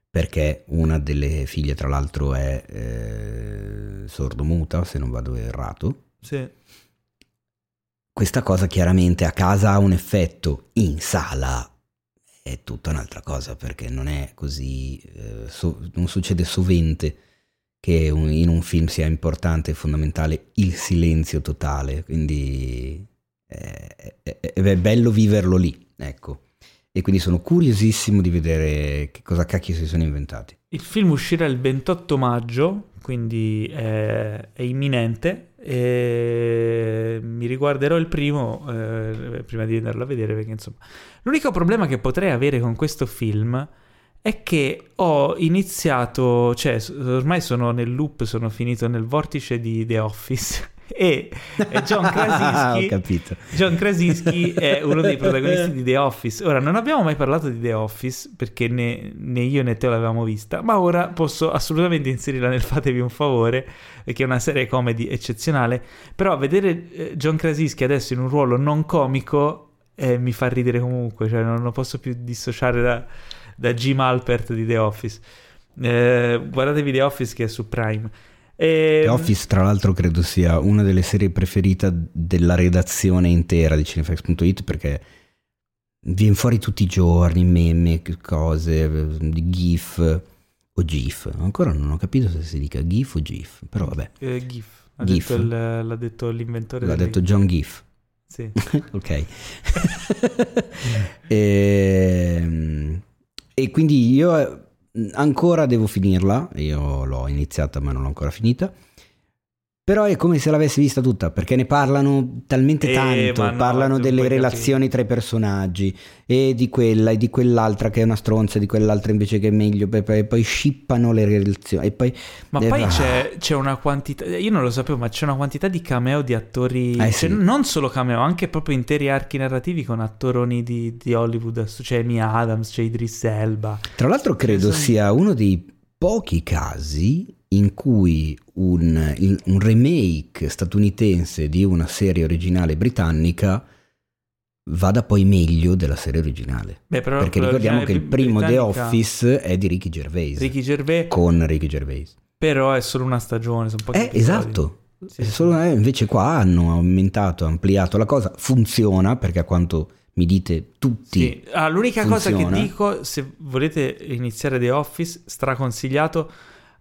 perché una delle figlie tra l'altro è eh, sordomuta, se non vado errato sì. Questa cosa chiaramente a casa ha un effetto, in sala è tutta un'altra cosa perché non è così, eh, so, non succede sovente che un, in un film sia importante e fondamentale il silenzio totale, quindi è, è, è bello viverlo lì, ecco. E quindi sono curiosissimo di vedere che cosa cacchio si sono inventati. Il film uscirà il 28 maggio, quindi è, è imminente e mi riguarderò il primo eh, prima di andarlo a vedere perché insomma l'unico problema che potrei avere con questo film è che ho iniziato cioè ormai sono nel loop sono finito nel vortice di The Office e John Krasinski, John Krasinski è uno dei protagonisti di The Office. Ora, non abbiamo mai parlato di The Office perché né, né io né te l'avevamo vista, ma ora posso assolutamente inserirla nel Fatevi un favore, perché è una serie comedy eccezionale. Però vedere eh, John Krasinski adesso in un ruolo non comico eh, mi fa ridere comunque, cioè non lo posso più dissociare da, da Jim Alpert di The Office. Eh, guardatevi The Office che è su Prime. E... The Office, tra l'altro, credo sia una delle serie preferite della redazione intera di Cinefax.it perché viene fuori tutti i giorni meme, cose, GIF o GIF. Ancora non ho capito se si dica GIF o GIF, però vabbè. Eh, GIF. Ha GIF. Detto il, l'ha detto l'inventore. L'ha detto John GIF. Sì. ok. e, ehm, e quindi io ancora devo finirla, io l'ho iniziata ma non l'ho ancora finita. Però è come se l'avessi vista tutta, perché ne parlano talmente eh, tanto, no, parlano delle relazioni capire. tra i personaggi, e di quella e di quell'altra che è una stronza, di quell'altra invece che è meglio, e poi scippano le relazioni. Poi, ma eh, poi ah. c'è, c'è, una quantità, io non lo sapevo, ma c'è una quantità di cameo di attori, eh, cioè, sì. non solo cameo, anche proprio interi archi narrativi con attoroni di, di Hollywood, c'è Amy Adams, c'è Idris Elba. Tra l'altro credo sono... sia uno dei pochi casi in cui un, un, remake statunitense di una serie originale britannica vada poi meglio della serie originale. Beh, Perché ricordiamo che il primo The Office è di Ricky Gervais. Ricky Gervais. Con Ricky Gervais. Però è solo una stagione, sono pochi Eh, esatto. Sì, solo, eh, invece qua hanno aumentato, ampliato la cosa, funziona perché a quanto mi dite tutti. Sì. Ah, l'unica funziona. cosa che dico, se volete iniziare The Office, straconsigliato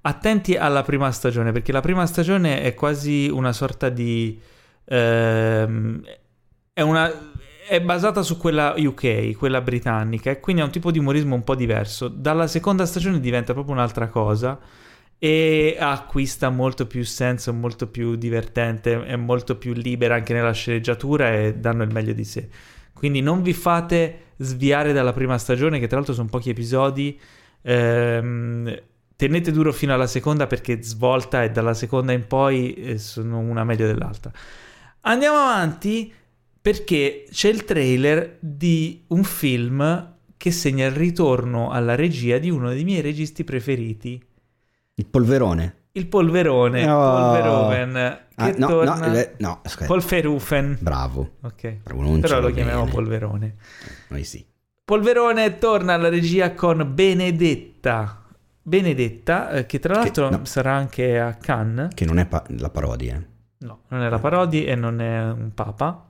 attenti alla prima stagione, perché la prima stagione è quasi una sorta di... Ehm, è, una, è basata su quella UK, quella britannica, e quindi ha un tipo di umorismo un po' diverso. Dalla seconda stagione diventa proprio un'altra cosa e acquista molto più senso, molto più divertente, è molto più libera anche nella sceneggiatura e danno il meglio di sé. Quindi non vi fate sviare dalla prima stagione, che tra l'altro sono pochi episodi. Ehm, tenete duro fino alla seconda perché svolta e dalla seconda in poi eh, sono una meglio dell'altra. Andiamo avanti perché c'è il trailer di un film che segna il ritorno alla regia di uno dei miei registi preferiti. Il polverone. Il polverone, oh. Polveroven, ah, no, torna... no, eh, no, Polferufen. Bravo. Ok. Però lo chiamiamo bene. polverone. Noi sì. Polverone torna alla regia con Benedetta Benedetta, eh, che tra l'altro che, no, sarà anche a Cannes. Che non è pa- la parodia. No, non è la parodia e non è un papa,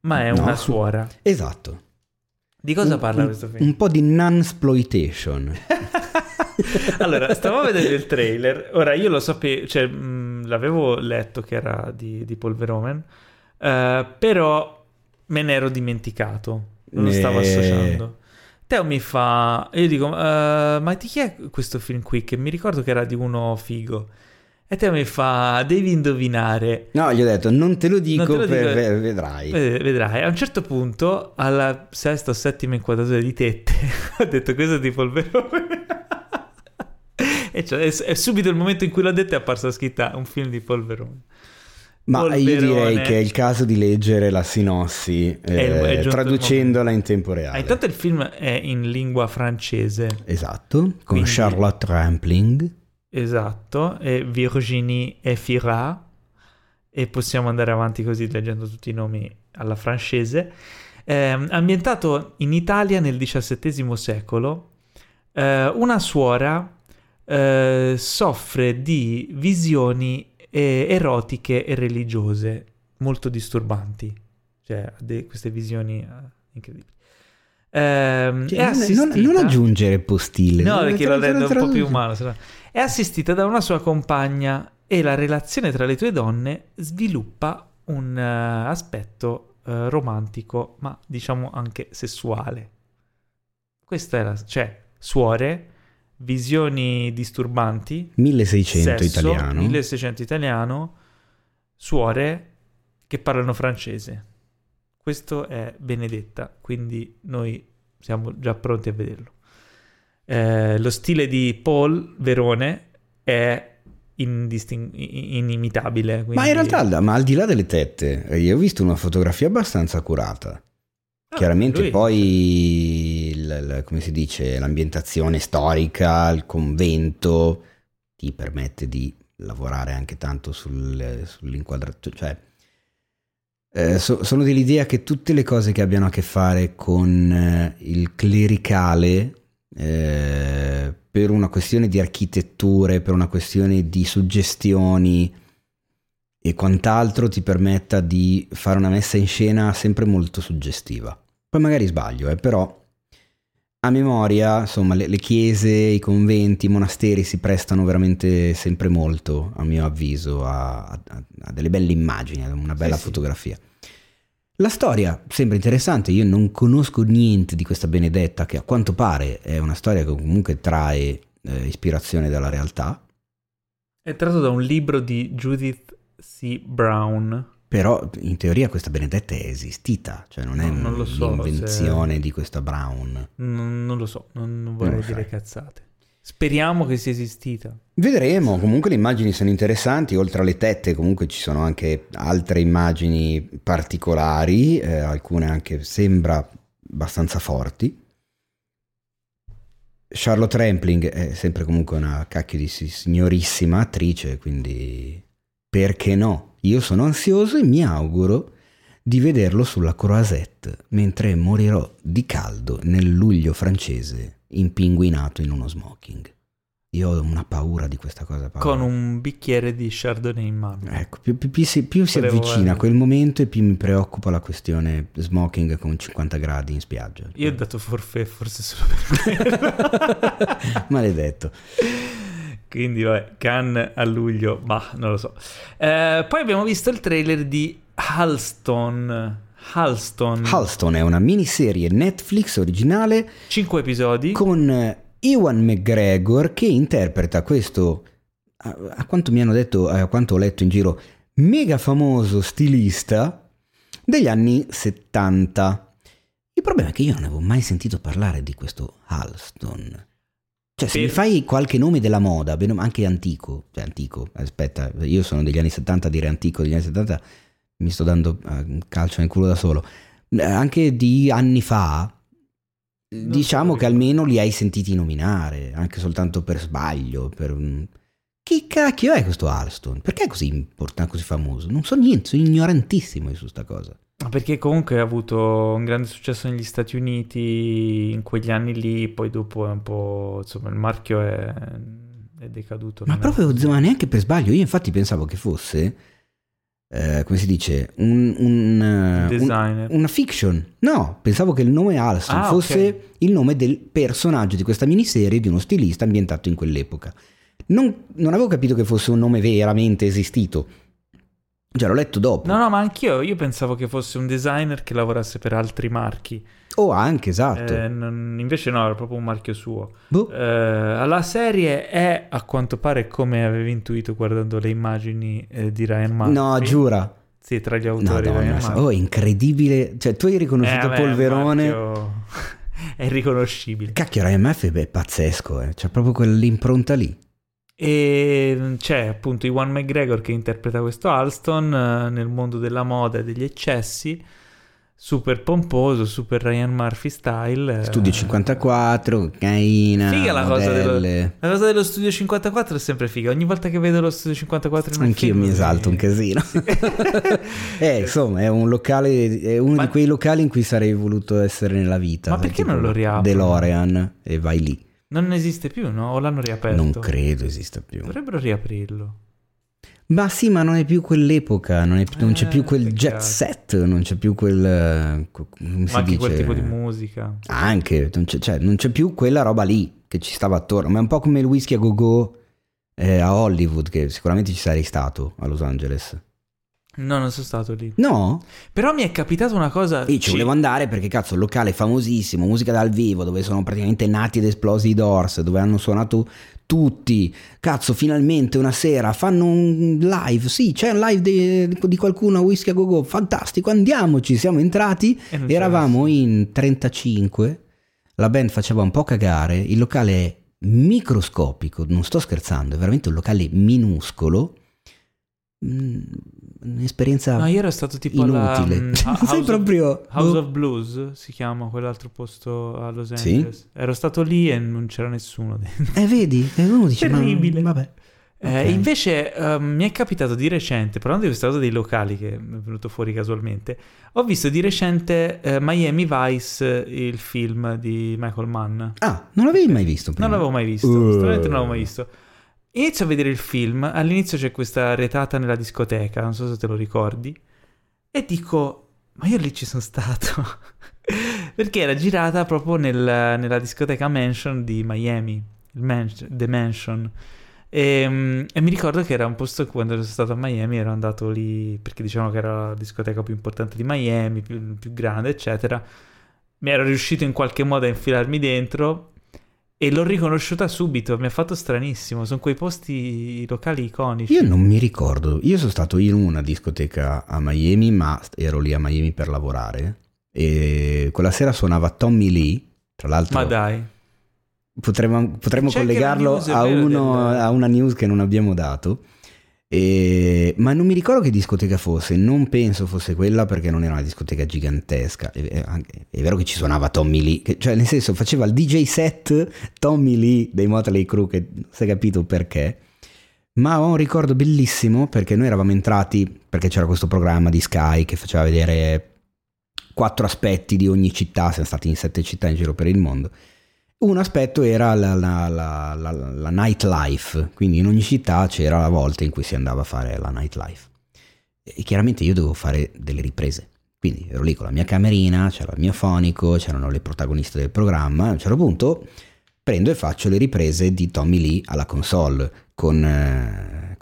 ma è no. una suora. Esatto. Di cosa un, parla un, questo film? Un po' di non-sploitation. allora, stavo a vedere il trailer. Ora, io lo sapevo, cioè, mh, l'avevo letto che era di, di Paul Verhoeven, uh, però me ne ero dimenticato. Non lo stavo associando. Teo mi fa, io dico, "Eh, ma di chi è questo film qui? Che mi ricordo che era di uno figo. E Teo mi fa, devi indovinare. No, gli ho detto, non te lo dico, te lo dico. per- vedrai. Ved- Vedrai, a un certo punto, alla sesta o settima inquadratura di tette, ho detto questo è di Polverone. e cioè, è, è subito il momento in cui l'ho detto è apparsa scritta un film di Polverone. Ma io direi Polverone. che è il caso di leggere la sinossi eh, traducendola in tempo Ah, reale. intanto il film è in lingua francese, Esatto, con Quindi- Charlotte Rampling. esatto, e Virginie Efira, e possiamo andare avanti così leggendo tutti i nomi alla francese. Ehm, ambientato in Italia nel XVII secolo, eh, una suora eh, soffre di visioni eh, erotiche e religiose molto disturbanti, cioè de- queste visioni eh, incredibili. Ehm, Cioè, è non, non- assistita- aggiungere postille. No, perché lo rende un po' più umano. no- È assistita da una sua compagna e la relazione tra le due donne sviluppa un eh, aspetto eh, romantico, ma diciamo anche sessuale. Questa è la... cioè, suore, visioni disturbanti, 1600 sesso, italiano. 1600 italiano, suore che parlano francese. Questo è Benedetta, quindi noi siamo già pronti a vederlo. Eh, lo stile di Paul Verone è indistin- inimitabile. Ma quindi- in realtà, al- ma al di là delle tette, io ho visto una fotografia abbastanza curata. Ah, Chiaramente lui- poi, il- il- come si dice, l'ambientazione storica, il convento, ti permette di lavorare anche tanto sul, sull'inquadratura. Cioè, eh, so- sono dell'idea che tutte le cose che abbiano a che fare con eh, il clericale, eh, per una questione di architetture, per una questione di suggestioni e quant'altro, ti permetta di fare una messa in scena sempre molto suggestiva. Poi magari sbaglio, eh, però a memoria, insomma, le, le chiese, i conventi, i monasteri si prestano veramente sempre molto, a mio avviso, a, a- a delle belle immagini, a una bella Sì, sì. fotografia. La storia sembra interessante, io non conosco niente di questa Benedetta, che a quanto pare è una storia che comunque trae eh, ispirazione dalla realtà, È tratto da un libro di Judith C. Brown. Però in teoria questa Benedetta è esistita, cioè non è No, non so l'invenzione di questa Brown. Non, non lo so, non, non vorrei lo dire sai. cazzate. Speriamo che sia esistita. Vedremo, comunque le immagini sono interessanti, oltre alle tette comunque ci sono anche altre immagini particolari, eh, alcune anche sembra abbastanza forti. Charlotte Rampling è sempre comunque una cacchio di si- signorissima attrice, quindi perché no? Io sono ansioso e mi auguro di vederlo sulla Croisette mentre morirò di caldo nel luglio francese impinguinato in uno smoking. Io ho una paura di questa cosa. Paolo. Con un bicchiere di Chardonnay in mano. Ecco, più, più- più si, più si avvicina a quel momento e più mi preoccupa la questione smoking con 50 gradi in spiaggia. Io ho dato forfè forse solo per quello. Maledetto. Quindi, vabbè, Cannes a luglio, bah, non lo so. Eh, poi abbiamo visto il trailer di Halston. Halston. Halston è una miniserie Netflix originale 5 episodi. con Ewan McGregor che interpreta questo, a, a quanto mi hanno detto, a quanto ho letto in giro, mega famoso stilista degli anni 70. Il problema è che io non avevo mai sentito parlare di questo Halston. Cioè, se Per- mi fai qualche nome della moda, anche antico, cioè antico, aspetta, io sono degli anni 70, dire antico degli anni 70 mi sto dando eh, un calcio nel culo da solo. Eh, Anche di anni fa, diciamo so, che almeno li hai sentiti nominare, anche soltanto per sbaglio. Per... Chi cacchio è questo Alston? Perché è così importante, così famoso? Non so niente, sono ignorantissimo su sta cosa. Ma Perché comunque ha avuto un grande successo negli Stati Uniti in quegli anni lì, poi dopo è un po', insomma, il marchio è, è decaduto. Ma è proprio così. ma neanche per sbaglio. Io infatti pensavo che fosse, eh, come si dice, un, un, un- designer. una fiction. No, pensavo che il nome Alston Ah, fosse ok. il nome del personaggio di questa miniserie di uno stilista ambientato in quell'epoca. Non, non avevo capito che fosse un nome veramente esistito. Cioè, l'ho letto dopo. No, no, ma anch'io, io pensavo che fosse un designer che lavorasse per altri marchi. Oh, anche, esatto. Eh, non- invece no, era proprio un marchio suo. Boh. Eh, la serie è a quanto pare come avevi intuito guardando le immagini eh, di Ryan Murphy. no, giura. Sì, tra gli No, autori Ryan donna, Murphy. oh, incredibile. Cioè, tu hai Eh, riconosciuto vabbè, Polverone. il marchio è riconoscibile. Cacchio, Ryan Murphy è pazzesco, eh. C'è proprio quell'impronta lì. E c'è appunto Iwan McGregor che interpreta questo Alston eh, nel mondo della moda e degli eccessi, super pomposo, super Ryan Murphy style. eh. Studio 54, cocaina, Figa la cosa, dello, la cosa dello Studio 54 è sempre figa. Ogni volta che vedo lo Studio 54 in un Anch'io mi esalto un casino. eh, insomma, è un locale, è uno Ma- di quei locali in cui sarei voluto essere nella vita. Ma perché non lo riaprono? DeLorean e vai lì. Non esiste più, no? O l'hanno riaperto? Non credo esista più. Dovrebbero riaprirlo. Ma sì, ma non è più quell'epoca, non, è- non c'è Eh, più quel jet set, non c'è più quel... co- come si Ma anche dice? quel tipo di musica. Anche, non c'è, cioè, non c'è più quella roba lì che ci stava attorno, ma è un po' come il whisky a go-go eh, a Hollywood, che sicuramente ci sarei stato a Los Angeles. No, non sono stato lì. No? Però mi è capitata una cosa... Io ci volevo andare perché cazzo, locale famosissimo, musica dal vivo, dove sono praticamente nati ed esplosi i Doors, dove hanno suonato tutti. Cazzo, finalmente una sera fanno un live. Sì, c'è un live di, di qualcuno a Whisky a Go Go, fantastico, andiamoci. Siamo entrati, eravamo in 35, la band faceva un po' cagare, il locale è microscopico, non sto scherzando, è veramente un locale minuscolo. Mm, Un'esperienza No, io ero stato tipo alla... inutile. mm, Sei House of- proprio... House boh. of Blues si chiama quell'altro posto a Los Sì? Angeles. Ero stato lì e non c'era nessuno dentro. Eh, vedi? E uno dice, ma- Terribile. vabbè. Eh, Ok. invece ehm, mi è capitato di recente, parlando di questa cosa dei locali che mi è venuto fuori casualmente, ho visto di recente eh, Miami Vice, eh, il film di Michael Mann. Ah, non l'avevi mai visto prima? Non l'avevo mai visto, Uh. stranamente non l'avevo mai visto. Inizio a vedere il film, all'inizio c'è questa retata nella discoteca, non so se te lo ricordi, e dico, ma io lì ci sono stato, perché era girata proprio nel- nella discoteca Mansion di Miami, Man- The Mansion. E, mm, e mi ricordo che era un posto quando ero stato a Miami ero andato lì perché dicevano che era la discoteca più importante di Miami, più, più grande, eccetera. Mi ero riuscito in qualche modo a infilarmi dentro e l'ho riconosciuta subito, mi ha fatto stranissimo. Sono quei posti locali iconici. Io non mi ricordo. Io sono stato in una discoteca a Miami, ma ero lì a Miami per lavorare. E quella sera suonava Tommy Lee. Tra l'altro, Ma dai, potremmo, potremmo collegarlo a, uno- del- a una news che non abbiamo dato. E- ma non mi ricordo che discoteca fosse, non penso fosse quella perché non era una discoteca gigantesca. È, vero che ci suonava Tommy Lee, cioè nel senso faceva il DJ set Tommy Lee dei Motley Crue, che non si è capito perché. Ma ho un ricordo bellissimo perché noi eravamo entrati, perché c'era questo programma di Sky che faceva vedere quattro aspetti di ogni città, siamo stati in sette città in giro per il mondo. Un aspetto era la, la, la, la, nightlife, quindi in ogni città c'era la volta in cui si andava a fare la nightlife. E chiaramente io dovevo fare delle riprese. Quindi ero lì con la mia camerina, c'era il mio fonico, c'erano le protagoniste del programma. A un certo punto prendo e faccio le riprese di Tommy Lee alla console con, eh,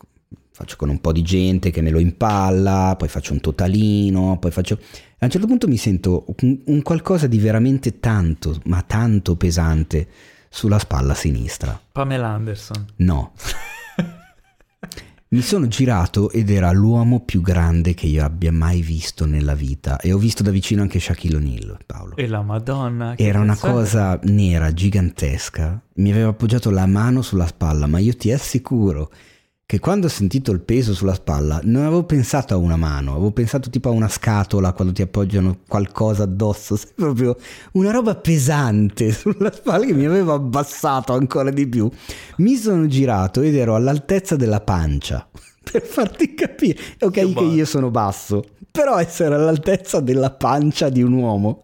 faccio con un po' di gente che me lo impalla, poi faccio un totalino, poi faccio... A un certo punto mi sento un, qualcosa di veramente tanto, ma tanto pesante sulla spalla sinistra. Pamela Anderson. No. Mi sono girato ed era l'uomo più grande che io abbia mai visto nella vita e ho visto da vicino anche Shaquille O'Neal, Paolo. E la Madonna. che Era una cosa nera, gigantesca. Mi aveva appoggiato la mano sulla spalla, ma io ti assicuro che quando ho sentito il peso sulla spalla non avevo pensato a una mano, avevo pensato tipo a una scatola quando ti appoggiano qualcosa addosso, sai, proprio una roba pesante sulla spalla che mi aveva abbassato ancora di più. Mi sono girato ed ero all'altezza della pancia, per farti capire. Ok Che che io sono basso, però essere all'altezza della pancia di un uomo.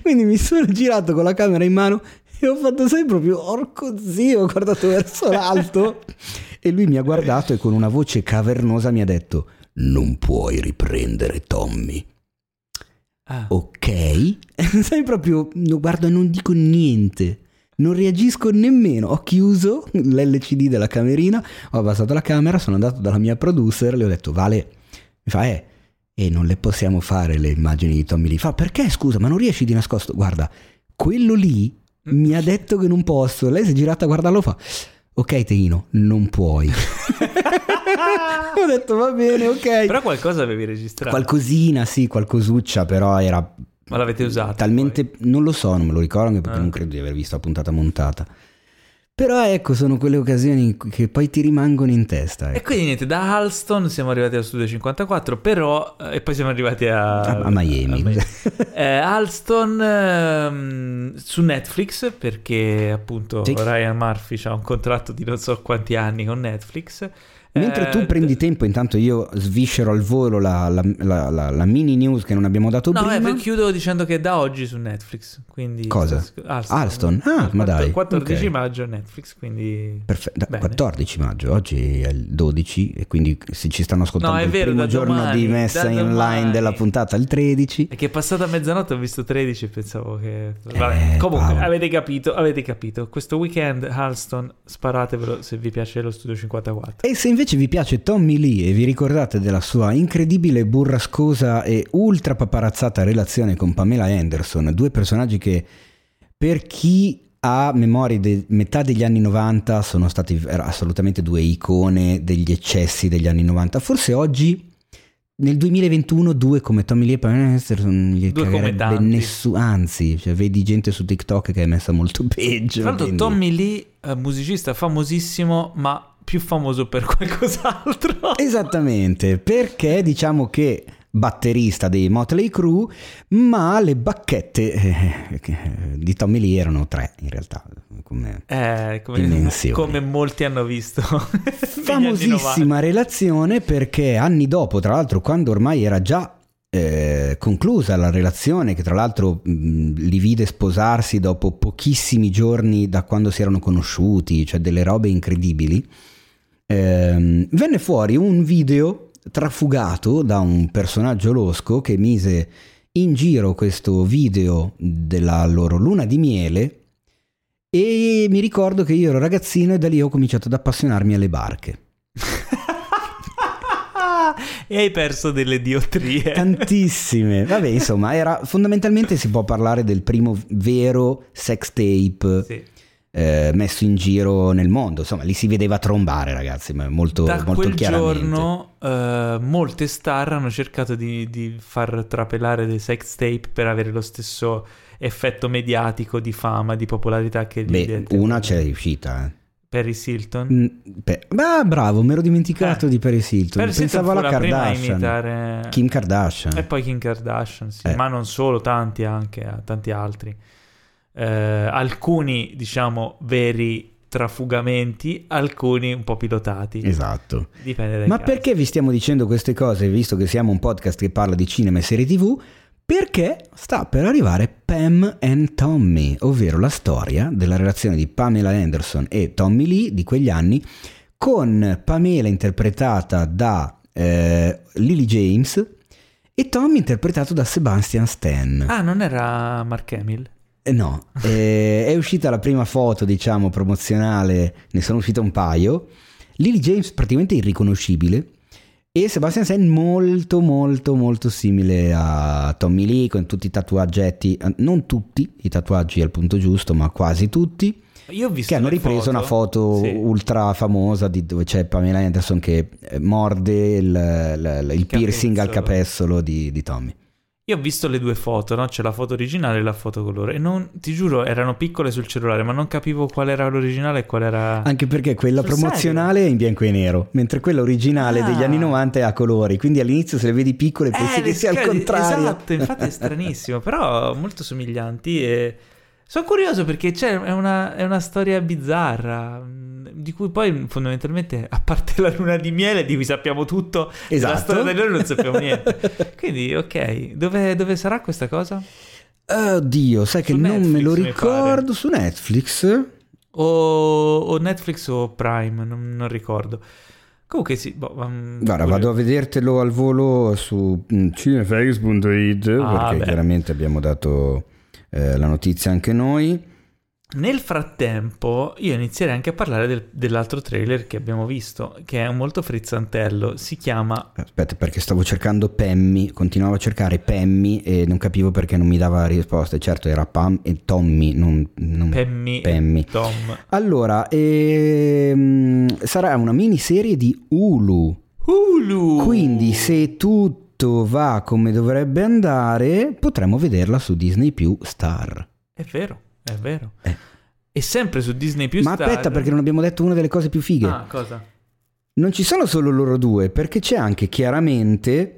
Quindi mi sono girato con la camera in mano e ho fatto sempre proprio orco zio, ho guardato verso l'alto e lui mi ha guardato e con una voce cavernosa mi ha detto non puoi riprendere Tommy. Ah, Ok? Sai proprio, guarda, non dico niente. Non reagisco nemmeno. Ho chiuso l'LCD della camerina, ho abbassato la camera, sono andato dalla mia producer, le ho detto, Vale, mi fa, eh, e non le possiamo fare le immagini di Tommy Lee. Fa perché scusa, ma non riesci di nascosto? Guarda, quello lì mi ha detto che non posso. Lei si è girata a guardarlo fa. Ok, Teino, non puoi. Ho detto va bene, ok. Però qualcosa avevi registrato. Qualcosina, sì, qualcosuccia, però era Ma l'avete usato? talmente... poi? Non lo so, non me lo ricordo anche perché Ah. non credo di aver visto la puntata montata. Però ecco, sono quelle occasioni che poi ti rimangono in testa. E ecco. quindi niente, da Halston siamo arrivati allo studio 54, però... eh, E poi siamo arrivati a... A- a Miami. Eh, Halston ehm, su Netflix, perché appunto. Ryan Murphy ha un contratto di non so quanti anni con Netflix. Mentre Eh, tu prendi tempo, intanto io sviscero al volo la, la- la- la- mini news che non abbiamo dato No, prima. eh, chiudo dicendo che è da oggi su Netflix. Quindi Cosa? Alston. Alston? Ah, Il ma dai, 14 ok. maggio Netflix, quindi... Perfetto, da- Bene. 14 maggio, oggi è il 12 e quindi se ci stanno ascoltando No, è il vero, primo da giorno domani, di messa in line della puntata il 13. È che è passata mezzanotte ho visto 13 e pensavo che... Vabbè, Eh, comunque, Paolo. avete capito, avete capito. Questo weekend Halston, sparatevelo se vi piace lo Studio 54. E se invece vi piace Tommy Lee e vi ricordate della sua incredibile, burrascosa e ultra paparazzata relazione con Pamela Anderson, due personaggi che per chi ha memoria di metà degli anni 90 sono stati assolutamente due icone degli eccessi degli anni 90, forse oggi nel 2021 due come Tommy Lee e Pamela Anderson non gli Due cagherebbe nessuno, anzi, cioè, vedi gente su TikTok che è messa molto peggio. Tra l'altro quindi- Tommy Lee, eh, musicista famosissimo, ma più famoso per qualcos'altro. Esattamente, perché diciamo che batterista dei Motley Crue, ma le bacchette eh, che- di Tommy Lee erano tre in realtà. Come... Eh, come, come molti hanno visto. negli anni 90. Famosissima relazione perché anni dopo, tra l'altro, quando ormai era già eh, conclusa la relazione, che tra l'altro mh, li vide sposarsi dopo pochissimi giorni da quando si erano conosciuti, cioè delle robe incredibili, ehm, venne fuori un video trafugato da un personaggio losco che mise in giro questo video della loro luna di miele e mi ricordo che io ero ragazzino e da lì ho cominciato ad appassionarmi alle barche. e hai perso delle diotrie. Tantissime. Vabbè, insomma, era fondamentalmente si può parlare del primo vero sex tape Sì. Eh, messo in giro nel mondo. Insomma, lì si vedeva trombare, ragazzi, ma molto, Da molto quel giorno eh, molte star hanno cercato di, di far trapelare dei sex tape per avere lo stesso effetto mediatico di fama, di popolarità che gli Beh, una c'è riuscita. Eh. Paris Hilton. Mm, ah, bravo, mi ero dimenticato Eh. di Paris Hilton. Hilton Pensavo alla Kardashian. imitare Kim Kardashian. E poi Kim Kardashian, sì. Eh. ma non solo, tanti anche, eh, tanti altri. Eh, alcuni, diciamo, veri trafugamenti, alcuni un po' pilotati. Esatto. Dipende dai Ma casi. perché vi stiamo dicendo queste cose, visto che siamo un podcast che parla di cinema e serie tv? Perché sta per arrivare Pam and Tommy, ovvero la storia della relazione di Pamela Anderson e Tommy Lee di quegli anni, con Pamela interpretata da eh, Lily James e Tommy interpretato da Sebastian Stan. Ah, non era Mark Hamill? Eh, No, eh, è uscita la prima foto, diciamo, promozionale, ne sono uscite un paio. Lily James praticamente irriconoscibile e Sebastian Stan molto molto molto simile a Tommy Lee con tutti i tatuaggetti, eh, non tutti i tatuaggi al punto giusto, ma quasi tutti, Io ho visto che hanno ripreso una foto Sì. ultra famosa di dove c'è Pamela Anderson che eh, morde il, il- il piercing al capezzolo. capezzolo di, di Tommy. Io ho visto le due foto, no? C'è la foto originale e la foto colore. E non, ti giuro, erano piccole sul cellulare, ma non capivo qual era l'originale e qual era... Anche perché quella Sul promozionale è in bianco e nero, mentre quella originale Ah. degli anni 90 è a colori, quindi all'inizio se le vedi piccole pensi Eh, che sia al scale- contrario. Esatto, infatti è stranissimo, però molto somiglianti e sono curioso perché c'è è una, è una storia bizzarra di cui poi fondamentalmente a parte la luna di miele di cui sappiamo tutto della Esatto. storia di loro non sappiamo niente quindi ok dove, dove sarà questa cosa? Oddio, sai che Su non me lo Netflix, ricordo su Netflix. O, o Netflix o Prime non, non ricordo comunque sì boh, um, Guarda, pure- vado a vedertelo al volo su mm, cinefax.it Ah, perché beh. chiaramente abbiamo dato eh, la notizia anche noi. Nel frattempo, io inizierei anche a parlare del- dell'altro trailer che abbiamo visto, che è molto frizzantello. Si chiama Aspetta, perché stavo cercando Pemmy, continuavo a cercare Pemmy e non capivo perché non mi dava risposte. Certo, era Pam e Tommy, non, non Pemmy. e Tom. Allora, ehm, sarà una miniserie di Hulu. Hulu! Quindi, se tutto va come dovrebbe andare, potremmo vederla su Disney più Star. È vero, è vero. Eh. E sempre su Disney Più Ma Star- aspetta, perché non abbiamo detto una delle cose più fighe. Ah, cosa? Non ci sono solo loro due, perché c'è anche chiaramente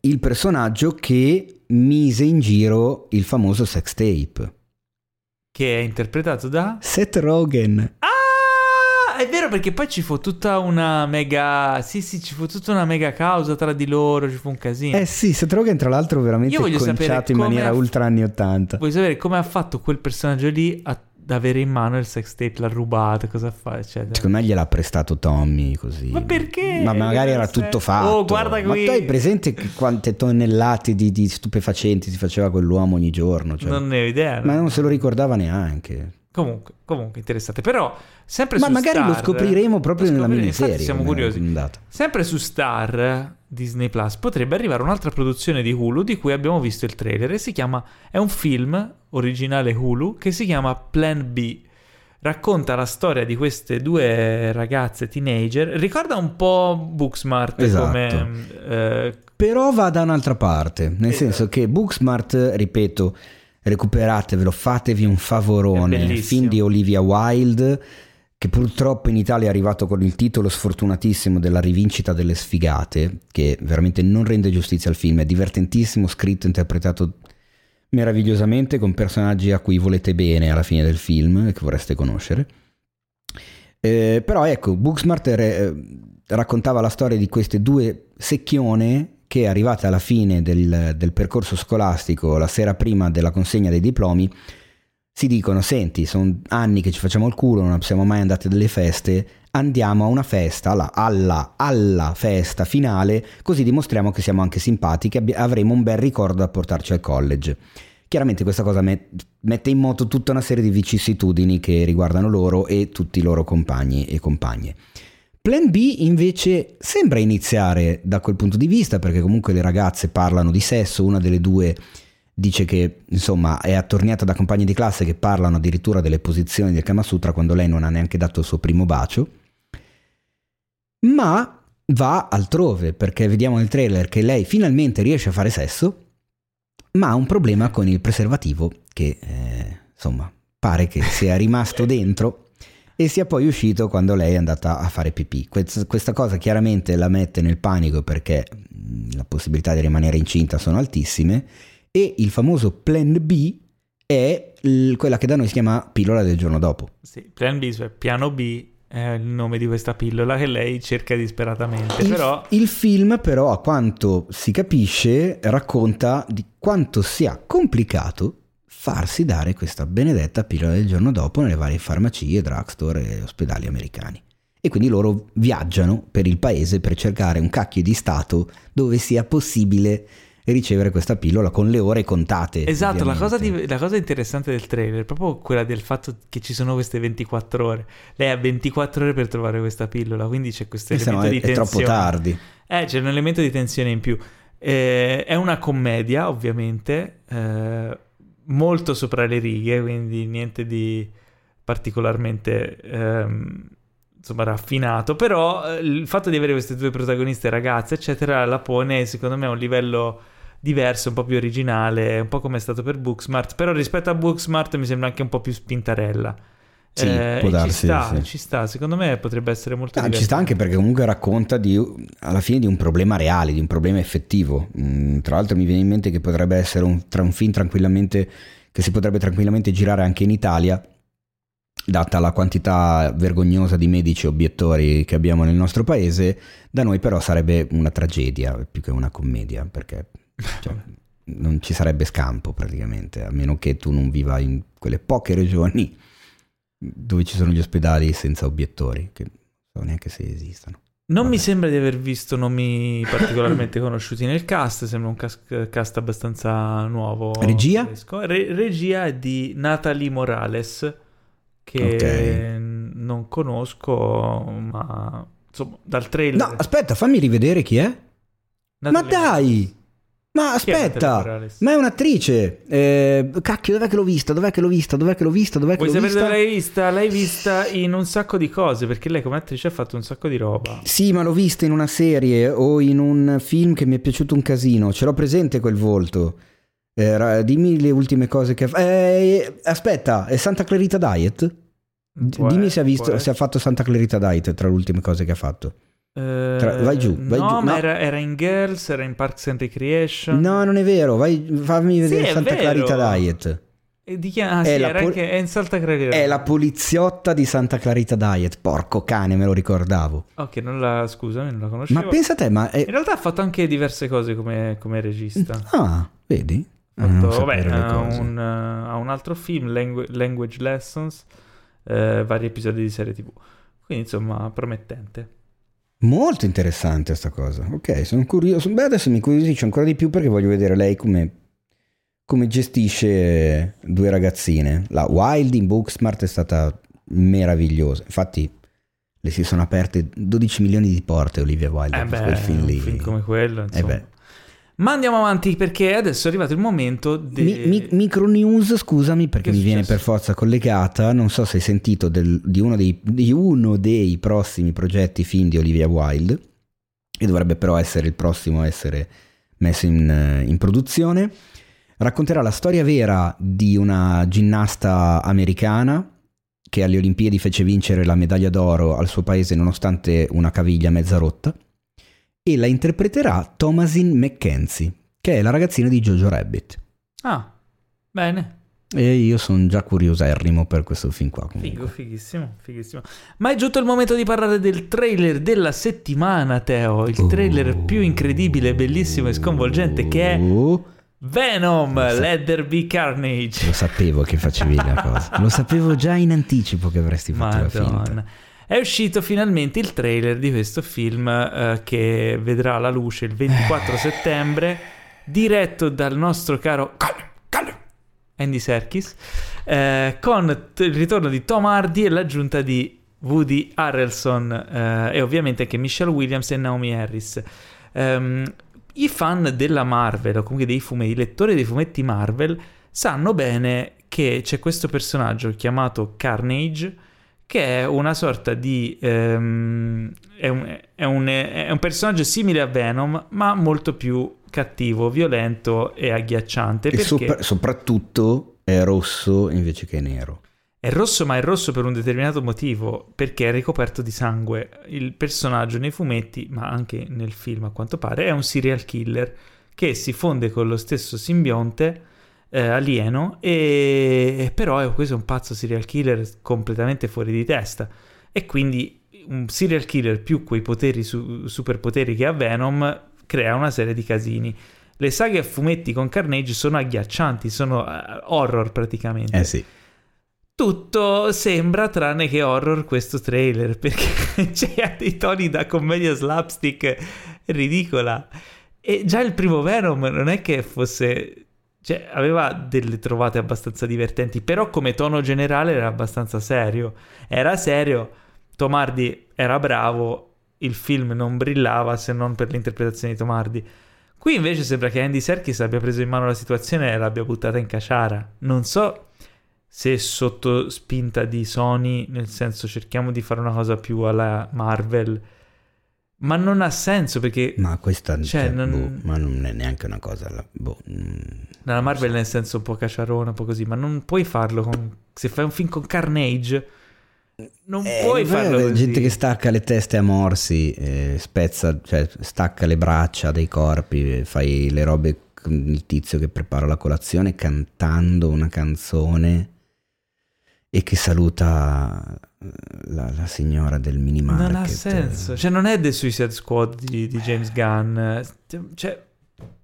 il personaggio che mise in giro il famoso sex tape. Che è interpretato da... Seth Rogen. Ah, è vero perché poi ci fu tutta una mega... Sì, sì, ci fu tutta una mega causa tra di loro, ci fu un casino. Eh sì, Seth Rogen tra l'altro veramente conciato in maniera ha- ultra anni 80. Vuoi sapere come ha fatto quel personaggio lì a- ad avere in mano il sex tape, l'ha rubato, cosa fa, eccetera. Secondo me gliel'ha prestato Tommy così. Ma perché? Ma magari era tutto fatto. Oh, guarda Ma qui. tu hai presente che quante tonnellate di, di stupefacenti si faceva quell'uomo ogni giorno? Cioè, Non ne ho idea. Ma non se lo ricordava neanche. Comunque, comunque, interessante. Però, sempre Ma su magari lo Star- scopriremo proprio lo nella scopriremo, miniserie. infatti Siamo curiosi. Sempre su Star Disney Plus potrebbe arrivare un'altra produzione di Hulu di cui abbiamo visto il trailer e si chiama è un film originale Hulu che si chiama Plan B. Racconta la storia di queste due ragazze teenager. Ricorda un po' Booksmart Esatto. come eh, Però va da un'altra parte, nel Esatto. senso che Booksmart, ripeto, recuperatevelo, fatevi un favorone, il film di Olivia Wilde, che purtroppo in Italia è arrivato con il titolo sfortunatissimo della rivincita delle sfigate, che veramente non rende giustizia al film, è divertentissimo, scritto, interpretato meravigliosamente con personaggi a cui volete bene alla fine del film che vorreste conoscere. Eh, però ecco, Booksmart eh, raccontava la storia di queste due secchione che arrivate alla fine del, del percorso scolastico, la sera prima della consegna dei diplomi, si dicono, senti, sono anni che ci facciamo il culo, non siamo mai andati a delle feste, andiamo a una festa, alla, alla, alla festa finale, così dimostriamo che siamo anche simpatiche, abbi- avremo un bel ricordo da portarci al college. Chiaramente questa cosa met- mette in moto tutta una serie di vicissitudini che riguardano loro e tutti i loro compagni e compagne. Plan B invece sembra iniziare da quel punto di vista perché comunque le ragazze parlano di sesso, una delle due dice che insomma è attorniata da compagni di classe che parlano addirittura delle posizioni del Kama Sutra quando lei non ha neanche dato il suo primo bacio, ma va altrove perché vediamo nel trailer che lei finalmente riesce a fare sesso, ma ha un problema con il preservativo che eh, insomma pare che sia rimasto dentro e sia poi uscito quando lei è andata a fare pipì. Quest- Questa cosa chiaramente la mette nel panico perché mh, la possibilità di rimanere incinta sono altissime e il famoso plan B è quella che da noi si chiama pillola del giorno dopo. sì, Plan B, cioè piano B è il nome di questa pillola che lei cerca disperatamente. Il, Però il film però a quanto si capisce racconta di quanto sia complicato farsi dare questa benedetta pillola del giorno dopo nelle varie farmacie, drugstore e ospedali americani. E quindi loro viaggiano per il paese per cercare un cacchio di stato dove sia possibile ricevere questa pillola con le ore contate. Esatto, la cosa, di- la cosa interessante del trailer è proprio quella del fatto che ci sono queste 24 ore. Lei ha 24 ore per trovare questa pillola, quindi c'è questo se no elemento è, di è tensione. troppo tardi. Eh, c'è un elemento di tensione in più. Eh, è una commedia, ovviamente, eh, molto sopra le righe, quindi niente di particolarmente ehm, insomma raffinato. Però eh, il fatto di avere queste due protagoniste ragazze, eccetera, la pone secondo me a un livello diverso, un po' più originale, un po' come è stato per Booksmart. Però rispetto a Booksmart mi sembra anche un po' più spintarella. Sì, Eh, può darsi, ci sta, sì. ci sta. Secondo me potrebbe essere molto Ah, ci sta anche perché comunque racconta di, alla fine di un problema reale, di un problema effettivo. Mm, tra l'altro mi viene in mente che potrebbe essere un, tra un film tranquillamente che si potrebbe tranquillamente girare anche in Italia, data la quantità vergognosa di medici obiettori che abbiamo nel nostro paese, da noi però sarebbe una tragedia più che una commedia, perché cioè, non ci sarebbe scampo praticamente, a meno che tu non viva in quelle poche regioni dove ci sono gli ospedali senza obiettori, che non so neanche se esistono. Non mi Vabbè. sembra di aver visto nomi particolarmente conosciuti nel cast, sembra un cas- cast abbastanza nuovo. Regia? Re- regia è di Natalie Morales, che Ok. non conosco, ma insomma, dal trailer... No, aspetta, fammi rivedere chi è. Ma Natalie- dai! Ma è aspetta! Ma è un'attrice! Eh, cacchio, dov'è che l'ho vista? Dov'è che l'ho vista? Dov'è che l'ho vista? Dov'è che Vuoi l'ho sapere vista? dove l'hai vista? L'hai vista in un sacco di cose, perché lei come attrice ha fatto un sacco di roba. Sì, ma l'ho vista in una serie o in un film che mi è piaciuto un casino. Ce l'ho presente quel volto. Eh, dimmi le ultime cose che ha fatto. aspetta, è Santa Clarita Diet? D- dimmi se ha, visto, se ha fatto Santa Clarita Diet tra le ultime cose che ha fatto. Tra- vai giù, vai no, giù, ma no. Era, era in Girls, era in Parks and Recreation. No, non è vero. Vai, fammi vedere è Santa. Clarita Diet. E di chi- ah, È sì, la pol- anche è in Salta Creativa. È la poliziotta di Santa Clarita Diet. Porco cane, me lo ricordavo. Ok, non la scusami, non la conoscevo. Ma pensa a te, ma è... In realtà ha fatto anche diverse cose come, come regista. Ah, vedi? Ha Ah, non fatto, vabbè, ha un, ha un altro film, Langu- Language Lessons, eh, vari episodi di serie TV. Quindi, insomma, promettente. Molto interessante sta cosa. Ok, sono curioso. Beh, adesso mi incuriosisce ancora di più perché voglio vedere lei come, come gestisce due ragazzine. La Wild in Booksmart è stata meravigliosa. Infatti, le si sono aperte 12 milioni di porte Olivia Wilde Eh per beh, quel film un lì. film come quello, Eh insomma. beh. Ma andiamo avanti perché adesso è arrivato il momento di... Mi- mi- micro news, scusami perché Che mi viene per forza collegata. Non so se hai sentito del- di, uno dei, di uno dei prossimi progetti film di Olivia Wilde, e dovrebbe però essere il prossimo a essere messo in, eh, in produzione. Racconterà la storia vera di una ginnasta americana che alle Olimpiadi fece vincere la medaglia d'oro al suo paese nonostante una caviglia mezza rotta. E la interpreterà Thomasin McKenzie, che è la ragazzina di Jojo Rabbit. Ah, bene. E io sono già curioserrimo per questo film qua. Figo, Comunque. fighissimo, fighissimo. Ma è giunto il momento di parlare del trailer della settimana, Teo. Il trailer più incredibile, bellissimo e sconvolgente che è Oh, Venom, sa- Let There Be Carnage. lo sapevo che facevi la cosa. Lo sapevo già in anticipo che avresti fatto la finta. È uscito finalmente il trailer di questo film eh, che vedrà la luce il 24 settembre, diretto dal nostro caro calma, calma, Andy Serkis, eh, con t- il ritorno di Tom Hardy e l'aggiunta di Woody Harrelson eh, e ovviamente anche Michelle Williams e Naomi Harris. Ehm, I fan della Marvel, o comunque dei fumetti, i lettori dei fumetti Marvel, sanno bene che c'è questo personaggio chiamato Carnage, che è una sorta di... ehm, è, un, è un- è un personaggio simile a Venom, ma molto più cattivo, violento e agghiacciante. E perché sopra- soprattutto è rosso invece che nero. è rosso, ma è rosso per un determinato motivo, perché è ricoperto di sangue. Il personaggio nei fumetti, ma anche nel film a quanto pare, è un serial killer che si fonde con lo stesso simbionte eh, alieno, e però è, questo è un pazzo serial killer completamente fuori di testa. E quindi un serial killer più quei poteri su- superpoteri che ha Venom crea una serie di casini. Le saghe a fumetti con Carnage sono agghiaccianti, sono eh, horror praticamente. Eh sì. Tutto sembra tranne che horror questo trailer perché c'è dei toni da commedia slapstick ridicola e già il primo Venom non è che fosse cioè aveva delle trovate abbastanza divertenti però come tono generale era abbastanza serio. Era serio Tom Hardy era bravo il film non brillava se non per l'interpretazione di Tom Hardy. Qui invece sembra che Andy Serkis abbia preso in mano la situazione e l'abbia buttata in caciara. Non so se sotto spinta di Sony, nel senso cerchiamo di fare una cosa più alla Marvel, ma non ha senso perché Ma questa Cioè, cioè, non- boh, ma non è neanche una cosa. la- boh, mm, nella Marvel nel senso un po' cacciarona, un po' così, ma non puoi farlo con... se fai un film con Carnage, non Eh, puoi farlo così. gente che stacca le teste a morsi, eh, spezza, cioè stacca le braccia dei corpi, eh, fai le robe con il tizio che prepara la colazione cantando una canzone e che saluta la, la signora del minimarket. Non ha senso, cioè non è The Suicide Squad di, di James Gunn, cioè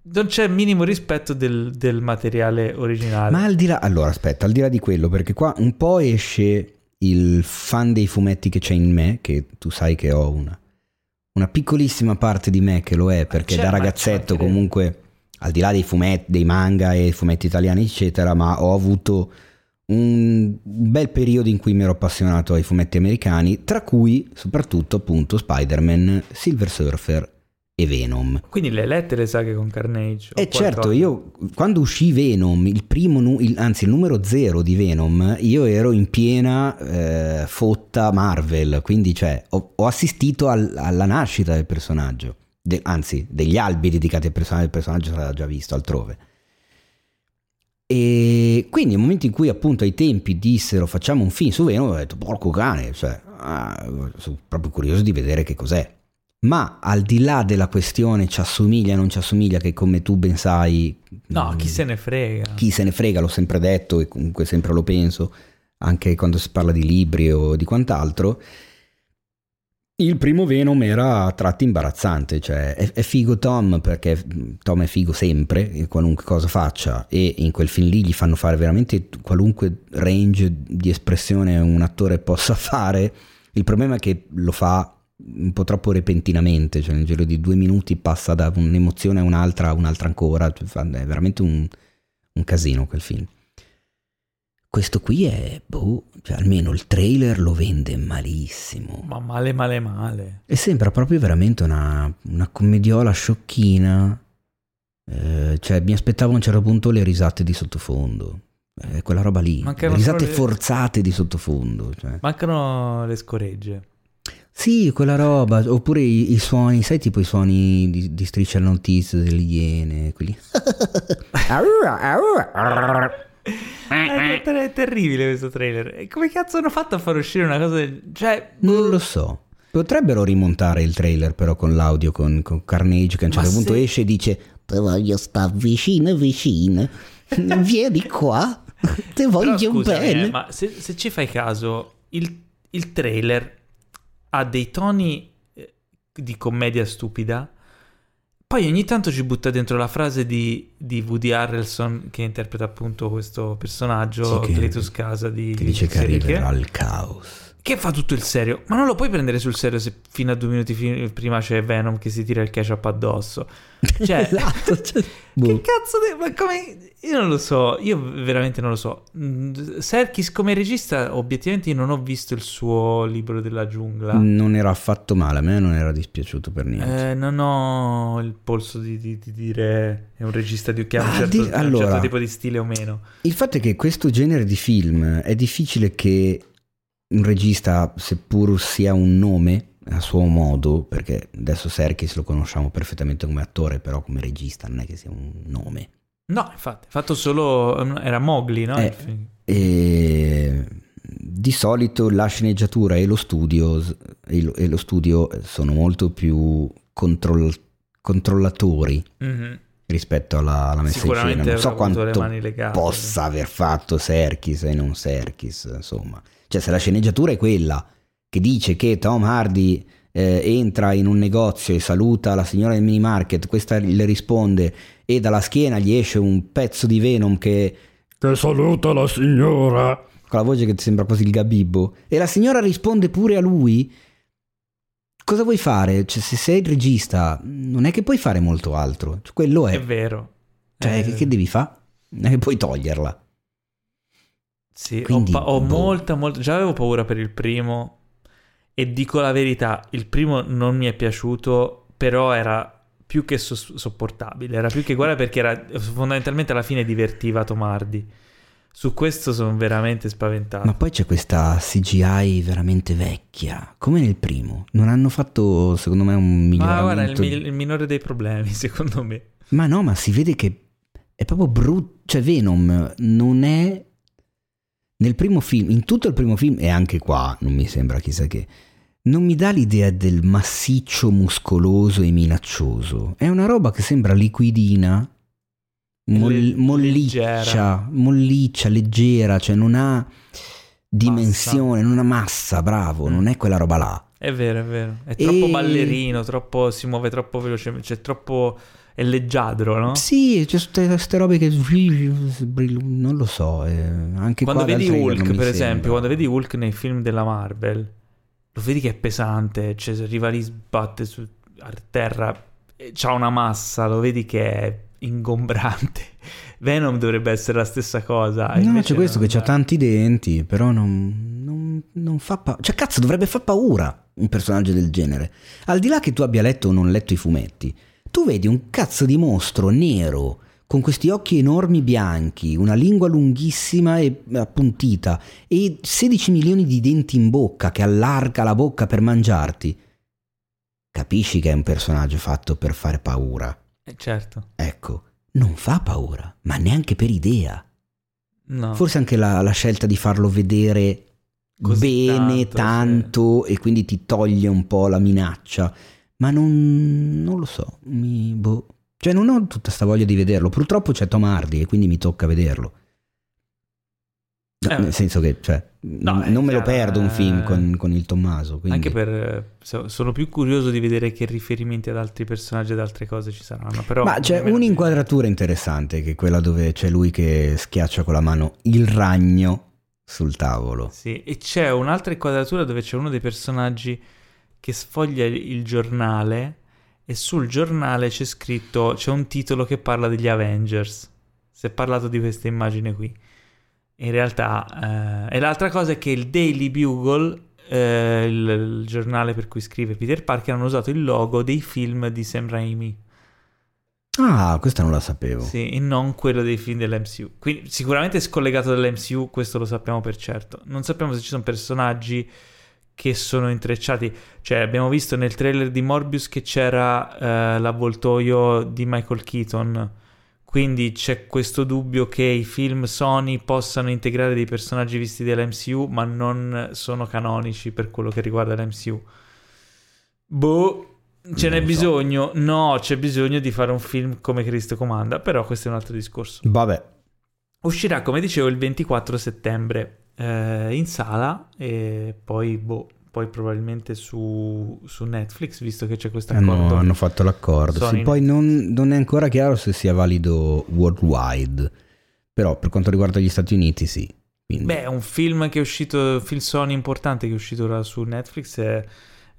non c'è minimo rispetto del, del materiale originale. Ma al di là, allora aspetta, al di là di quello, perché qua un po' esce il fan dei fumetti che c'è in me, che tu sai che ho una, una piccolissima parte di me che lo è, perché da ragazzetto comunque, al di là dei fumetti, dei manga e fumetti italiani, eccetera, ma ho avuto un bel periodo in cui mi ero appassionato ai fumetti americani, tra cui soprattutto appunto Spider-Man, Silver Surfer e Venom. Quindi le lettere saghe con Carnage. E certo, qualcosa. io quando uscì Venom, il primo, nu- il- anzi il numero zero di Venom, io ero in piena eh, fotta Marvel, quindi cioè, ho, ho assistito al- alla nascita del personaggio, De- anzi degli albi dedicati al personaggio, il personaggio sarà già visto altrove. E quindi nel momento in cui appunto ai tempi dissero facciamo un film su Venom, ho detto porco cane, cioè, ah, sono proprio curioso di vedere che cos'è. Ma al di là della questione ci assomiglia o non ci assomiglia, che come tu ben sai... No, mm, chi se ne frega. chi se ne frega, l'ho sempre detto e comunque sempre lo penso, anche quando si parla di libri o di quant'altro. Il primo Venom era a tratti imbarazzante, cioè è, è figo Tom perché Tom è figo sempre, qualunque cosa faccia, e in quel film lì gli fanno fare veramente qualunque range di espressione un attore possa fare. Il problema è che lo fa un po' troppo repentinamente, cioè nel giro di due minuti passa da un'emozione a un'altra, a un'altra ancora, cioè, è veramente un, un casino quel film. Questo qui è, boh, cioè almeno il trailer lo vende malissimo. Ma male, male, male. E sembra proprio veramente una, una commediola sciocchina. Eh, cioè, mi aspettavo a un certo punto le risate di sottofondo. Eh, quella roba lì. Mancano le risate le- forzate di sottofondo. Cioè. Mancano le scoregge. Sì, quella roba. Oppure i, i suoni, sai, tipo i suoni di, di striscia al notizie delle iene. Quelli. È, ter- è terribile questo trailer. E come cazzo hanno fatto a far uscire una cosa del... Cioè... Non lo so. Potrebbero rimontare il trailer però con l'audio, con, con Carnage che a un Ma certo punto se- esce e dice Te voglio sta vicino vicino, vieni qua, te Però voglio scusami, bene. eh, ma se, se ci fai caso, il, il trailer ha dei toni eh, di commedia stupida. Poi ogni tanto ci butta dentro la frase di, di Woody Harrelson che interpreta appunto questo personaggio, Sì, che- Cletus Casa di Che dice che- arriverà il caos. Che fa tutto il serio, ma non lo puoi prendere sul serio se fino a due minuti fi- prima c'è Venom che si tira il ketchup addosso. Cioè, esatto. cioè, boh. che cazzo de- Ma come... Io non lo so, io veramente non lo so. Mm, Serkis come regista, obiettivamente io non ho visto il suo libro della giungla. Non era affatto male, a me non era dispiaciuto per niente. Eh, non ho il polso di, di- di dire è un regista di, che ha un Ah, certo, di- ha un certo allora- tipo di stile o meno. Il fatto è che questo genere di film è difficile che un regista, seppur sia un nome a suo modo, perché adesso Serkis lo conosciamo perfettamente come attore, però come regista non è che sia un nome. No, infatti, ha fatto solo... Era Mowgli, no? Eh. E di solito la sceneggiatura e lo studio, e lo, e lo studio sono molto più controll- controllatori Mhm. Rispetto alla, alla messa in scena. Non so quanto legate. possa aver fatto Serkis e non Serkis, insomma. Cioè se la sceneggiatura è quella che dice che Tom Hardy eh, entra in un negozio e saluta la signora del mini market, questa le risponde e dalla schiena gli esce un pezzo di Venom che Che saluta la signora. con la voce che ti sembra quasi il gabibbo e la signora risponde pure a lui cosa vuoi fare? Cioè, se sei il regista non è che puoi fare molto altro Cioè, quello è, È vero. cioè, Eh, che, che devi fare? non è che puoi toglierla Sì, Quindi, ho, pa- ho boh. molta, molta... Già avevo paura per il primo e dico la verità, il primo non mi è piaciuto, però era più che so- sopportabile, era più che guarda perché era fondamentalmente alla fine divertiva Tom Hardy. Su questo sono veramente spaventato. ma poi c'è questa CGI veramente vecchia come nel primo non hanno fatto secondo me un Ma guarda, il, miglioramento mi- il minore dei problemi, secondo me. Ma no, ma si vede che è proprio brutto. Cioè, Venom non è. Nel primo film, in tutto il primo film, e anche qua non mi sembra chissà che. Non mi dà l'idea del massiccio, muscoloso e minaccioso. È una roba che sembra liquidina, mol- molliccia, leggera. molliccia, leggera, cioè non ha dimensione, non ha massa, bravo, non è quella roba là. È vero, è vero. È troppo E- ballerino, troppo, si muove troppo velocemente, c'è troppo... è leggiadro, no? Sì, c'è queste robe che non lo so, eh, anche Quando vedi Hulk, per esempio, sembra. quando vedi Hulk nei film della Marvel, lo vedi che è pesante, cioè se arriva lì sbatte su a terra, eh, c'ha una massa, lo vedi che è ingombrante. Venom dovrebbe essere la stessa cosa. No, invece c'è questo che ha tanti denti, però non, non- non fa paura. Cioè, cazzo, dovrebbe far paura un personaggio del genere. Al di là che tu abbia letto o non letto i fumetti, tu vedi un cazzo di mostro nero con questi occhi enormi bianchi, una lingua lunghissima e appuntita e 16 milioni di denti in bocca che allarga la bocca per mangiarti. Capisci che è un personaggio fatto per fare paura. Eh, certo. Ecco, non fa paura, ma neanche per idea. No. Forse anche la, la scelta di farlo vedere Così bene, tanto, tanto, e quindi ti toglie un po' la minaccia. Ma non, non lo so, mi, boh. Cioè non ho tutta sta voglia di vederlo. Purtroppo c'è Tom Hardy e quindi mi tocca vederlo. No, Eh, nel senso che, cioè, no, non è me lo chiaro, perdo un film con, con il Tommaso. quindi- Anche per... so- sono più curioso di vedere che riferimenti ad altri personaggi ed altre cose ci saranno. Però Ma c'è un'inquadratura interessante che è quella dove c'è lui che schiaccia con la mano il ragno sul tavolo. Sì, e c'è un'altra inquadratura dove c'è uno dei personaggi che sfoglia il, il giornale e sul giornale c'è scritto, c'è un titolo che parla degli Avengers. Si è parlato di questa immagine qui. In realtà, eh, e l'altra cosa è che il Daily Bugle, eh, il, il giornale per cui scrive Peter Parker, hanno usato il logo dei film di Sam Raimi. Ah, questa non la sapevo. Sì, e non quello dei film dell'MCU. Quindi sicuramente è scollegato dall'MCU, questo lo sappiamo per certo. Non sappiamo se ci sono personaggi che sono intrecciati. Cioè, abbiamo visto nel trailer di Morbius che c'era eh, l'avvoltoio di Michael Keaton. Quindi c'è questo dubbio che i film Sony possano integrare dei personaggi visti dall'MCU, ma non sono canonici per quello che riguarda l'MCU. Boh, ce Non n'è so. bisogno? No, c'è bisogno di fare un film come Cristo comanda, però questo è un altro discorso. Vabbè, Uscirà, come dicevo, il 24 settembre eh, in sala e poi, boh, poi probabilmente su, su Netflix, visto che c'è questo accordo. hanno, hanno fatto l'accordo. Sì, poi non, non è ancora chiaro se sia valido worldwide. Però per quanto riguarda gli Stati Uniti, sì. Quindi- Beh, un film che è uscito, un film Sony importante che è uscito ora su Netflix è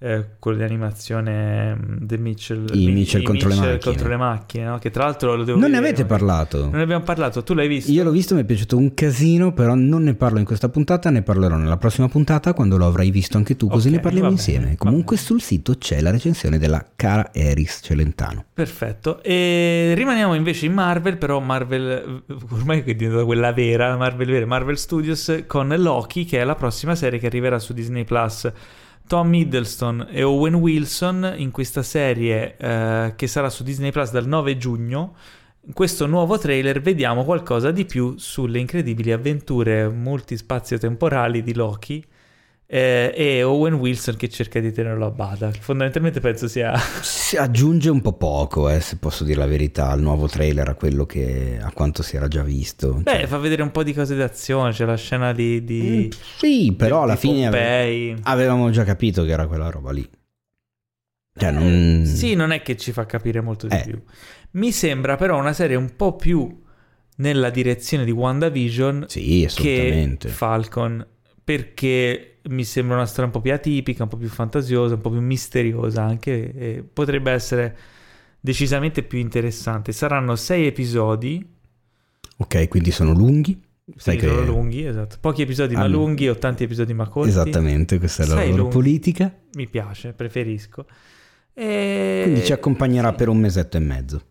eh, quello di animazione mm, The Mitchell, I Mi- Mitchell i contro le macchine. contro le macchine, no? che tra l'altro lo devo non ne vedere, avete magari. parlato? Non ne abbiamo parlato, tu l'hai visto? Io l'ho visto, mi è piaciuto un casino, però non ne parlo in questa puntata, ne parlerò nella prossima puntata quando lo avrai visto anche tu, così Ok, ne parliamo insieme. bene, va Comunque sul sito c'è la recensione della cara Eris Celentano. Perfetto. E rimaniamo invece in Marvel, però Marvel, ormai è diventata quella vera, Marvel vera, Marvel Studios con Loki, che è la prossima serie che arriverà su Disney Plus. Tom Hiddleston e Owen Wilson in questa serie eh, che sarà su Disney Plus dal 9 giugno. In questo nuovo trailer vediamo qualcosa di più sulle incredibili avventure multispazio-temporali di Loki eh, e Owen Wilson che cerca di tenerlo a bada. Fondamentalmente penso sia Si aggiunge un po' poco, eh, se posso dire la verità, al nuovo trailer, a quello che a quanto si era già visto. Beh, Cioè, fa vedere un po' di cose d'azione, c'è la scena di... di sì, però di- alla di fine ave- avevamo già capito che era quella roba lì. Cioè, non... Sì, non è che ci fa capire molto di Eh. più. Mi sembra però una serie un po' più nella direzione di WandaVision Sì, che assolutamente. Falcon, perché mi sembra una storia un po' più atipica, un po' più fantasiosa, un po' più misteriosa anche, e potrebbe essere decisamente più interessante. Saranno sei episodi, Ok, quindi sono lunghi. Sai che... sono lunghi, esatto. Pochi episodi ma Hanno- lunghi o tanti episodi ma corti. Esattamente, questa è la Sei loro lunghi. politica. mi piace, preferisco. E... Quindi ci accompagnerà sì, per un mesetto e mezzo.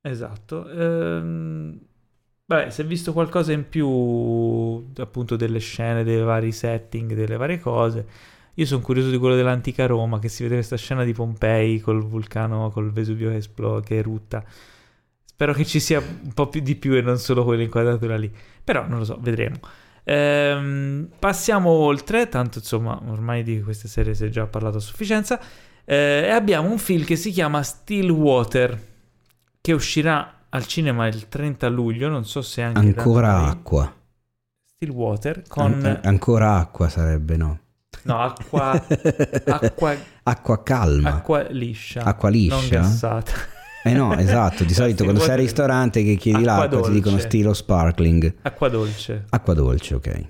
Esatto. Ehm, Beh, se hai visto qualcosa in più, appunto, delle scene, dei vari setting, delle varie cose. Io sono curioso di quello dell'antica Roma, che si vede questa scena di Pompei col vulcano, col Vesuvio che, esplo- che erutta. Spero che ci sia un po' più di più e non solo quell'inquadratura lì. Però non lo so, vedremo. Ehm, passiamo oltre, tanto insomma, ormai di queste serie si è già parlato a sufficienza. Eh, e abbiamo un film che si chiama Stillwater, che uscirà al cinema il 30 luglio. Non so se anche Ancora acqua. Stillwater con An- ancora acqua sarebbe, no? no, acqua, acqua, Acqua calma. acqua liscia, Acqua liscia? non gassata. Eh no, esatto, di solito quando sei al ristorante che chiedi Acqua l'acqua ti dicono dolce. stilo sparkling. acqua dolce. Acqua dolce, ok.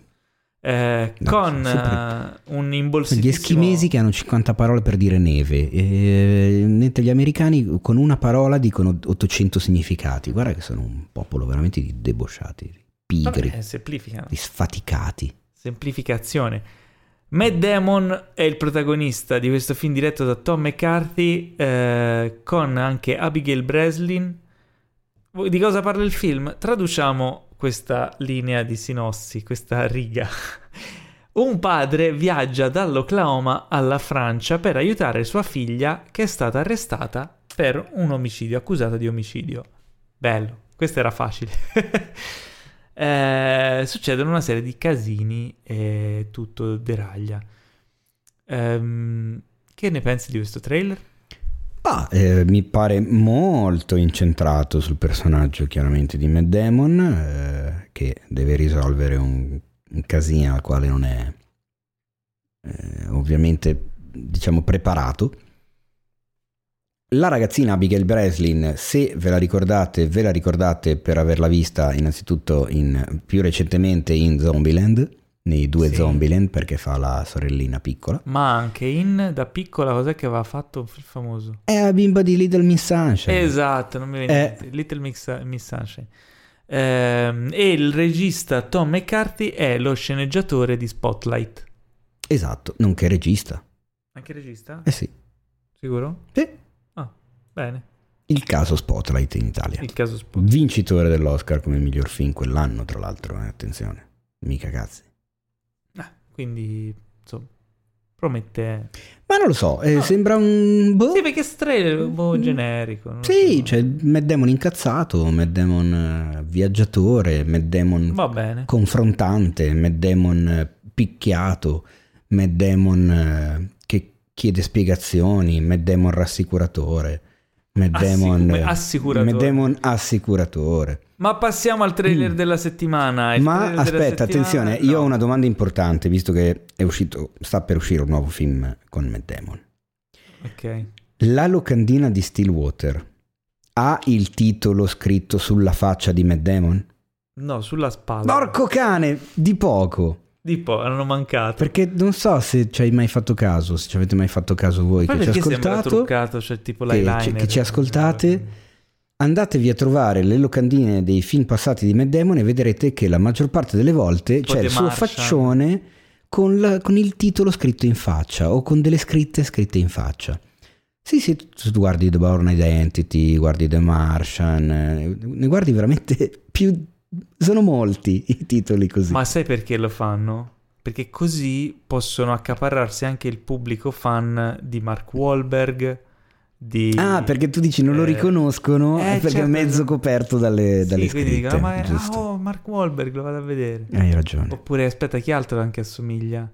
Eh, No, con sempre- eh, un Gli imbolsitissimo... eschimesi che hanno 50 parole per dire neve, e, mentre gli americani con una parola dicono 800 significati. Guarda che sono un popolo veramente di debosciati, pigri, Vabbè, di sfaticati. Semplificazione. Matt Damon è il protagonista di questo film diretto da Tom McCarthy eh, con anche Abigail Breslin. Di cosa parla il film? Traduciamo questa linea di sinossi, questa riga. Un padre viaggia dall'Oklahoma alla Francia per aiutare sua figlia che è stata arrestata per un omicidio, accusata di omicidio. Bello, questo era facile. Eh, succedono una serie di casini e tutto deraglia. Ehm, che ne pensi di questo trailer? Ah, eh, mi pare molto incentrato sul personaggio chiaramente di Matt Damon, eh, che deve risolvere un, un casino al quale non è eh, ovviamente diciamo preparato. La ragazzina Abigail Breslin, se ve la ricordate, ve la ricordate per averla vista innanzitutto in, più recentemente in Zombieland, nei due Sì. Zombieland, perché fa la sorellina piccola. Ma anche in da piccola cos'è che aveva fatto film famoso? È la bimba di Little Miss Sunshine. Esatto, non mi viene in Eh. Little Mix, Miss Sunshine. Ehm, e il regista Tom McCarthy è lo sceneggiatore di Spotlight. Esatto, nonché regista. Anche regista? Eh sì. Sicuro? Sì. Ah, bene. Il caso Spotlight in Italia. Il caso Spotlight. Vincitore dell'Oscar come miglior film quell'anno, tra l'altro, eh, attenzione. Mica cazzi. Quindi, insomma, promette... Ma non lo so, eh, No. sembra un... boh. Sì, perché trailer un po' generico. Sì, so. c'è Matt Damon incazzato, Matt Damon eh, viaggiatore, Va bene. confrontante, Matt Damon eh, picchiato, Matt Damon eh, che chiede spiegazioni, Matt Damon rassicuratore, Matt Damon, assicuratore. Matt Damon assicuratore. Ma passiamo al trailer della settimana. Il Mm. Ma aspetta, settimana- attenzione, io no. ho una domanda importante, visto che è uscito, sta per uscire un nuovo film con Matt Damon. Ok. La locandina di Stillwater ha il titolo scritto sulla faccia di Matt Damon? No, sulla spalla. Porco cane, di poco. Di po', hanno mancato. Perché non so se ci hai mai fatto caso, se ci avete mai fatto caso voi Poi che ci ascoltato, truccato, cioè tipo che, l'eyeliner. che ci ascoltate, andatevi a trovare le locandine dei film passati di Matt Damon e vedrete che la maggior parte delle volte Tipo c'è il suo faccione con, la- con il titolo scritto in faccia o con delle scritte scritte in faccia. Sì, sì, tu, tu guardi The Born Identity, guardi The Martian, eh, ne guardi veramente più... Sono molti i titoli così. Ma sai perché lo fanno? Perché così possono accaparrarsi anche il pubblico fan di Mark Wahlberg, di... Ah, perché tu dici non lo eh, riconoscono eh, perché certo, è mezzo coperto dalle, Sì, dalle quindi scritte. dicono, ma è- ah, oh, Mark Wahlberg, lo vado a vedere. Hai ragione. Oppure, aspetta, chi altro anche assomiglia?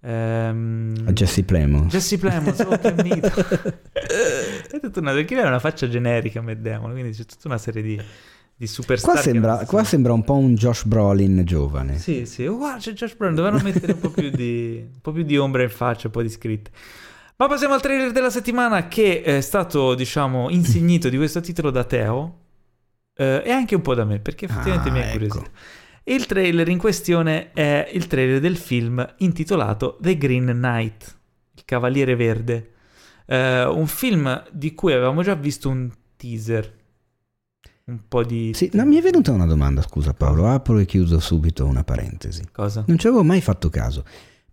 Ehm... A Jesse Plemons. Jesse Plemons, oh che mito. è tutta una... Perché lei ha una faccia generica, Matt Damon, quindi c'è tutta una serie di, di superstar. Qua sembra, qua sembra un po' un Josh Brolin giovane. Sì, sì, oh, guarda, c'è Josh Brown, dovevano mettere un po' più di, un po' più di ombra in faccia, un po' di scritte. Ma passiamo al trailer della settimana che è stato, diciamo, insignito di questo titolo da Teo eh, e anche un po' da me, perché effettivamente Ah, mi ha ecco. incuriosito. Il trailer in questione è il trailer del film intitolato The Green Knight, il Cavaliere Verde. Eh, un film di cui avevamo già visto un teaser. Un po' di... Sì, no, mi è venuta una domanda, scusa Paolo, apro e chiudo subito una parentesi. Cosa? Non ci avevo mai fatto caso,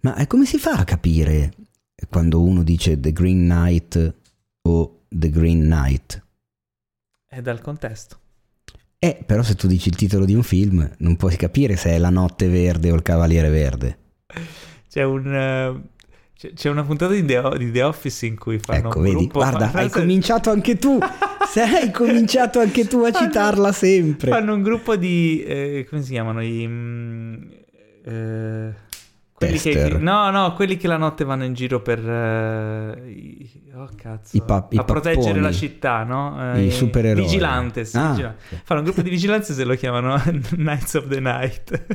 ma eh, come si fa a capire quando uno dice The Green Knight o The Green Knight? È dal contesto. Eh, però se tu dici il titolo di un film non puoi capire se è La Notte Verde o Il Cavaliere Verde. C'è un... eh, c'è- una puntata di The, Office in cui fanno ecco, vedi, gruppo... guarda, hai cominciato anche tu. Se hai cominciato anche tu a Fanno- citarla sempre. Fanno un gruppo di... eh, come si chiamano? I... mm, eh, quelli che, no, no, quelli che la notte vanno in giro per... i- oh, cazzo. I pa- i a proteggere papponi. la città, no? Eh, I supereroi. Vigilantes. Ah, vigilante. ok. Fanno un gruppo di vigilanze se lo chiamano Knights of the Night.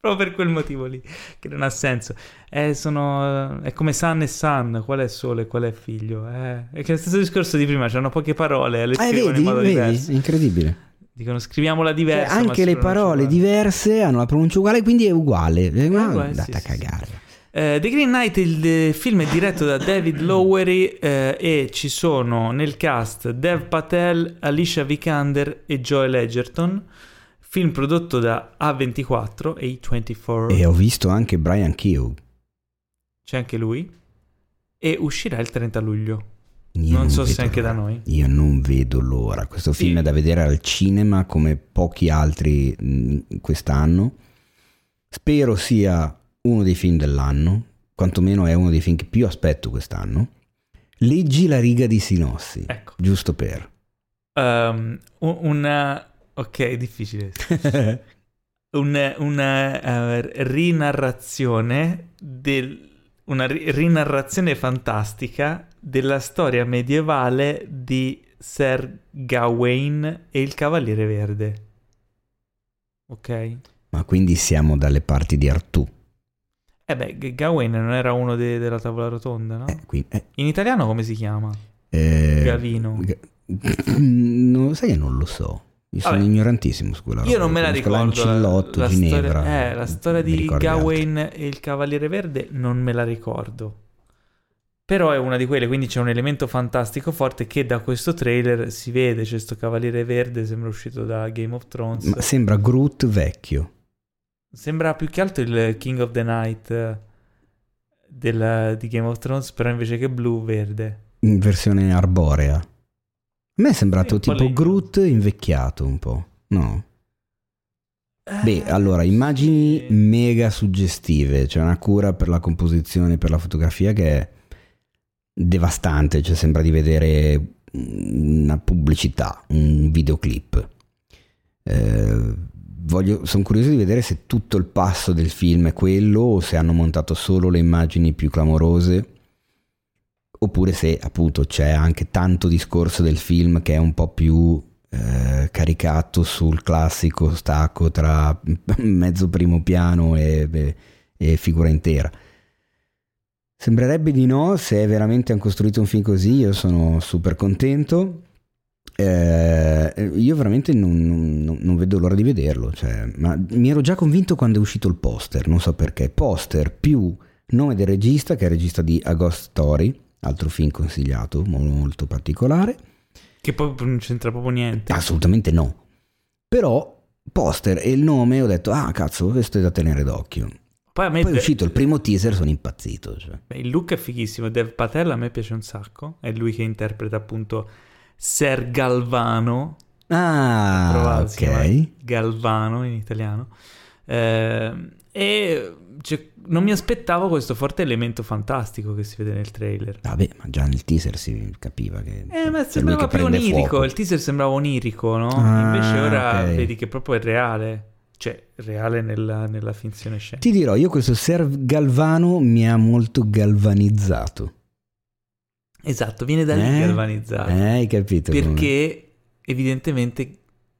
Proprio per quel motivo lì, che non ha senso. Eh, sono, è come Sun e Sun, qual è sole e qual è figlio. Eh, è che è lo stesso discorso di prima, c'hanno poche parole, le Eh, vedi, in modo vedi, diverso. è incredibile. Dicono scriviamola Cioè, diversa. ma anche le parole diverse hanno la pronuncia uguale, quindi è uguale. Eh, ma uguale, andate sì, a sì, cagare. Eh, The Green Knight, il eh, film è diretto da David Lowery eh, e ci sono nel cast Dev Patel, Alicia Vikander e Joel Edgerton. Film prodotto da A24 A24. E ho visto anche Brian Keogh. C'è anche lui. E uscirà il 30 luglio. Io non so se anche da l'ora. noi. Io non vedo l'ora. Questo Sì. film è da vedere al cinema come pochi altri mh, quest'anno. Spero sia uno dei film dell'anno, quantomeno è uno dei film che più aspetto quest'anno. Leggi la riga di Sinossi, Ecco. giusto per. Um, un- una... Ok, è difficile. Un- una eh, rinarrazione del... Una ri- rinarrazione fantastica della storia medievale di Sir Gawain e il Cavaliere Verde. Ok? Ma quindi siamo dalle parti di Artù. Eh beh, Gawain non era uno de- della tavola rotonda, no? Eh, qui- eh, In italiano come si chiama? eh, Gavino. Ga- No, sai che non lo so. Io sono Vabbè. ignorantissimo su quella roba. Io non me la ricordo. Lancillotto, la, Ginevra. Storia, eh, la storia di altri. Gawain e il Cavaliere Verde non me la ricordo. Però è una di quelle, quindi c'è un elemento fantastico forte che da questo trailer si vede. C'è sto Cavaliere Verde, sembra uscito da Game of Thrones. Ma sembra Groot vecchio. Sembra più che altro il King of the Night eh, del- di Game of Thrones, però invece che blu, verde. in versione arborea. A me è sembrato po' tipo. Groot invecchiato un po', no? Beh, Eh, allora, immagini sì. mega suggestive, c'è una cura per la composizione, per la fotografia che è devastante, cioè sembra di vedere una pubblicità, un videoclip. Eh, sono curioso di vedere se tutto il passo del film è quello o se hanno montato solo le immagini più clamorose oppure se appunto c'è anche tanto discorso del film che è un po' più eh, caricato sul classico stacco tra mezzo primo piano e, e- e figura intera. Sembrerebbe di no, se veramente hanno costruito un film così io sono super contento. Eh, io veramente non, non- non vedo l'ora di vederlo, cioè, ma mi ero già convinto quando è uscito il poster, non so perché. Poster più nome del regista, che è il regista di A Ghost Story, altro film consigliato, mo- molto particolare. Che poi non c'entra proprio niente. Assolutamente no. Però poster e il nome ho detto, ah cazzo, questo è da tenere d'occhio. Poi a me Poi è uscito il primo teaser, sono impazzito. Cioè. Beh, il look è fighissimo. Dev Patel a me piace un sacco. È lui che interpreta appunto Ser Galvano. Ah, ok. Galvano in italiano. Eh, e cioè, non mi aspettavo questo forte elemento fantastico che si vede nel trailer. Vabbè, ma già nel teaser si capiva che... Eh, ma è lui sembrava più onirico. fuoco. Il teaser sembrava onirico, no? Ah, Invece ora ok. vedi che proprio è reale. Cioè, reale nella, nella finzione scenica. Ti dirò, io questo Ser Galvano mi ha molto galvanizzato. Esatto, viene da lì Eh? galvanizzato. Eh, hai capito? come? Perché evidentemente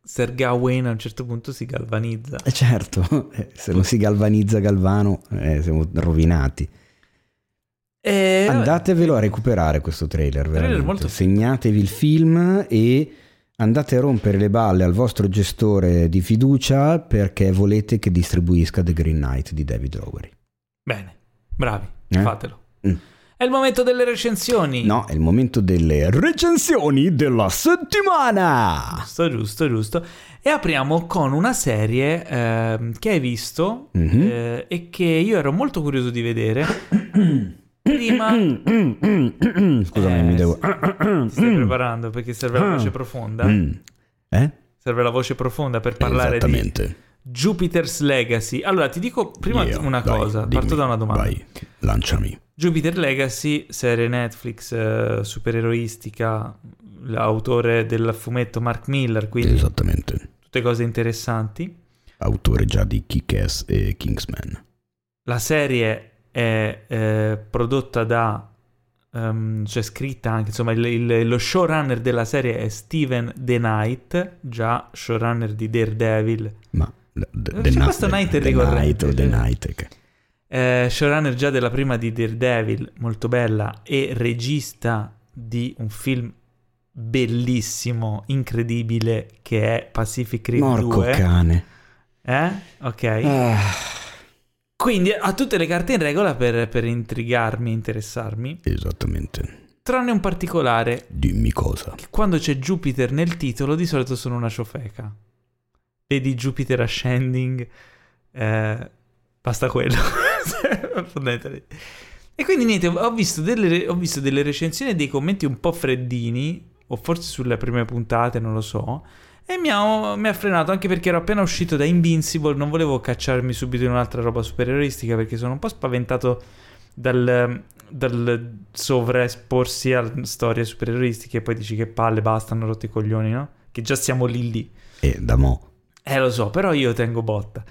Ser Gawain a un certo punto si galvanizza. Eh, certo, eh, se non si galvanizza Galvano eh, siamo rovinati. E, vabbè, Andatevelo a recuperare questo trailer, Trailer veramente. molto Segnatevi il film e andate a rompere le balle al vostro gestore di fiducia perché volete che distribuisca The Green Knight di David Lowery. Bene, bravi, Eh? fatelo. Mm. È il momento delle recensioni. No, è il momento delle recensioni della settimana. Giusto, giusto, giusto. E apriamo con una serie ehm, che hai visto Mhm. eh, e che io ero molto curioso di vedere. Prima Scusami, Eh, mi devo... ti stai preparando perché serve la voce profonda. Mm. Eh? Serve la voce profonda per parlare di Esattamente. Jupiter's Legacy. Allora, ti dico prima Yeah, una dai, cosa, dimmi, parto da una domanda. Vai, lanciami. Jupiter Legacy, serie Netflix eh, supereroistica, l'autore del fumetto Mark Miller, quindi Esattamente. tutte cose interessanti. Autore già di Kick-Ass e Kingsman. La serie è eh, prodotta da, ehm, cioè scritta anche, insomma, il- il- lo showrunner della serie è Steven The Knight, già showrunner di Daredevil, Ma The, the, C'è Na- questo the- Night the ricorrente, Night o The cioè. Eh, showrunner già della prima di Daredevil, molto bella, e regista di un film bellissimo, incredibile che è Pacific Rim Morco 2. cane. Eh? Ok. Ah, Quindi ha tutte le carte in regola per, per intrigarmi, interessarmi. esattamente. Tranne un particolare, Dimmi cosa. che quando c'è Jupiter nel titolo di solito sono una ciofeca. Vedi Jupiter Ascending, eh, basta quello. E quindi niente, ho visto, delle, ho visto delle recensioni e dei commenti un po' freddini, o forse sulle prime puntate, non lo so. E mi ha, mi ha frenato anche perché ero appena uscito da Invincible, non volevo cacciarmi subito in un'altra roba supereroistica perché sono un po' spaventato dal, dal sovraesporsi a storie supereroistiche e poi dici che palle, basta, hanno rotto i coglioni, no? Che già siamo lì lì. E da mo. Eh, lo so, però io tengo botta.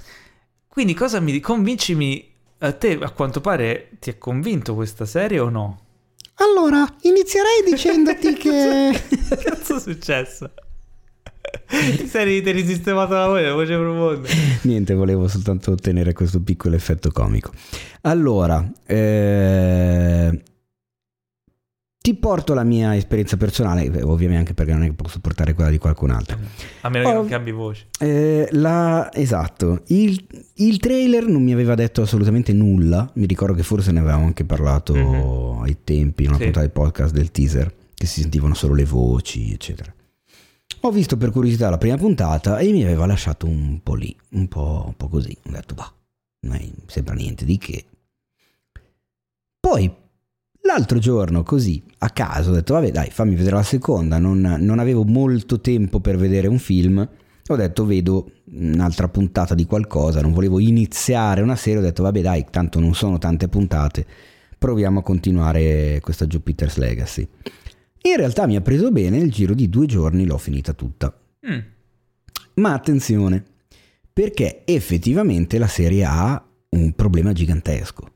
Quindi cosa mi... convincimi... A te, a quanto pare, ti ha convinto questa serie o no? Allora, inizierei dicendoti che... Che cazzo è successo? Ti sei risistemato la voce, la voce profonda. Niente, volevo soltanto ottenere questo piccolo effetto comico. Allora, eh, ti porto la mia esperienza personale, eh, ovviamente anche perché non è che posso portare quella di qualcun altro. A meno che Oh. non cambi voce. Eh, la- esatto, il, il trailer non mi aveva detto assolutamente nulla, mi ricordo che forse ne avevamo anche parlato Mhm. ai tempi, in una Sì. puntata di podcast del teaser, che si sentivano solo le voci, eccetera. Ho visto per curiosità la prima puntata e mi aveva lasciato un po' lì, un po', un po' così. Ho detto, bah, non è- sembra niente di che. Poi, l'altro giorno, così, a caso, ho detto, vabbè dai, fammi vedere la seconda. Non, non avevo molto tempo per vedere un film. Ho detto, vedo un'altra puntata di qualcosa. Non volevo iniziare una serie. Ho detto, vabbè dai, tanto non sono tante puntate. Proviamo a continuare questa Jupiter's Legacy. In realtà mi ha preso bene, nel giro di due giorni l'ho finita tutta. Mm. Ma attenzione, perché effettivamente la serie ha un problema gigantesco.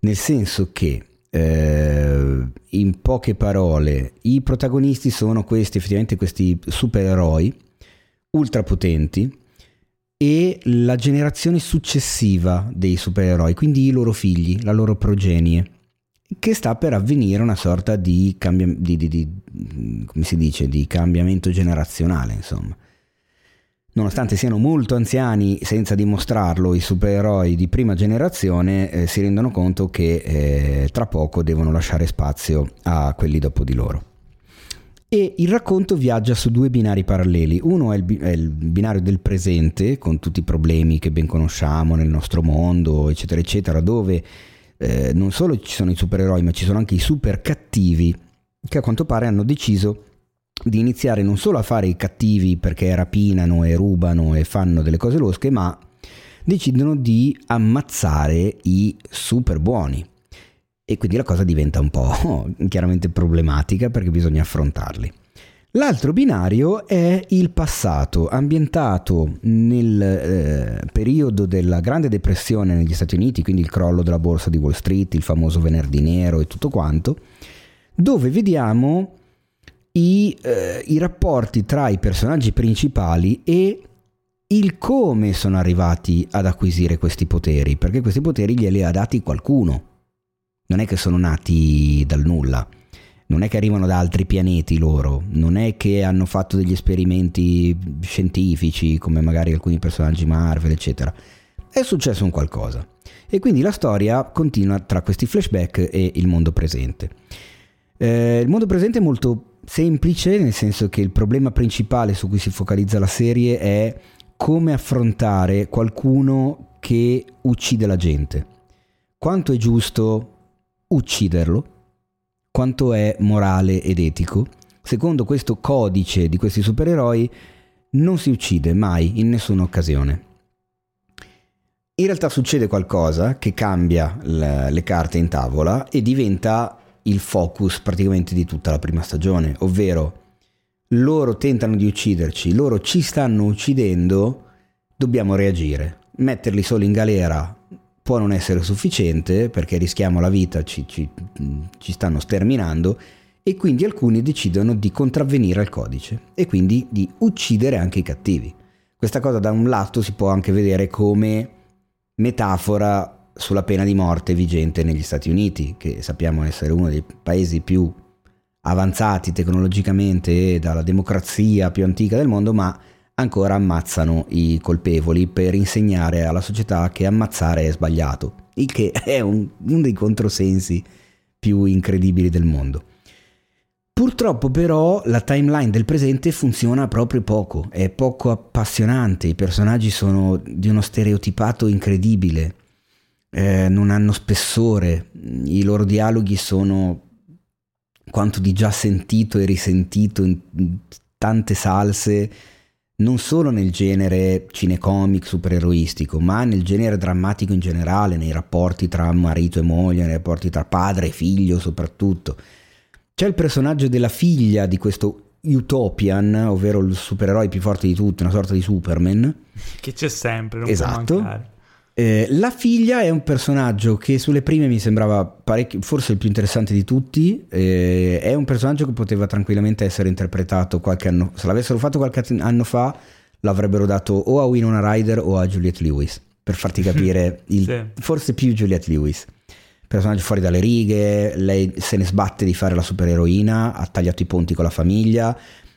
Nel senso che, eh, in poche parole, i protagonisti sono questi, effettivamente questi supereroi ultra potenti e la generazione successiva dei supereroi, quindi i loro figli, la loro progenie, che sta per avvenire una sorta di, cambia- di- di- di- come si dice, di cambiamento generazionale, insomma. Nonostante siano molto anziani, senza dimostrarlo, i supereroi di prima generazione eh, si rendono conto che eh, tra poco devono lasciare spazio a quelli dopo di loro. E il racconto viaggia su due binari paralleli. Uno è il, è il binario del presente, con tutti i problemi che ben conosciamo nel nostro mondo, eccetera, eccetera, dove eh, non solo ci sono i supereroi, ma ci sono anche i super cattivi, che a quanto pare hanno deciso di iniziare non solo a fare i cattivi perché rapinano e rubano e fanno delle cose losche, ma decidono di ammazzare i super buoni. E quindi la cosa diventa un po' chiaramente problematica perché bisogna affrontarli. L'altro binario è il passato, ambientato nel eh, periodo della Grande Depressione negli Stati Uniti, quindi il crollo della borsa di Wall Street, il famoso venerdì nero e tutto quanto, dove vediamo i, eh, i rapporti tra i personaggi principali e il come sono arrivati ad acquisire questi poteri, perché questi poteri glieli ha dati qualcuno. Non è che sono nati dal nulla, non è che arrivano da altri pianeti loro, non è che hanno fatto degli esperimenti scientifici come magari alcuni personaggi Marvel, eccetera. È successo un qualcosa. E quindi la storia continua tra questi flashback e il mondo presente. Eh, il mondo presente è molto semplice, nel senso che il problema principale su cui si focalizza la serie è come affrontare qualcuno che uccide la gente. Quanto è giusto ucciderlo? Quanto è morale ed etico? Secondo questo codice di questi supereroi non si uccide mai in nessuna occasione. In realtà succede qualcosa che cambia le carte in tavola e diventa il focus praticamente di tutta la prima stagione, ovvero loro tentano di ucciderci, loro ci stanno uccidendo, dobbiamo reagire. Metterli solo in galera può non essere sufficiente perché rischiamo la vita, ci, ci- ci stanno sterminando e quindi alcuni decidono di contravvenire al codice e quindi di uccidere anche i cattivi. Questa cosa da un lato si può anche vedere come metafora sulla pena di morte vigente negli Stati Uniti, che sappiamo essere uno dei paesi più avanzati tecnologicamente e dalla democrazia più antica del mondo, ma ancora ammazzano i colpevoli per insegnare alla società che ammazzare è sbagliato, il che è un, uno dei controsensi più incredibili del mondo. Purtroppo però la timeline del presente funziona proprio poco, è poco appassionante, i personaggi sono di uno stereotipato incredibile, eh, non hanno spessore, i loro dialoghi sono quanto di già sentito e risentito in tante salse, non solo nel genere cinecomic supereroistico, ma nel genere drammatico in generale, nei rapporti tra marito e moglie, nei rapporti tra padre e figlio soprattutto. C'è il personaggio della figlia di questo Utopian, ovvero il supereroe più forte di tutti, una sorta di Superman. Che c'è sempre, non esatto. Eh, la figlia è un personaggio che sulle prime mi sembrava forse il più interessante di tutti. Eh, è un personaggio che poteva tranquillamente essere interpretato qualche anno Se l'avessero fatto qualche anno fa, l'avrebbero dato o a Winona Ryder o a Juliette Lewis. Per farti capire, il, sì. forse più Juliette Lewis. Personaggio fuori dalle righe, lei se ne sbatte di fare la supereroina, ha tagliato i ponti con la famiglia,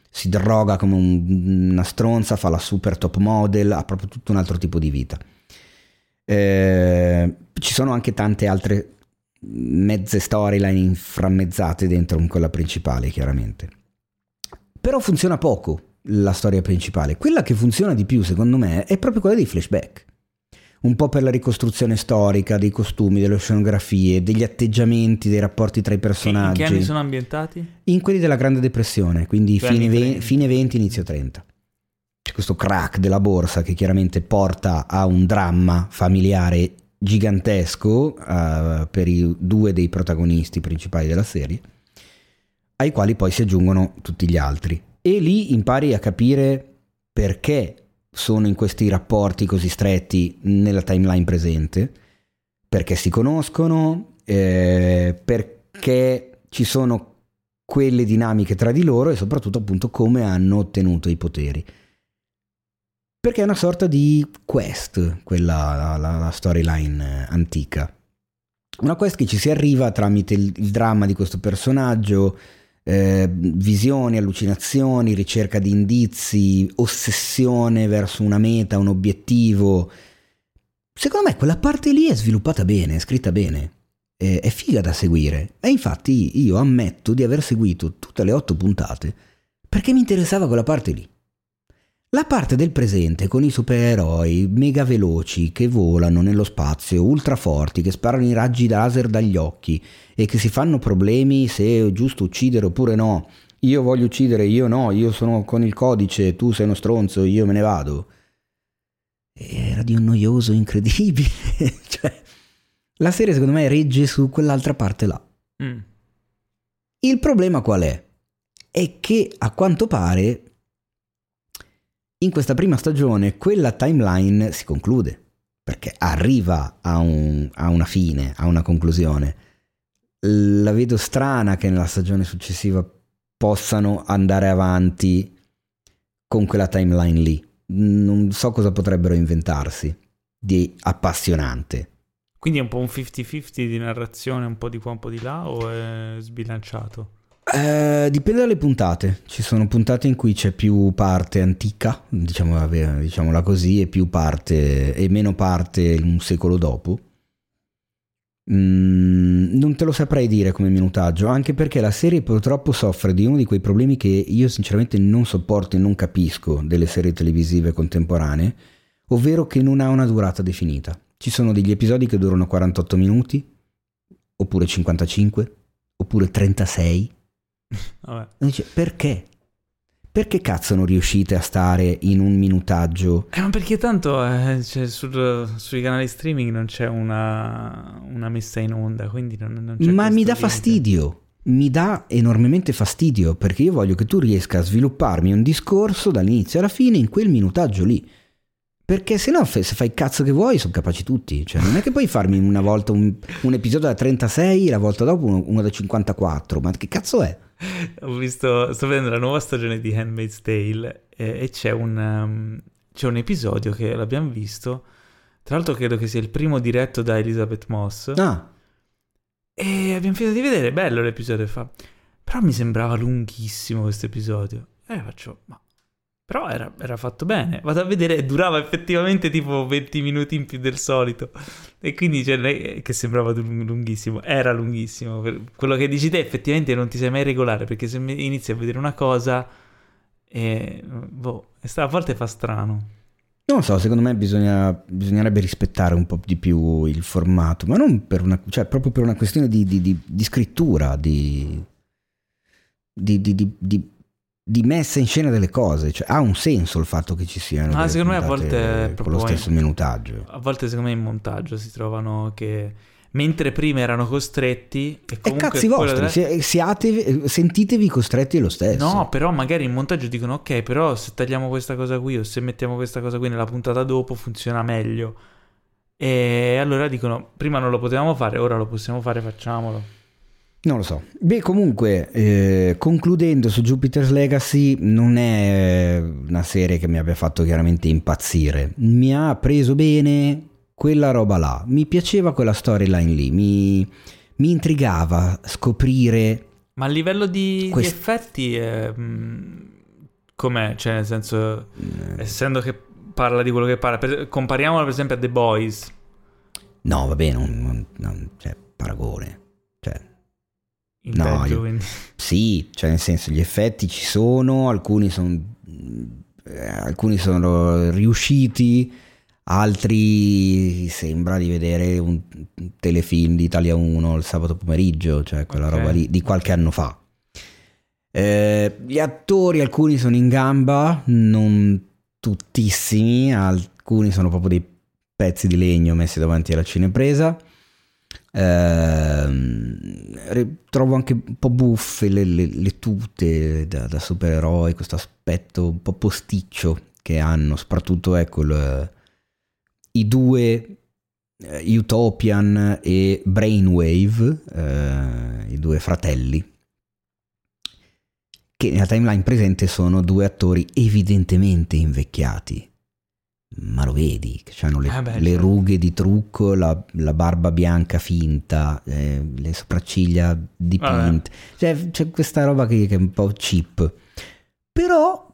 si droga come un, una stronza, fa la super top model, ha proprio tutto un altro tipo di vita. Eh, ci sono anche tante altre mezze storyline inframmezzate dentro quella principale, chiaramente. Però funziona poco la storia principale. Quella che funziona di più, secondo me, è proprio quella dei flashback. Un po' per la ricostruzione storica, dei costumi, delle scenografie, degli atteggiamenti, dei rapporti tra i personaggi. In che anni sono ambientati? In quelli della Grande Depressione, quindi fine, ve- fine 20, inizio 30 c'è questo crack della borsa che chiaramente porta a un dramma familiare gigantesco uh, per i due dei protagonisti principali della serie, ai quali poi si aggiungono tutti gli altri. E lì impari a capire perché sono in questi rapporti così stretti nella timeline presente, perché si conoscono, eh, perché ci sono quelle dinamiche tra di loro e soprattutto appunto come hanno ottenuto i poteri perché è una sorta di quest, quella la, la storyline antica. Una quest che ci si arriva tramite il, il dramma di questo personaggio, eh, visioni, allucinazioni, ricerca di indizi, ossessione verso una meta, un obiettivo. Secondo me quella parte lì è sviluppata bene, è scritta bene, è, è figa da seguire. E infatti io ammetto di aver seguito tutte le otto puntate perché mi interessava quella parte lì. La parte del presente con i supereroi mega veloci che volano nello spazio, ultra forti, che sparano i raggi laser dagli occhi e che si fanno problemi se è giusto uccidere oppure no. Io voglio uccidere, io no, io sono con il codice, tu sei uno stronzo, io me ne vado. Era di un noioso incredibile. cioè, la serie secondo me regge su quell'altra parte là. Mm. Il problema qual è? È che a quanto pare in questa prima stagione quella timeline si conclude, perché arriva a, un, a una fine, a una conclusione. La vedo strana che nella stagione successiva possano andare avanti con quella timeline lì. Non so cosa potrebbero inventarsi di appassionante. Quindi è un po' un 50-50 di narrazione, un po' di qua, un po' di là, o è sbilanciato? Eh, dipende dalle puntate. Ci sono puntate in cui c'è più parte antica, diciamo, diciamola così, e più parte e meno parte un secolo dopo. Mm, non te lo saprei dire come minutaggio, anche perché la serie purtroppo soffre di uno di quei problemi che io sinceramente non sopporto e non capisco delle serie televisive contemporanee, ovvero che non ha una durata definita. Ci sono degli episodi che durano 48 minuti, oppure 55, oppure 36 Vabbè. Dice, perché? Perché cazzo non riuscite a stare in un minutaggio? Eh, ma perché tanto eh, cioè, sul, sui canali streaming non c'è una, una messa in onda, quindi non, non c'è Ma mi dà limite. fastidio. Mi dà enormemente fastidio perché io voglio che tu riesca a svilupparmi un discorso dall'inizio alla fine in quel minutaggio lì. Perché se no, se fai il cazzo che vuoi, sono capaci tutti. Cioè, non è che puoi farmi una volta un, un episodio da 36 e la volta dopo uno, uno da 54. Ma che cazzo è? Ho visto, sto vedendo la nuova stagione di Handmaid's Tale e, e c'è, un, um, c'è un episodio che l'abbiamo visto. Tra l'altro credo che sia il primo diretto da Elizabeth Moss. Ah. E abbiamo finito di vedere, bello l'episodio fa. Però mi sembrava lunghissimo questo episodio. E faccio, ma... Però era, era fatto bene. Vado a vedere durava effettivamente tipo 20 minuti in più del solito. E quindi, cioè, lei- che sembrava lung- lunghissimo. Era lunghissimo. Quello che dici te effettivamente non ti sei mai regolare, perché se inizi a vedere una cosa... E... Boh, a volte fa strano. Non lo so, secondo me bisogna- bisognerebbe rispettare un po' di più il formato, ma non per una, cioè proprio per una questione di, di- di- di scrittura, di, di- di- messa in scena delle cose. Cioè, ha un senso il fatto che ci siano. Ah, delle secondo me a volte è con proprio lo stesso in- minutaggio. A volte secondo me in montaggio si trovano che... Mentre prima erano costretti... E E comunque cazzi quello vostri, della- si- siatevi- sentitevi costretti lo stesso. No, però magari in montaggio dicono ok, però se tagliamo questa cosa qui o se mettiamo questa cosa qui nella puntata dopo funziona meglio. E allora dicono prima non lo potevamo fare, ora lo possiamo fare, facciamolo. Non lo so. Beh, comunque, eh, concludendo su Jupiter's Legacy, non è una serie che mi abbia fatto chiaramente impazzire. Mi ha preso bene quella roba là. Mi piaceva quella storyline lì. Mi, mi intrigava scoprire. Ma a livello di, di Quest- effetti, è, mm, com'è? Cioè, nel senso, eh, essendo che parla di quello che parla, per- compariamolo per esempio a The Boys. No, vabbè, non, non- non c'è paragone. In No, peggio, io-. Sì, cioè nel senso gli effetti ci sono, alcuni sono alcuni sono riusciti, altri sembra di vedere un telefilm di Italia 1 il sabato pomeriggio, cioè quella Ok. roba lì di qualche anno fa. Eh, gli attori alcuni sono in gamba, non tuttissimi, alcuni sono proprio dei pezzi di legno messi davanti alla cinepresa. Re- trovo anche un po' buffe le, le- le tute da, da supereroi, questo aspetto un po' posticcio che hanno, soprattutto ecco il- i due eh, Utopian e Brainwave, eh, i due fratelli, che nella timeline presente sono due attori evidentemente invecchiati. Ma lo vedi, che hanno le, Eh beh, le certo. rughe di trucco, la, la barba bianca finta, eh, le sopracciglia dipinte. Cioè, c'è questa roba che, che è un po' cheap. Però,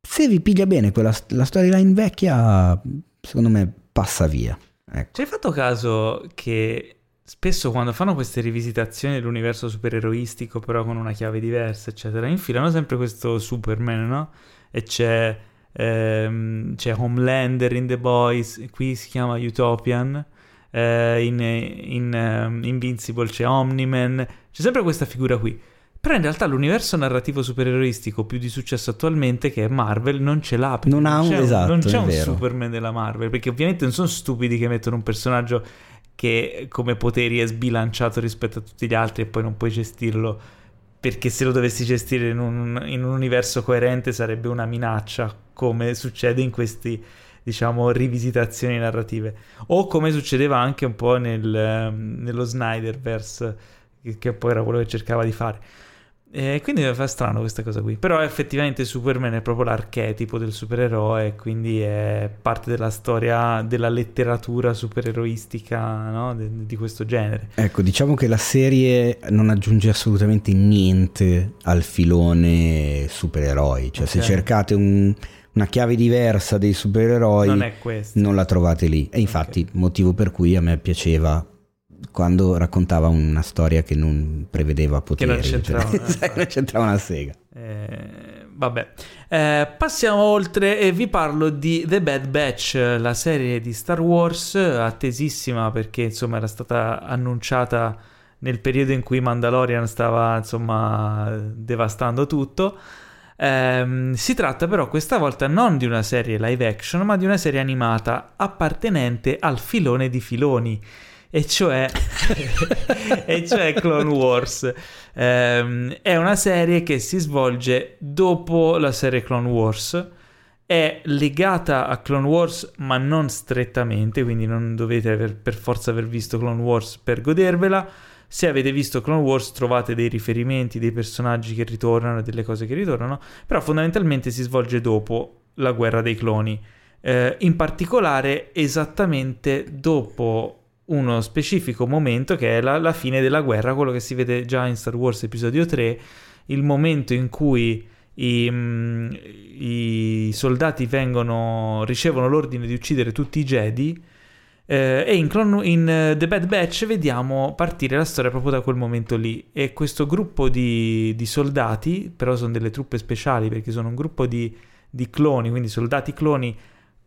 se vi piglia bene quella, la storyline vecchia, secondo me passa via. Ecco. Ci hai fatto caso che spesso quando fanno queste rivisitazioni dell'universo supereroistico, però con una chiave diversa, eccetera, infilano sempre questo Superman, no? E c'è, ehm, c'è Homelander in The Boys, qui si chiama Utopian, eh, in, in, ehm, Invincible c'è Omni-Man, c'è sempre questa figura qui. Però in realtà l'universo narrativo supereroistico più di successo attualmente, che è Marvel, non ce l'ha. Non ha un- c'è esatto, non c'è un. Superman della Marvel, perché ovviamente non sono stupidi che mettono un personaggio che come poteri è sbilanciato rispetto a tutti gli altri e poi non puoi gestirlo, perché se lo dovessi gestire in un, in un universo coerente sarebbe una minaccia, come succede in questi diciamo rivisitazioni narrative. O come succedeva anche un po' nel, ehm, nello Snyderverse che poi era quello che cercava di fare e quindi fa strano questa cosa qui. Però effettivamente Superman è proprio l'archetipo del supereroe, quindi è parte della storia della letteratura supereroistica no? di, di questo genere. Ecco, diciamo che la serie non aggiunge assolutamente niente al filone supereroi. Cioè, se Ok. cercate un- una chiave diversa dei supereroi, Non non la trovate lì. E infatti, motivo per cui a me piaceva quando raccontava una storia che non prevedeva poteri. non c'entrava, cioè, eh, sai, non c'entrava una sega. Eh, vabbè, Eh, passiamo oltre e vi parlo di The Bad Batch, la serie di Star Wars, attesissima perché insomma era stata annunciata nel periodo in cui Mandalorian stava insomma devastando tutto. Ehm, si tratta però questa volta non di una serie live action, ma di una serie animata appartenente al filone di filoni, e cioè, e cioè Clone Wars. Ehm, è una serie che si svolge dopo la serie Clone Wars. È legata a Clone Wars, ma non strettamente, quindi non dovete aver- per forza aver visto Clone Wars per godervela. Se avete visto Clone Wars trovate dei riferimenti, dei personaggi che ritornano, delle cose che ritornano, però fondamentalmente si svolge dopo la guerra dei cloni. Eh, in particolare esattamente dopo uno specifico momento che è la, la fine della guerra, quello che si vede già in Star Wars episodio 3, il momento in cui i, mm, i soldati vengono, ricevono l'ordine di uccidere tutti i Jedi eh, e in, Clone, in uh, The Bad Batch vediamo partire la storia proprio da quel momento lì. E questo gruppo di, di soldatati, però sono delle truppe speciali perché sono un gruppo di, di cloni, quindi soldati cloni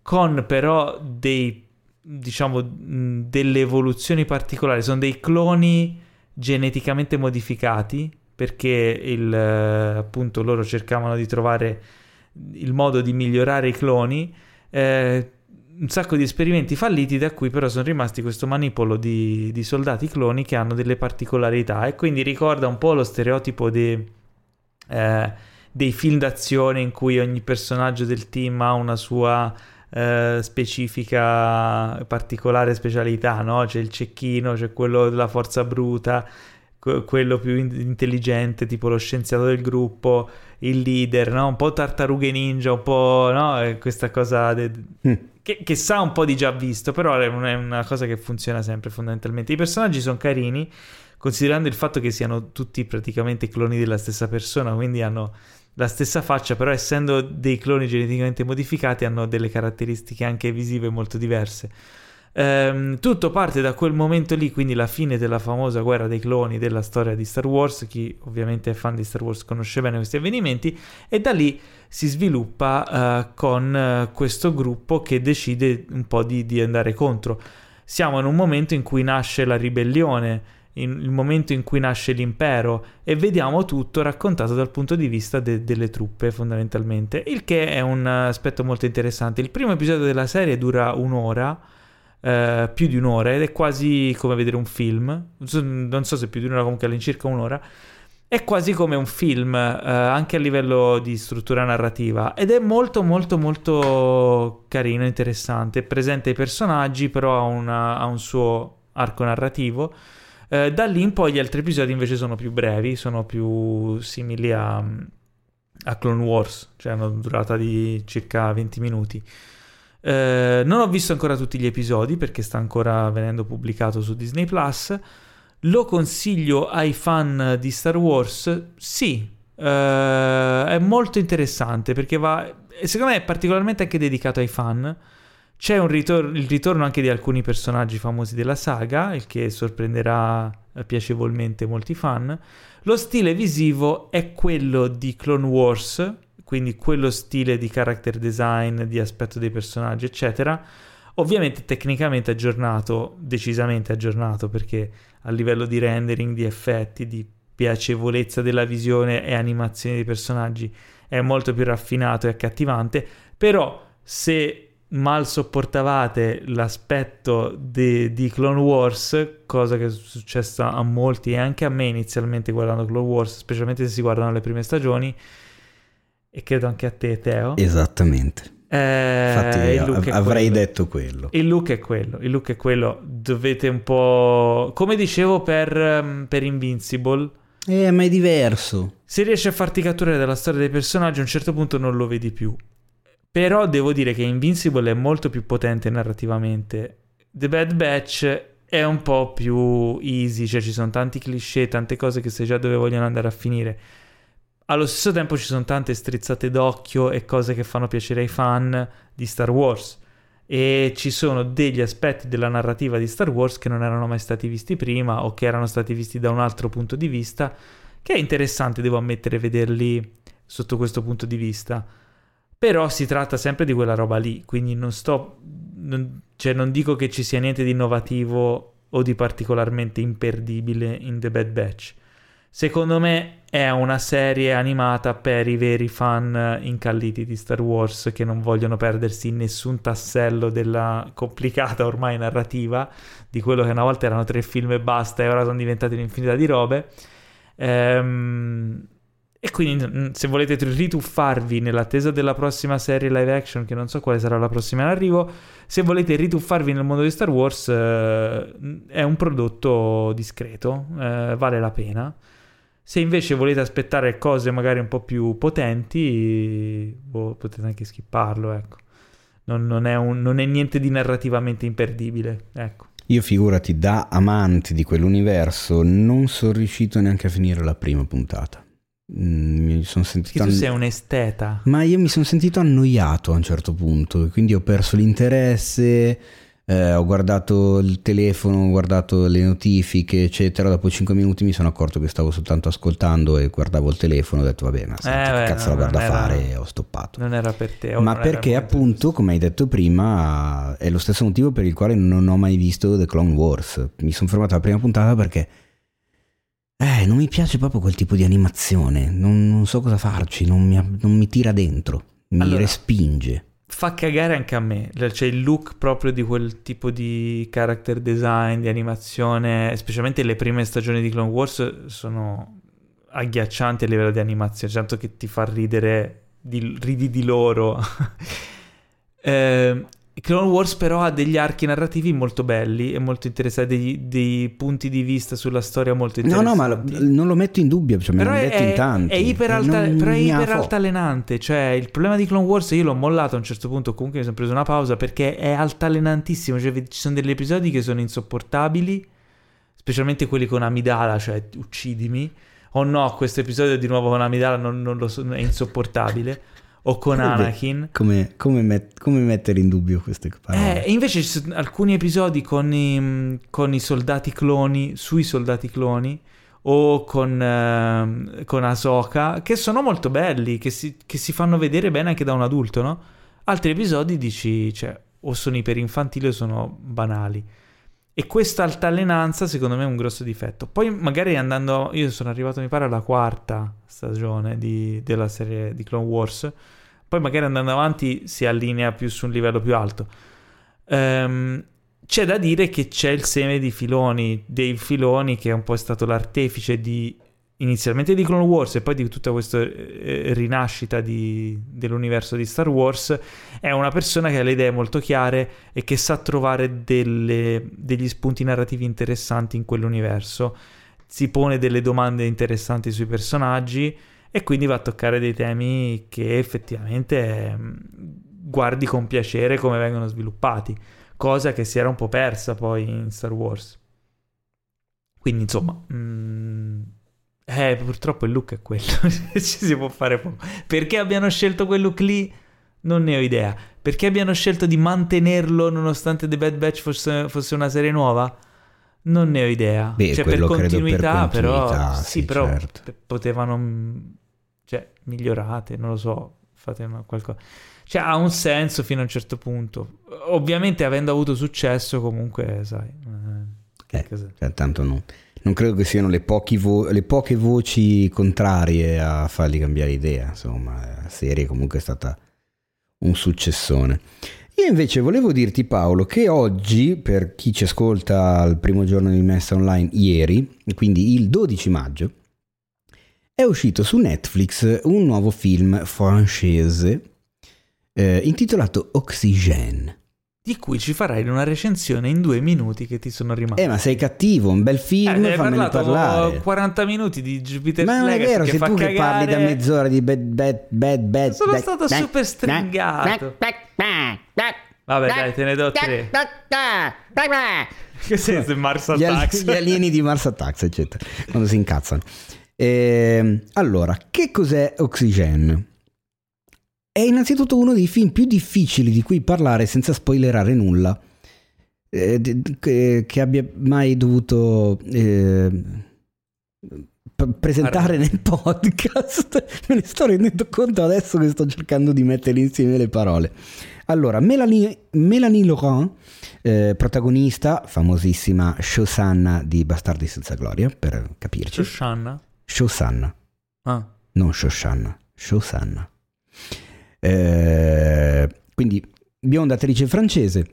con però dei diciamo delle evoluzioni particolari, sono dei cloni geneticamente modificati perché il, eh, appunto loro cercavano di trovare il modo di migliorare i cloni. Eh, un sacco di esperimenti falliti da cui però sono rimasti questo manipolo di, di, soldati cloni che hanno delle particolarità e quindi ricorda un po' lo stereotipo de, eh, dei film d'azione in cui ogni personaggio del team ha una sua eh, specifica particolare specialità, no? C'è il cecchino, c'è quello della forza bruta, quello più intelligente, tipo lo scienziato del gruppo, il leader, no? un po' tartarughe ninja, un po' no? questa cosa de... mm. che, che, sa un po' di già visto, però è una cosa che funziona sempre fondamentalmente. I personaggi sono carini, considerando il fatto che siano tutti praticamente cloni della stessa persona, quindi hanno la stessa faccia, però essendo dei cloni geneticamente modificati hanno delle caratteristiche anche visive molto diverse. Ehm, tutto parte da quel momento lì, quindi la fine della famosa guerra dei cloni della storia di Star Wars. Chi ovviamente è fan di Star Wars conosce bene questi avvenimenti, e da lì si sviluppa uh, con uh, questo gruppo che decide un po' di, di andare contro. Siamo in un momento in cui nasce la ribellione il momento in cui nasce l'impero e vediamo tutto raccontato dal punto di vista de- delle truppe fondamentalmente, il che è un aspetto molto interessante. Il primo episodio della serie dura un'ora eh, più di un'ora ed è quasi come vedere un film, non so se più di un'ora, comunque all'incirca un'ora. È quasi come un film, eh, anche a livello di struttura narrativa, ed è molto molto molto carino, interessante, presenta i personaggi, però ha, una, ha un suo arco narrativo. Eh, da lì in poi gli altri episodi invece sono più brevi, sono più simili a, a Clone Wars, cioè hanno durata di circa 20 minuti. Eh, non ho visto ancora tutti gli episodi perché sta ancora venendo pubblicato su Disney Plus. Lo consiglio ai fan di Star Wars? Sì, eh, è molto interessante perché va. Secondo me è particolarmente anche dedicato ai fan. C'è ritor- il ritorno anche di alcuni personaggi famosi della saga, il che sorprenderà piacevolmente molti fan. Lo stile visivo è quello di Clone Wars, quindi quello stile di character design, di aspetto dei personaggi, eccetera. Ovviamente tecnicamente aggiornato, decisamente aggiornato, perché a livello di rendering, di effetti, di piacevolezza della visione e animazione dei personaggi è molto più raffinato e accattivante, però se mal sopportavate l'aspetto de, di Clone Wars, cosa che è successa a molti e anche a me inizialmente guardando Clone Wars, specialmente se si guardano le prime stagioni, e credo anche a te, Teo. Esattamente. Eh, Infatti av- avrei quello. detto quello. Il look è quello, il look è quello. Dovete un po'... Come dicevo per, um, per Invincible... Eh, ma è diverso. Se riesci a farti catturare dalla storia dei personaggi, a un certo punto non lo vedi più. Però devo dire che Invincible è molto più potente narrativamente. The Bad Batch è un po' più easy, cioè ci sono tanti cliché, tante cose che sai già dove vogliono andare a finire. Allo stesso tempo ci sono tante strizzate d'occhio e cose che fanno piacere ai fan di Star Wars. E ci sono degli aspetti della narrativa di Star Wars che non erano mai stati visti prima o che erano stati visti da un altro punto di vista, che è interessante, devo ammettere, vederli sotto questo punto di vista. Però si tratta sempre di quella roba lì, quindi non sto... Non, cioè non dico che ci sia niente di innovativo o di particolarmente imperdibile in The Bad Batch. Secondo me è una serie animata per i veri fan incalliti di Star Wars che non vogliono perdersi nessun tassello della complicata ormai narrativa di quello che una volta erano tre film e basta e ora sono diventati un'infinità di robe. Ehm, e quindi se volete rituffarvi nell'attesa della prossima serie live action, che non so quale sarà la prossima in arrivo, se volete rituffarvi nel mondo di Star Wars eh, è un prodotto discreto, eh, vale la pena. Se invece volete aspettare cose magari un po' più potenti, boh, potete anche skipparlo, ecco. Non, non, è un, non, è niente di narrativamente imperdibile, ecco. Io figurati, da amante di quell'universo, non sono riuscito neanche a finire la prima puntata. Mm, Mi sono Perché sentito... tu anno- sei un esteta. Ma io mi sono sentito annoiato a un certo punto, quindi ho perso l'interesse, eh, ho guardato il telefono, ho guardato le notifiche, eccetera. Dopo 5 minuti mi sono accorto che stavo soltanto ascoltando e guardavo il telefono. Ho detto, vabbè, ma senti, Eh, che beh, cazzo no, la guarda a fare? E ho stoppato. Non era per te. Ma perché appunto, come hai detto prima, è lo stesso motivo per il quale non ho mai visto The Clone Wars. Mi sono fermato alla prima puntata perché eh, non mi piace proprio quel tipo di animazione. Non, non so cosa farci, non mi, non mi tira dentro, mi Allora, respinge. fa cagare anche a me. C'è il look proprio di quel tipo di character design, di animazione, specialmente le prime stagioni di Clone Wars sono agghiaccianti a livello di animazione, tanto che ti fa ridere, di- ridi di loro. Eh, Clone Wars però ha degli archi narrativi molto belli e molto interessanti, dei, dei punti di vista sulla storia molto No, interessanti. no, ma lo- non lo metto in dubbio, cioè, me Però è, in tanti. è Non però è iperaltalenante. Cioè, il problema di Clone Wars, io l'ho mollato a un certo punto. Comunque mi sono preso una pausa perché è altalenantissimo. Cioè, ci sono degli episodi che sono insopportabili, specialmente quelli con Amidala, cioè uccidimi. O no, questo episodio di nuovo con Amidala non, non so, è insopportabile. O con Vabbè, Anakin. Come, come met- come mettere in dubbio queste parole? Eh, e invece ci sono alcuni episodi con i, con i soldati cloni, sui soldati cloni, o con, ehm, con Ahsoka, che sono molto belli, che si, che si fanno vedere bene anche da un adulto, no? Altri episodi dici, cioè, o sono iperinfantili o sono banali. E questa altalenanza, secondo me, è un grosso difetto. Poi, magari andando. Io sono arrivato, mi pare, alla quarta stagione di- della serie di Clone Wars. Poi, magari andando avanti, si allinea più su un livello più alto. Ehm, c'è da dire che c'è il seme di Filoni, dei Filoni, che è un po' stato l'artefice di. Inizialmente di Clone Wars e poi di tutta questa eh, rinascita di- dell'universo di Star Wars, è una persona che ha le idee molto chiare e che sa trovare delle- degli spunti narrativi interessanti in quell'universo, si pone delle domande interessanti sui personaggi e quindi va a toccare dei temi che effettivamente ehm, guardi con piacere come vengono sviluppati, cosa che si era un po' persa poi in Star Wars. Quindi insomma, mm, eh, purtroppo il look è quello, ci si può fare poco. Perché abbiano scelto quel look lì? Non ne ho idea. Perché abbiano scelto di mantenerlo nonostante The Bad Batch fosse, fosse una serie nuova? Non ne ho idea. Beh, cioè, per credo per continuità, però continuità, sì, sì, però certo. p- potevano mm, cioè migliorate, non lo so, fate qualcosa. Cioè, ha un senso fino a un certo punto. Ovviamente avendo avuto successo comunque, sai, eh, che Eh, cosa- cioè, tanto non, non credo che siano le, vo- le poche voci contrarie a fargli cambiare idea. Insomma, la serie comunque è stata un successone. Io invece volevo dirti Paolo che oggi, per chi ci ascolta al primo giorno di messa online, ieri, quindi il 12 maggio, è uscito su Netflix un nuovo film francese eh, intitolato Oxygène. Di cui ci farai una recensione in due minuti che ti sono rimasti. Eh, ma sei cattivo, un bel film, Eh, parlato parlare. 40 minuti di Jupiter Ma non è vero, che sei tu che cagare. parli da mezz'ora di bad, bad, bad, bad. Sono bad- stato bad- super stringato. Vabbè, dai, te ne do tre. Che senso in Mars Gli, Attacks? gli alieni di Mars Attacks, eccetera, quando si incazzano. Ehm, allora, che cos'è Oxygen? È innanzitutto uno dei film più difficili di cui parlare senza spoilerare nulla eh, che, che abbia mai dovuto eh, presentare nel podcast. Me ne sto rendendo conto adesso che sto cercando di mettere insieme le parole. Allora, Melanie, Melanie Laurent, eh, protagonista, famosissima Shosanna di Bastardi senza gloria, per capirci. Shoshanna? Shosanna, Ah. non Shoshanna, Shosanna. Eh, quindi, biondatrice francese,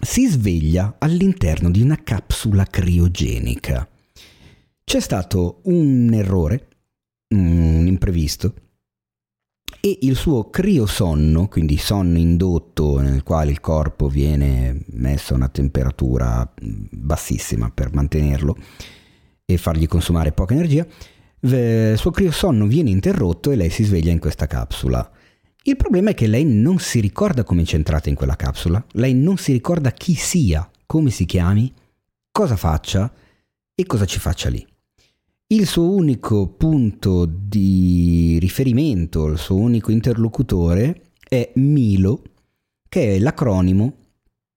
si sveglia all'interno di una capsula criogenica. C'è stato un errore, un imprevisto, e il suo criosonno, quindi sonno indotto nel quale il corpo viene messo a una temperatura bassissima per mantenerlo e fargli consumare poca energia, v- il suo criosonno viene interrotto e lei si sveglia in questa capsula. Il problema è che lei non si ricorda come è entrata in quella capsula, lei non si ricorda chi sia come si chiami, cosa faccia e cosa ci faccia lì. Il suo unico punto di riferimento, il suo unico interlocutore è Milo, che è l'acronimo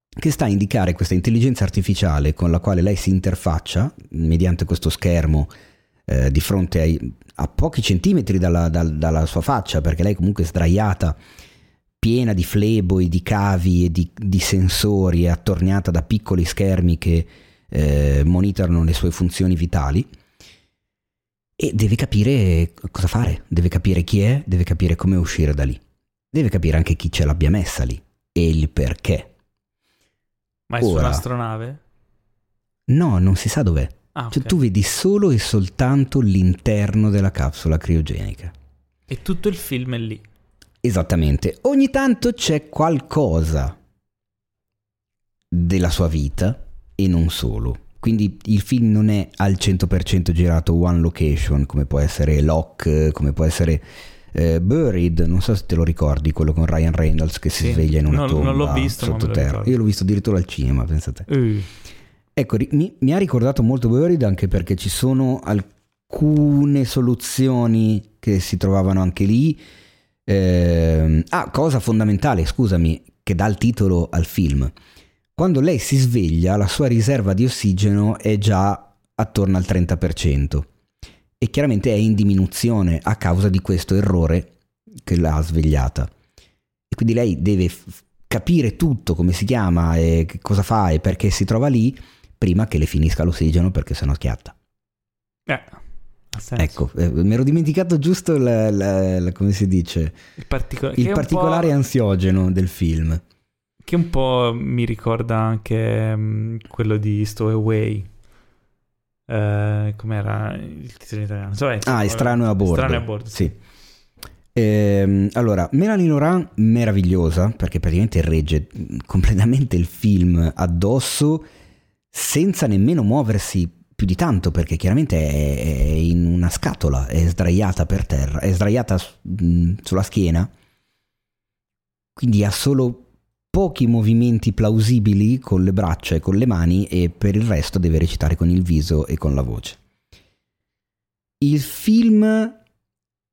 che sta a indicare questa intelligenza artificiale con la quale lei si interfaccia mediante questo schermo eh, di fronte ai, a pochi centimetri dalla, dal, dalla sua faccia, perché lei comunque è sdraiata, piena di fleboi, di cavi e di, di sensori, è attorniata da piccoli schermi che eh, monitorano le sue funzioni vitali. E deve capire cosa fare, deve capire chi è, deve capire come uscire da lì. Deve capire anche chi ce l'abbia messa lì e il perché. Ma è su Ora. un'astronave? No, non si sa dov'è. Ah, Cioè, ok. tu vedi solo e soltanto l'interno della capsula criogenica. E tutto il film è lì. Esattamente. Ogni tanto c'è qualcosa della sua vita e non solo. Quindi il film non è al 100% girato one location, come può essere Locke, come può essere eh, Buried, non so se te lo ricordi, quello con Ryan Reynolds che si Sì. sveglia in una Non- tomba non l'ho visto, sottoterra. Io l'ho visto addirittura al cinema, pensate. Uh, Ecco, mi, mi ha ricordato molto Buried anche perché ci sono alcune soluzioni che si trovavano anche lì. Ehm, ah, cosa fondamentale, scusami, che dà il titolo al film. Quando lei si sveglia, la sua riserva di ossigeno è già attorno al 30% e chiaramente è in diminuzione a causa di questo errore che l'ha svegliata. E quindi lei deve f- capire tutto, come si chiama, e cosa fa e perché si trova lì, prima che le finisca l'ossigeno perché sennò schiatta. eh. Ecco, eh, mi ero dimenticato giusto la- la- la- come si dice, il, partico- il particolare ansiogeno del film. Che un po' mi ricorda anche mm, quello di Stowaway. Eh, com'era il titolo in italiano? Insomma, Ah, è strano a bordo. Strano a bordo, Sì. Ehm, allora, Melanie Laurent meravigliosa perché praticamente regge completamente il film addosso senza nemmeno muoversi più di tanto perché chiaramente è, in una scatola, è sdraiata per terra, è sdraiata mh, sulla schiena, quindi ha solo pochi movimenti plausibili con le braccia e con le mani e per il resto deve recitare con il viso e con la voce. Il film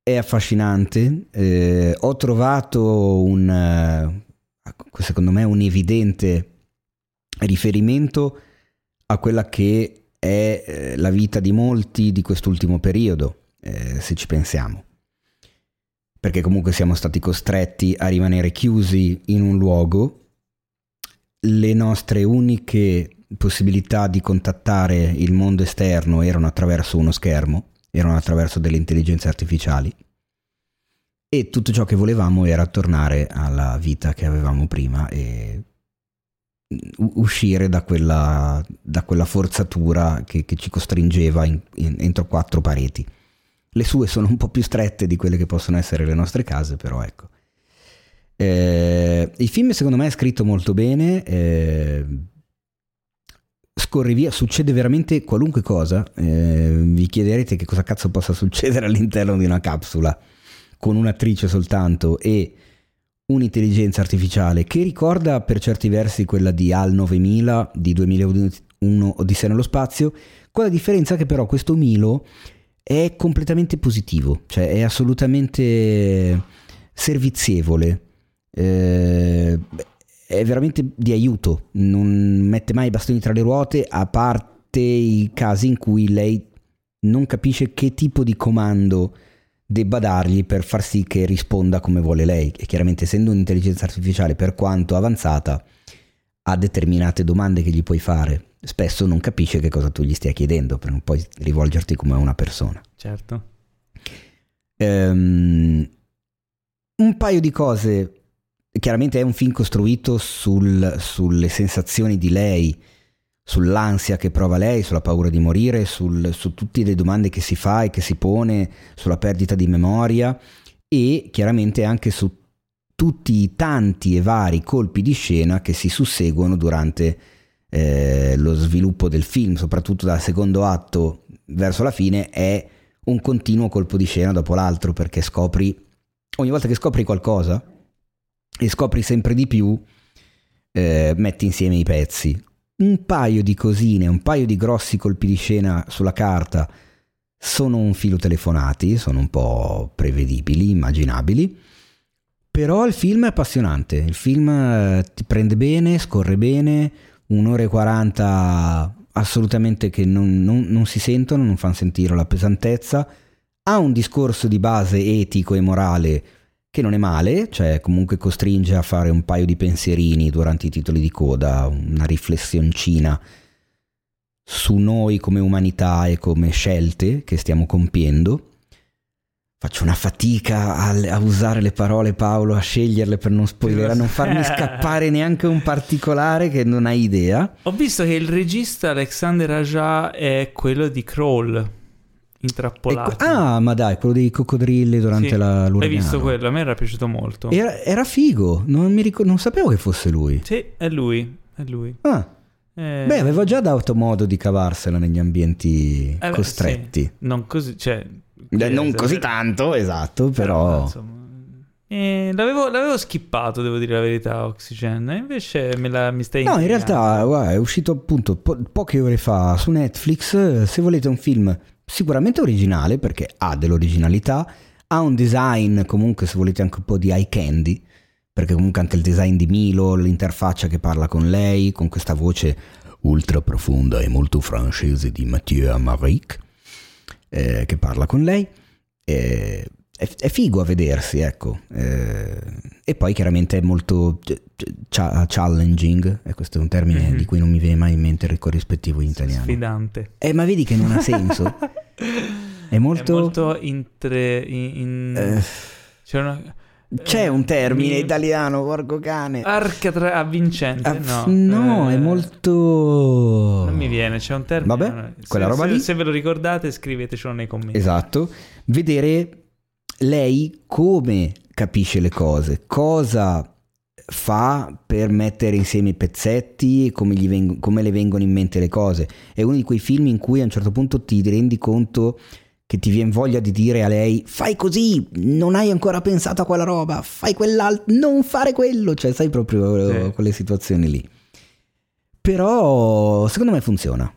è affascinante, eh, ho trovato un, eh, secondo me, un evidente riferimento a quella che è eh, la vita di molti di quest'ultimo periodo, eh, se ci pensiamo. Perché comunque siamo stati costretti a rimanere chiusi in un luogo, le nostre uniche possibilità di contattare il mondo esterno erano attraverso uno schermo, erano attraverso delle intelligenze artificiali e tutto ciò che volevamo era tornare alla vita che avevamo prima e uscire da quella, da quella forzatura che, che ci costringeva in- in- entro quattro pareti. Le sue sono un po' più strette di quelle che possono essere le nostre case, però ecco. Eh, il film secondo me è scritto molto bene, eh, scorre via, succede veramente qualunque cosa. Eh, vi chiederete che cosa cazzo possa succedere all'interno di una capsula con un'attrice soltanto e un'intelligenza artificiale che ricorda per certi versi quella di HAL 9000 di 2001 Odissea nello spazio, con la differenza che però questo Milo è completamente positivo, cioè è assolutamente servizievole, eh, è veramente di aiuto, non mette mai i bastoni tra le ruote, a parte i casi in cui lei non capisce che tipo di comando debba dargli per far sì che risponda come vuole lei. E chiaramente essendo un'intelligenza artificiale per quanto avanzata, ha determinate domande che gli puoi fare. Spesso non capisce che cosa tu gli stia chiedendo, per non poi rivolgerti come a una persona. Certo. Ehm, un paio di cose. Chiaramente è un film costruito sul- sulle sensazioni di lei, sull'ansia che prova lei, sulla paura di morire, sul- su tutte le domande che si fa e che si pone, sulla perdita di memoria e chiaramente anche su tutti i tanti e vari colpi di scena che si susseguono durante eh, lo sviluppo del film, soprattutto dal secondo atto verso la fine, è un continuo colpo di scena dopo l'altro perché scopri, ogni volta che scopri qualcosa e scopri sempre di più, eh, metti insieme i pezzi. Un paio di cosine, un paio di grossi colpi di scena sulla carta sono un filo telefonati, sono un po' prevedibili, immaginabili. Però il film è appassionante, il film eh, ti prende bene, scorre bene, un'ora e 40 assolutamente che non, non, non si sentono, non fanno sentire la pesantezza, ha un discorso di base etico e morale che non è male, cioè comunque costringe a fare un paio di pensierini durante i titoli di coda, una riflessioncina su noi come umanità e come scelte che stiamo compiendo. Faccio una fatica a, a usare le parole Paolo, a sceglierle per non spoilerare, a non farmi scappare neanche un particolare che non hai idea. Ho visto che il regista Alexander Aja è quello di Crawl, intrappolato. Ecco, ah, ma dai, quello dei coccodrilli durante Sì. la l'uragano. Hai visto quello? A me era piaciuto molto. Era, era figo, non, mi ricor- non sapevo che fosse lui. Sì, è lui. È lui. Ah, Eh, beh, avevo già dato modo di cavarsela negli ambienti eh beh, costretti. sì. Non così, cioè... Eh, non così per- tanto, esatto, però... insomma, eh, l'avevo, l'avevo skippato, devo dire la verità, Oxygen. Invece me la, mi stai No, in realtà guarda, è uscito appunto po- poche ore fa su Netflix. Se volete un film sicuramente originale, perché ha dell'originalità, ha un design comunque, se volete, anche un po' di eye candy, perché comunque anche il design di Milo, l'interfaccia che parla con lei, con questa voce ultra profonda e molto francese di Mathieu Amaric, eh, che parla con lei. Eh, è, è figo a vedersi, ecco. Eh, e poi chiaramente è molto ch- ch- challenging, e questo è un termine Mhm. di cui non mi viene mai in mente il corrispettivo in italiano. Sfidante. Eh, ma vedi che non ha senso. È molto... È molto intre... in- in- eh, c'è una... c'è un termine mi- italiano, porco cane. Arca tra... avvincente, Ah, no. no, Eh, è molto... Non mi viene, c'è un termine. Vabbè, Se- quella roba se, lì. Se ve lo ricordate scrivetecelo nei commenti. Esatto. Vedere lei come capisce le cose, cosa fa per mettere insieme i pezzetti, come, gli veng- come le vengono in mente le cose. È uno di quei film in cui a un certo punto ti rendi conto che ti viene voglia di dire a lei fai così, non hai ancora pensato a quella roba, fai quell'altro, non fare quello, cioè sai proprio Sì. quelle situazioni lì. Però secondo me funziona.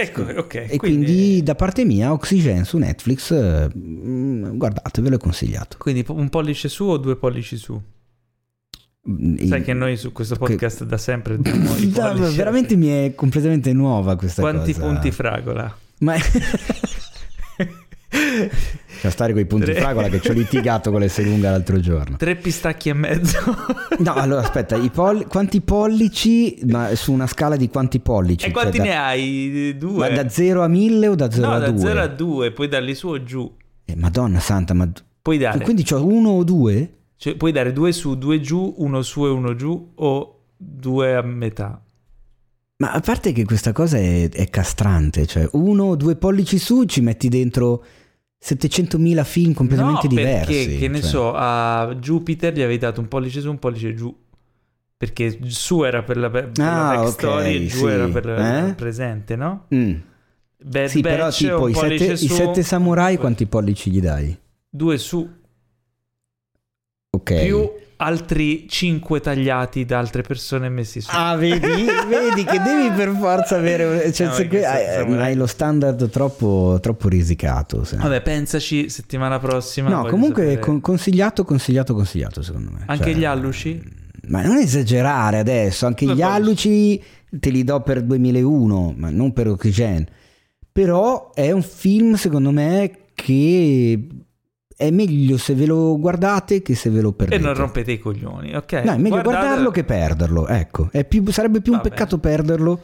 Ecco, ok. E quindi, da parte mia, Oxygen su Netflix, eh, mm, guardatevelo, è consigliato. quindi un pollice su o due pollici su? Mm, Sai che noi su questo che- podcast da sempre diamo i Da- pollici. veramente mi è completamente nuova questa Quanti cosa. punti fragola? Ma Lascia stare quei punti Tre. fragola che ci ho litigato con l'S lunga l'altro giorno. Tre pistacchi e mezzo. No, allora aspetta, i poll- quanti pollici, ma su una scala di quanti pollici? e quanti Cioè, da- ne hai? Due? Ma da 0 a 1000 o da 0 no, a da 2? 0 a 2, puoi darli su o giù. Eh, Madonna santa, ma Puoi dare, quindi c'ho uno o due? cioè, puoi dare due su, due giù, uno su e uno giù o due a metà. Ma a parte che questa cosa è, è castrante, cioè uno o due pollici su ci metti dentro 700.000 film completamente no, diversi. perché, che ne cioè. so, a Jupiter gli avevi dato un pollice su, un pollice giù. Perché su era per la, per Ah, la backstory e giù sì. era per Eh? il presente, no? Mm. Bad Sì, però Batch, tipo un i sette, i su, sette samurai quanti pollici gli dai? due su, Ok. più altri cinque tagliati da altre persone messi su. Ah, vedi? vedi che devi per forza avere... Cioè, No, se que- hai, hai lo standard troppo, troppo risicato. se. Vabbè, pensaci settimana prossima. no, comunque sapere- con- consigliato, consigliato, consigliato secondo me. Anche Cioè, gli alluci? Ma non esagerare adesso, anche Due gli pollici. alluci te li do per 2001, ma non per Oxygen. Però è un film, secondo me, che è meglio se ve lo guardate che se ve lo E perdete. non rompete i coglioni, ok? No, è meglio Guardate- guardarlo che perderlo, ecco. È più- sarebbe più un Vabbè. peccato perderlo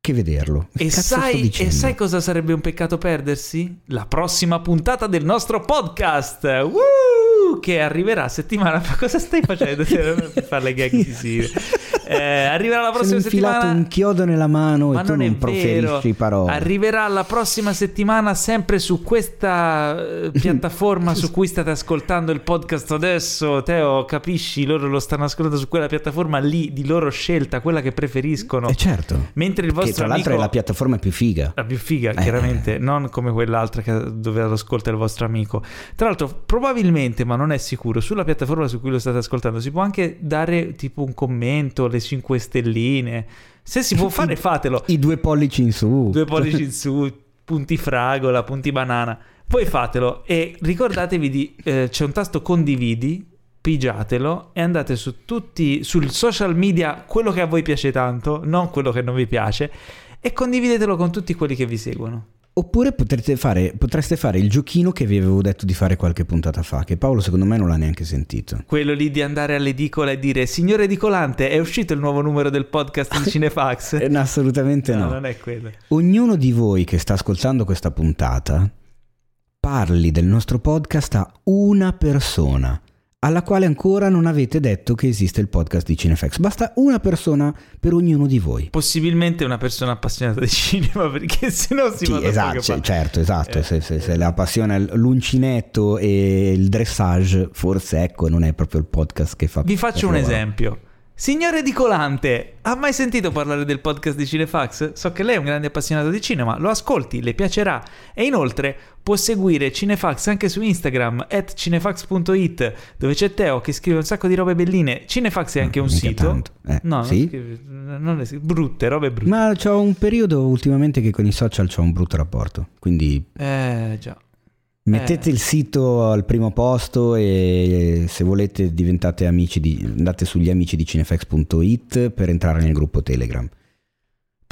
che vederlo. Che E sai, e sai cosa sarebbe un peccato perdersi? La prossima puntata del nostro podcast. Woo! Che arriverà settimana. Ma cosa stai facendo? per fare le gag visive. Eh, arriverà la prossima infilato settimana. un chiodo nella mano Ma e tu non proferisci parole. Arriverà la prossima settimana sempre su questa eh, piattaforma su cui state ascoltando il podcast adesso. Teo, capisci? Loro lo stanno ascoltando su quella piattaforma lì di loro scelta, quella che preferiscono. Eh certo. Mentre il vostro Che tra l'altro amico... è la piattaforma più figa. La più figa, Eh. chiaramente, non come quell'altra che- dove lo ascolta il vostro amico. Tra l'altro, probabilmente, ma non è sicuro, sulla piattaforma su cui lo state ascoltando si può anche dare tipo un commento, le 5 stelline. Se si può fare, fatelo. I due pollici in su. Due pollici in su, punti fragola, punti banana. Poi fatelo e ricordatevi di... eh, c'è un tasto condividi, pigiatelo e andate su tutti, sul social media, quello che a voi piace tanto, non quello che non vi piace, e condividetelo con tutti quelli che vi seguono. Oppure potrete fare, potreste fare il giochino che vi avevo detto di fare qualche puntata fa, che Paolo secondo me non l'ha neanche sentito. Quello lì di andare all'edicola e dire Signore Edicolante, è uscito il nuovo numero del podcast di Cinefax? Eh, no, assolutamente no. non è quello. Ognuno di voi che sta ascoltando questa puntata parli del nostro podcast a una persona alla quale ancora non avete detto che esiste il podcast di Cinefax. Basta una persona per ognuno di voi. Possibilmente una persona appassionata di cinema, perché se no si Sì, va esatto, parte. certo, esatto. Eh, se, se- se la passione è l'uncinetto e il dressage, forse ecco, non è proprio il podcast che fa. Vi faccio un loro. esempio. Signore Edicolante, ha mai sentito parlare del podcast di Cinefax? So che lei è un grande appassionato di cinema, lo ascolti, le piacerà e inoltre può seguire Cinefax anche su Instagram at cinefax.it dove c'è Teo che scrive un sacco di robe belline. Cinefax è anche un sito. Eh, no, sì? non scrive- non è- brutte, robe brutte. Ma c'ho un periodo ultimamente che con i social c'ho un brutto rapporto. Quindi Eh, già. Mettete Eh. il sito al primo posto e se volete diventate amici di. andate sugli amici di cinefax.it per entrare nel gruppo Telegram.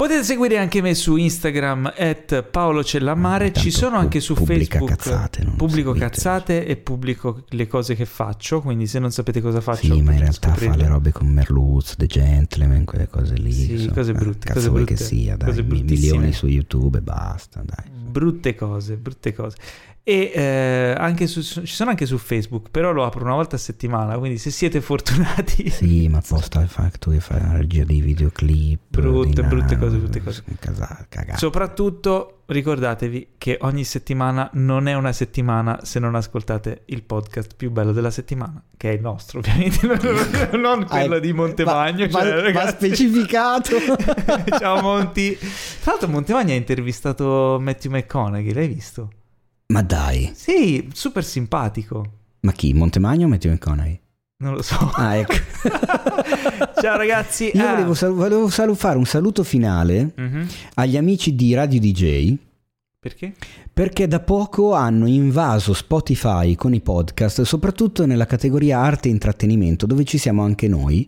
Potete seguire anche me su Instagram at Paolo Cellammare, ci sono anche su Facebook. cazzate, pubblico seguite. cazzate e pubblico le cose che faccio, quindi se non sapete cosa faccio, Sì, ma in realtà fa scoprirle. le robe con Merluz, The Gentleman, quelle cose lì. Sì, insomma. cose Eh, brutte, Cazzo cose vuoi brutte, che sia, dai. milioni su YouTube e basta, dai. brutte cose, brutte cose. E eh, anche su, ci sono anche su Facebook, però lo apro una volta a settimana, quindi se siete fortunati Sì, ma posta il fatto che fa la regia dei videoclip. Brutte, di brutte na- cose, brutte cose. Cagate. Soprattutto ricordatevi che ogni settimana non è una settimana se non ascoltate il podcast più bello della settimana, che è il nostro ovviamente, non, quello Ah, di Montemagno. va- cioè, va- va specificato. Ciao Monti. Tra l'altro Montemagno ha intervistato Matthew McConaughey, l'hai visto? Ma dai, Sì, super simpatico. ma chi? Montemagno o Matthew McConaughey? Non lo so. Ah, ecco. Ciao ragazzi. Io Ah. volevo, sal- volevo sal- fare un saluto finale Mhm. agli amici di Radio DJ. Perché? Perché da poco hanno invaso Spotify con i podcast, soprattutto nella categoria arte e intrattenimento, dove ci siamo anche noi.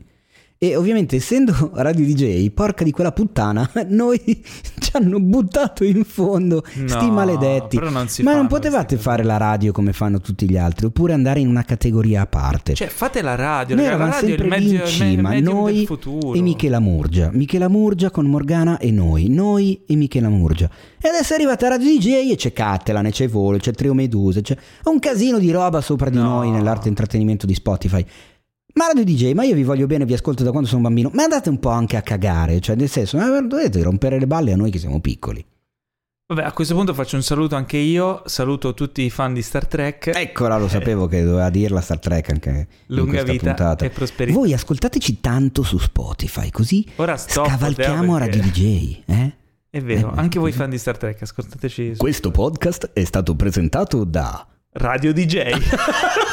E ovviamente, essendo Radio DJ, porca di quella puttana, noi ci hanno buttato in fondo, sti No, maledetti. però non Ma non potevate fare la radio come fanno tutti gli altri, oppure andare in una categoria a parte. Cioè, fate la radio. Noi raga, la eravamo radio il sempre medio- in il il cima, noi e Michela Murgia. Michela Murgia con Morgana e noi, noi e Michela Murgia. E adesso è arrivata Radio DJ e c'è Cattelan, e c'è Volo, c'è Trio Meduse, c'è un casino di roba sopra di No. noi nell'arte e intrattenimento di Spotify. Ma Radio DJ, ma io vi voglio bene, vi ascolto da quando sono bambino, ma andate un po' anche a cagare, cioè nel senso, dovete rompere le balle a noi che siamo piccoli. Vabbè, a questo punto faccio un saluto anche io. Saluto tutti i fan di Star Trek. Eccola, lo sapevo che doveva dirla Star Trek anche in Lunga questa vita puntata. e prosperità. Voi ascoltateci tanto su Spotify, così Ora stop. scavalchiamo perché- Radio DJ, eh? È vero, Eh, anche voi fan di Star Trek, ascoltateci Questo podcast è stato presentato da Radio DJ.